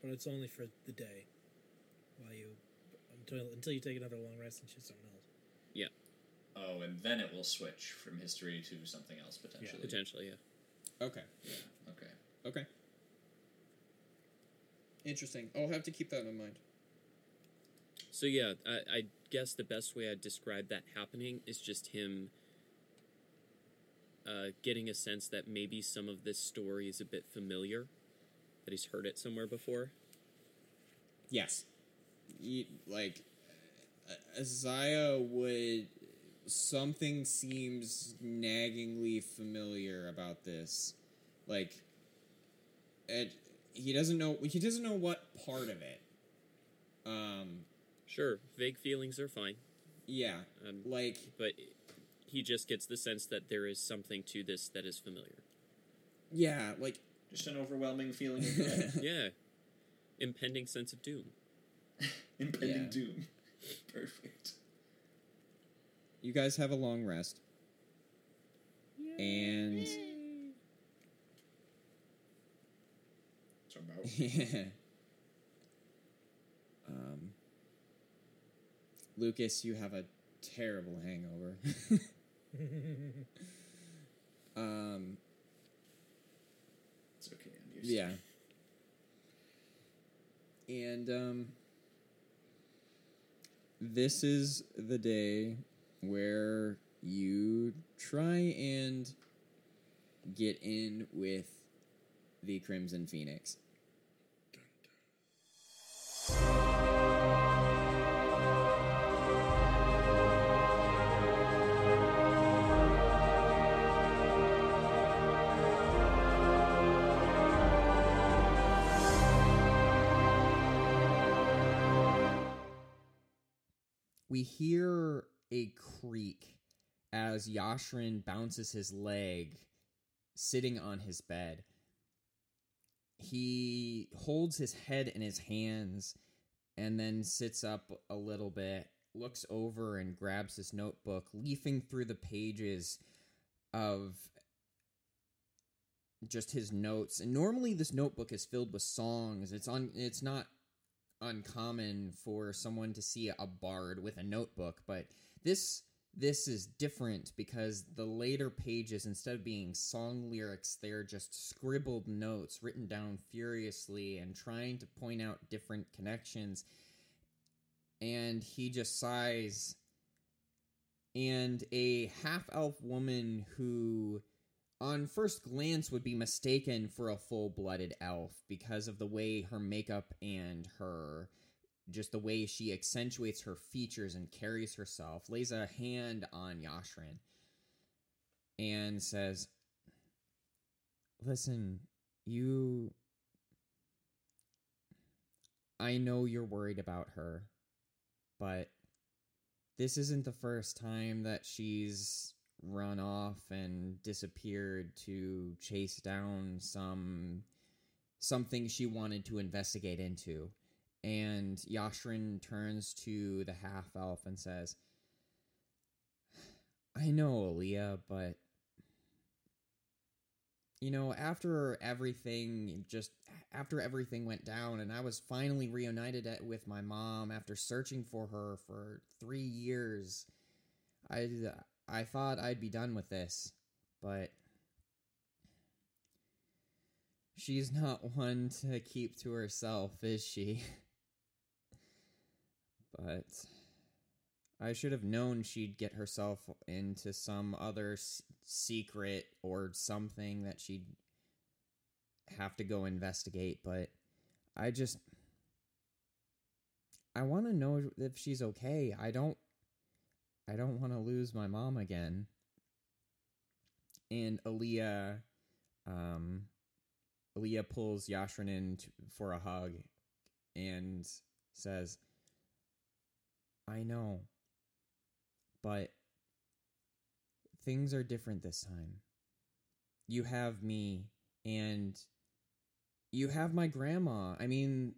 but it's only for the day, while you until until you take another long rest and choose something else. Yeah. Oh, and then it will switch from history to something else potentially. Yeah. Potentially, yeah. Okay. Yeah. Okay. Okay. Interesting. I'll have to keep that in mind. So yeah, I, I guess the best way I'd describe that happening is just him uh, getting a sense that maybe some of this story is a bit familiar, that he's heard it somewhere before. Yes. You, like, Isaiah would. Something seems naggingly familiar about this. Like, it, he doesn't know. He doesn't know what part of it. Um. Sure, vague feelings are fine, Yeah. um, Like. but he just gets the sense that there is something to this that is familiar. Yeah. Like. Just an overwhelming feeling of *laughs* dread. Yeah, impending sense of doom. *laughs* impending Yeah. doom. *laughs* Perfect. You guys have a long rest. And. So about Yeah. Um, Lucas, you have a terrible hangover. um, it's okay. I'm used to yeah. And um, this is the day where you try and get in with the Crimson Phoenix. We hear a creak as Yashrin bounces his leg sitting on his bed. He holds his head in his hands and then sits up a little bit, looks over and grabs his notebook, leafing through the pages of just his notes. And normally this notebook is filled with songs. It's on it's not uncommon for someone to see a bard with a notebook, but this this is different because the later pages instead of being song lyrics, they're just scribbled notes written down furiously and trying to point out different connections. And he just sighs and a half elf woman who on first glance would be mistaken for a full-blooded elf because of the way her makeup and her just the way she accentuates her features and carries herself lays a hand on Yashrin and says listen you I know you're worried about her but this isn't the first time that she's run off and disappeared to chase down some something she wanted to investigate into. And Yashrin turns to the half elf and says, I know, Aaliyah, but you know, after everything just after everything went down and I was finally reunited at, with my mom after searching for her for 3 years, I I thought I'd be done with this, but she's not *laughs* one to keep to herself, is she? *laughs* but I should have known she'd get herself into some other s- secret or something that she'd have to go investigate, but I just I want to know if she's okay. I don't I don't want to lose my mom again. And Aaliyah, um, Aaliyah pulls Yashrin in t- for a hug and says, I know, but things are different this time. You have me, and you have my grandma. I mean,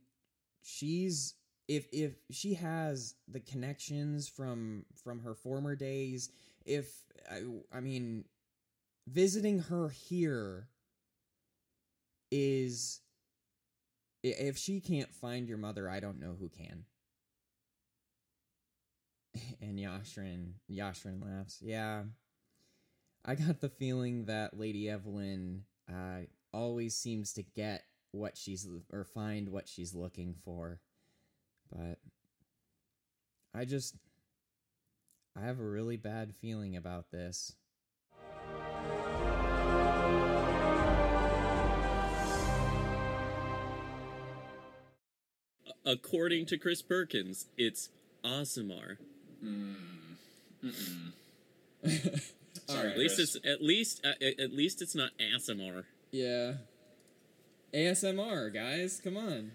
she's if if she has the connections from from her former days if i, I mean visiting her here is if she can't find your mother i don't know who can. *laughs* And yashrin yashrin laughs. Yeah. I got the feeling that lady evelyn uh always seems to get what she's or find what she's looking for but I just I have a really bad feeling about this. according to Chris Perkins, it's ASMR. *laughs* Sorry, At least Chris. it's at least uh, at at least it's not ASMR. Yeah. ASMR, guys, come on.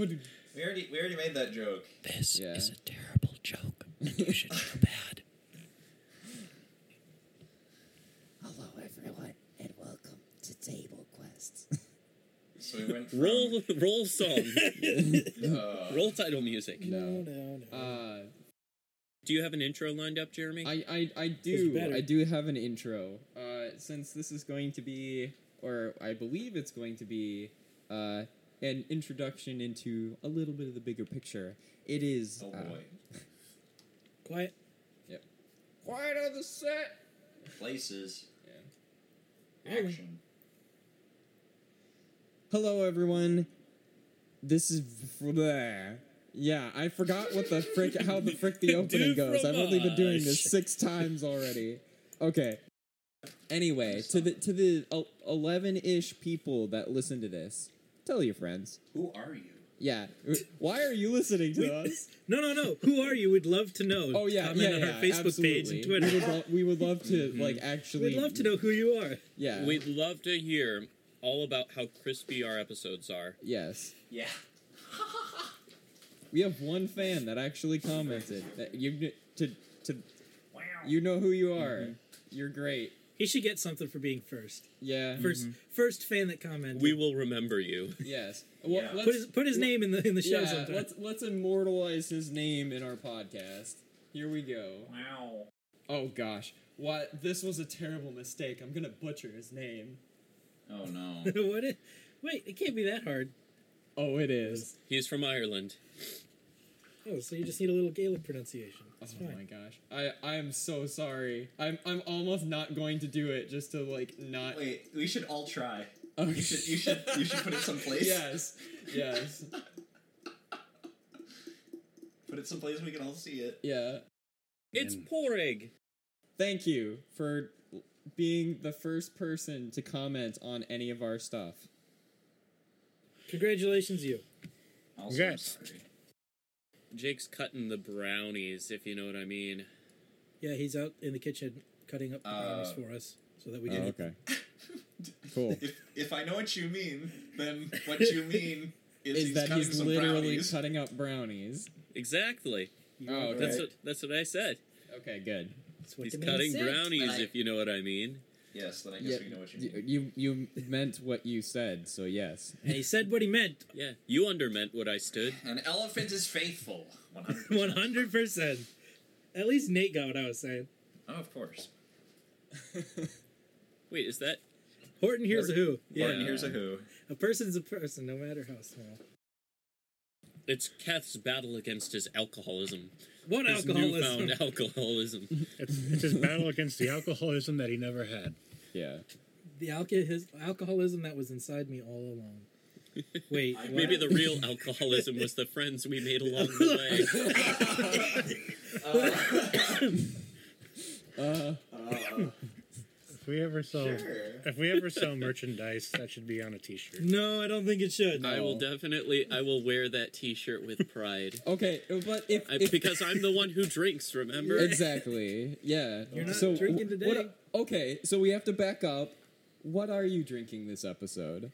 But We already we already made that joke. This Yeah. is a terrible joke, and you should feel *laughs* bad. Hello, everyone, and welcome to Table Quests. So we went from, Roll roll song. *laughs* uh, roll title music. No, no, no. uh, Do you have an intro lined up, Jeremy? I, I, I do. I do have an intro. Uh, since this is going to be, or I believe it's going to be, uh, an introduction into a little bit of the bigger picture. It is. oh uh, boy. *laughs* Quiet. Quiet on the set. Places. Yeah. Action. Hello, everyone. This is. Bleh. Yeah, I forgot what the frick, how the frick the *laughs* opening goes. I've only been doing this six times already. Okay. Anyway, to the to the eleven ish people that listen to this, tell your friends. Who are you? Yeah, why are you listening to us? No, no, no. Who are you? We'd love to know. Oh yeah, Comment yeah, on yeah, our Facebook page and. Twitter. We would, lo- we would love to mm-hmm. like actually. We'd love to know who you are. Yeah. We'd love to hear all about how crispy our episodes are. Yes. Yeah. *laughs* We have one fan that actually commented that you to to Wow. you know who you are. Mm-hmm. You're great. He should get something for being first. Yeah. 1st mm-hmm. first fan that commented. We will remember you. Yes. Well, Yeah. put his put his name in the in the show yeah, sometime. let's let's immortalize his name in our podcast. Here we go. Wow. Oh gosh. What this was a terrible mistake. I'm gonna butcher his name. Oh no. *laughs* what? It, wait, it can't be that hard. Oh, it is. He's from Ireland. Oh, so you just need a little Gaelic pronunciation. That's oh fine. my gosh. I I am so sorry. I'm I'm almost not going to do it just to like not. Wait, we should all try. Oh, You should you should you should put it someplace. *laughs* yes. Yes. Put it someplace we can all see it. Yeah. It's And- porrig. Thank you for being the first person to comment on any of our stuff. Congratulations, you. Also, Congrats. I'm sorry. Jake's cutting the brownies, if you know what I mean. Yeah, he's out in the kitchen cutting up the brownies Uh, for us so that we Oh, can. okay. *laughs* Cool. If if I know what you mean, then what *laughs* you mean is, Is he's that cutting he's some literally brownies. cutting up brownies? Exactly. Oh, okay. That's what that's what I said. Okay, good. That's what He's cutting said. brownies, I- if you know what I mean. Yes, then I guess Yeah, we know what you y- mean. you you meant what you said, so yes. And *laughs* he said what he meant. Yeah, you undermeant what I stood. An elephant is faithful. *laughs* 100%. One hundred percent. At least Nate got what I was saying. Oh, of course. *laughs* Wait, is that Horton Hears a Who. Yeah, Martin, here's a who. a person's a person, no matter how small. It's Keth's battle against his alcoholism. What His alcoholism? newfound *laughs* alcoholism. It's, it's his battle against the alcoholism that he never had. Yeah. The alco- his alcoholism that was inside me all along. Wait, *laughs* what? Maybe the real alcoholism was the friends we made along the way. *laughs* Uh, If we ever sell, if we ever sell merchandise, that should be on a T-shirt. No, I don't think it should. I will definitely, I will wear that T-shirt with pride. *laughs* okay, uh, but if, I, if because I'm the one who drinks. Remember? *laughs* exactly, yeah. *laughs* You're not so drinking today. What, okay, so we have to back up. What are you drinking this episode?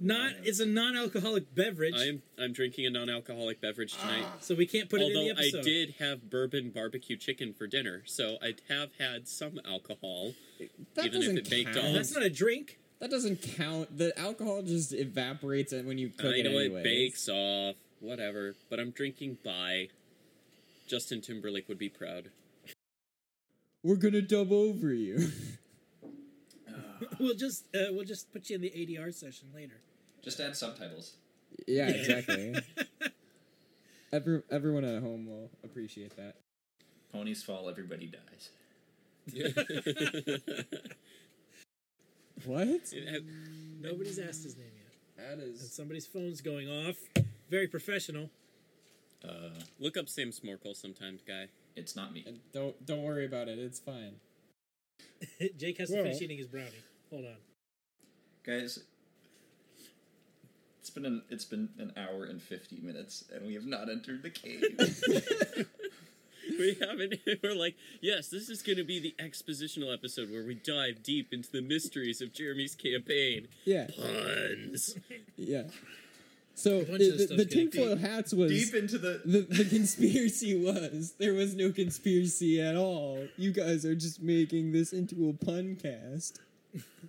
Not. It's a non-alcoholic beverage, I'm I'm drinking a non-alcoholic beverage ah. tonight. so we can't put it Although in the I did have bourbon barbecue chicken for dinner, so I have had some alcohol, That even if doesn't it baked count. on. That's not a drink. That doesn't count. The alcohol just evaporates when you cook I it know anyways. it bakes off, whatever. But I'm drinking by. Justin Timberlake would be proud. We're gonna dub over you. *laughs* *sighs* We'll just uh, we'll just put you in the ADR session later. Just add subtitles. yeah, *laughs* exactly. Every, everyone at home will appreciate that. Ponies fall, everybody dies. *laughs* What? It had- Nobody's asked his name yet, That is. and somebody's phone's going off. Very professional. Uh, Look up Sam Smorkel sometimes, guy. it's not me. Don't don't worry about it. It's fine. *laughs* Jake has to Well- finish eating his brownie. Hold on. Guys, it's been an it's been an hour and fifty minutes, and we have not entered the cave. *laughs* *laughs* we haven't. *laughs* We're like, yes, this is going to be the expositional episode where we dive deep into the mysteries of Jeremy's campaign. Yeah, Puns. *laughs* yeah. So the, the, the tinfoil deep. hats was Deep into the the, the conspiracy was there was no conspiracy at all. You guys are just making this into a pun cast.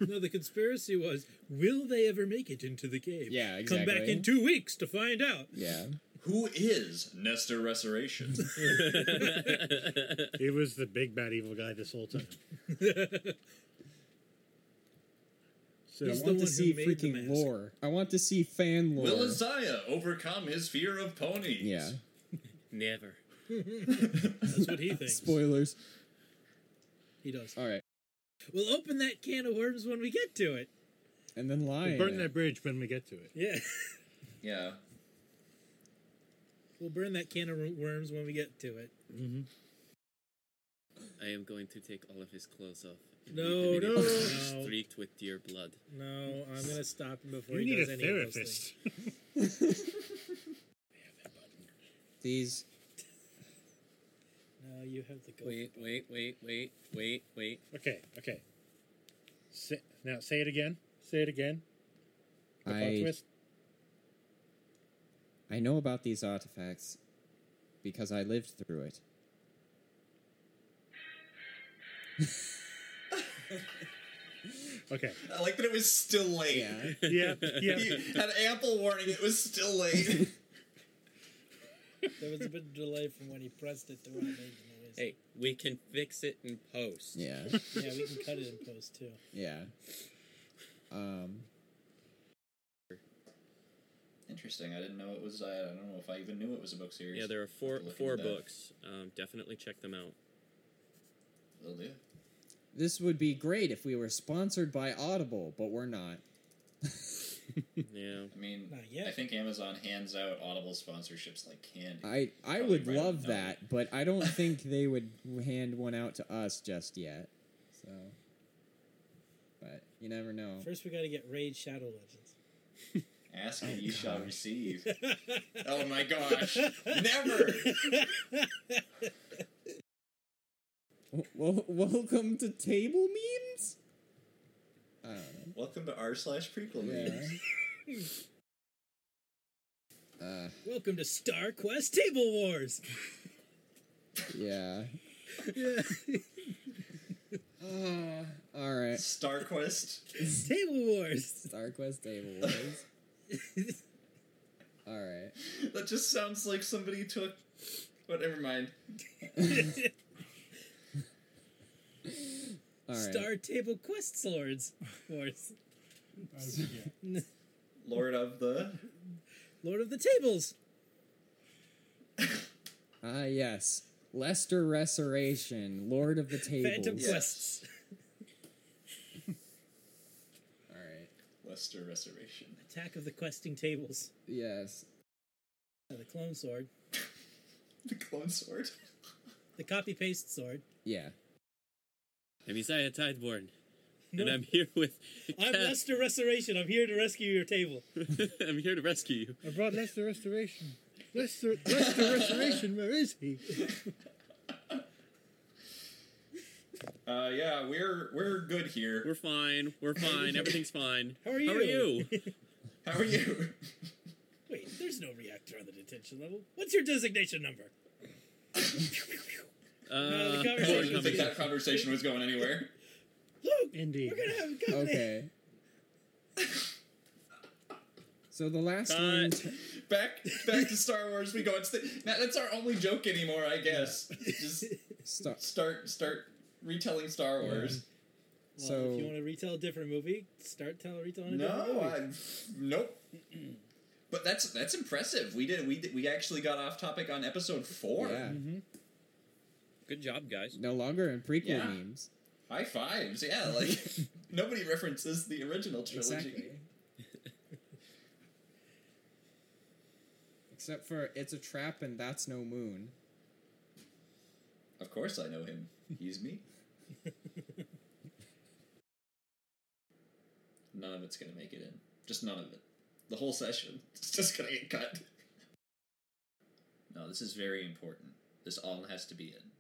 no, the conspiracy was: Will they ever make it into the cave? Yeah, exactly. Come back in two weeks to find out. Yeah. Who is Nestor Restoration? *laughs* *laughs* He was the big bad evil guy this whole time. So I He's the want one to see freaking lore. I want to see fan lore. Will Isaiah overcome his fear of ponies? yeah. Never. That's what he thinks. Spoilers. He does. All right. We'll open that can of worms when we get to it. And then lie. we'll burn that bridge when we get to it. Yeah. Yeah. We'll burn that can of worms when we get to it. Mm-hmm. I am going to take all of his clothes off. No, leave him in no, no. Streaked with dear blood. No, I'm gonna stop him before You he need does a any of those therapist. things. *laughs* These. No, you have the go. Wait, wait, wait, wait, wait, wait. Okay, okay. Say, now say it again. Say it again. The plot I twist. I know about these artifacts because I lived through it. *laughs* Okay. I like that it was still late. Yeah. *laughs* Yeah, yeah. He had ample warning. It was still late. *laughs* There was a bit of delay from when he pressed it to when it made the noise. Hey, we can fix it in post. Yeah. Yeah, we can cut it in post too. Yeah. Um. Interesting. I didn't know it was. I don't know if I even knew it was a book series. Yeah, there are four Have to look four books. Um, definitely check them out. Will do. This would be great if we were sponsored by Audible, but we're not. *laughs* Yeah. I mean, Not yet. I think Amazon hands out Audible sponsorships like candy. I I Probably would right love now. that, but I don't *laughs* think they would hand one out to us just yet. So, but you never know. First, we got to get Raid Shadow Legends. *laughs* Ask and you shall receive. *laughs* oh my gosh! Never. Well, welcome to table memes. I. Welcome to r slash prequel memes. Yeah. *laughs* uh, Welcome to Star Quest Table Wars. yeah. yeah. *laughs* Uh, all right. Star Quest. Table Wars. Star Quest Table Wars. *laughs* All right. That just sounds like somebody took. But never mind. *laughs* All right. Star Table Quest Swords Wars. *laughs* Lord of the. Lord of the Tables. Ah, yes. Lester Restoration, Lord of the Tables. Phantom Quests. All right. Lester Restoration. Attack of the Questing Tables. Yes. Uh, the Clone Sword. The clone sword. The Copy Paste Sword. Yeah. I'm Isaiah Tideborn, and I'm here with. I'm Kat. Lester Restoration. I'm here to rescue your table. *laughs* I'm here to rescue you. I brought Lester Restoration. Lester, Lester Restoration, where is he? Uh, yeah, we're we're good here. We're fine. We're fine. Everything's fine. How are you? How are you? *laughs* you? How are you? *laughs* Wait, there's no reactor on the detention level. What's your designation number? *laughs* Uh, the conversation- I didn't think that conversation was going anywhere. *laughs* Luke, Indeed. we're gonna have a company. Okay. So the last Cut. one. t- Back back to Star Wars we go. It's the, now, that's our only joke anymore, I guess. Just sta- start start retelling Star Wars. Well, So- if you want to retell a different movie, start telling retelling a different No, movie. I, nope. *clears throat* But that's that's impressive. We did we did, we actually got off topic on episode four. yeah. Mm-hmm. Mm-hmm. Good job, guys. No longer in prequel Yeah. memes. High fives, yeah. Like *laughs* *laughs* nobody references the original trilogy. Exactly. *laughs* Except for it's a trap and that's no moon. Of course, I know him. He's me. None of it's gonna make it in. Just none of it. the whole session. *laughs* It's just gonna get cut. No, this is very important. This all has to be in.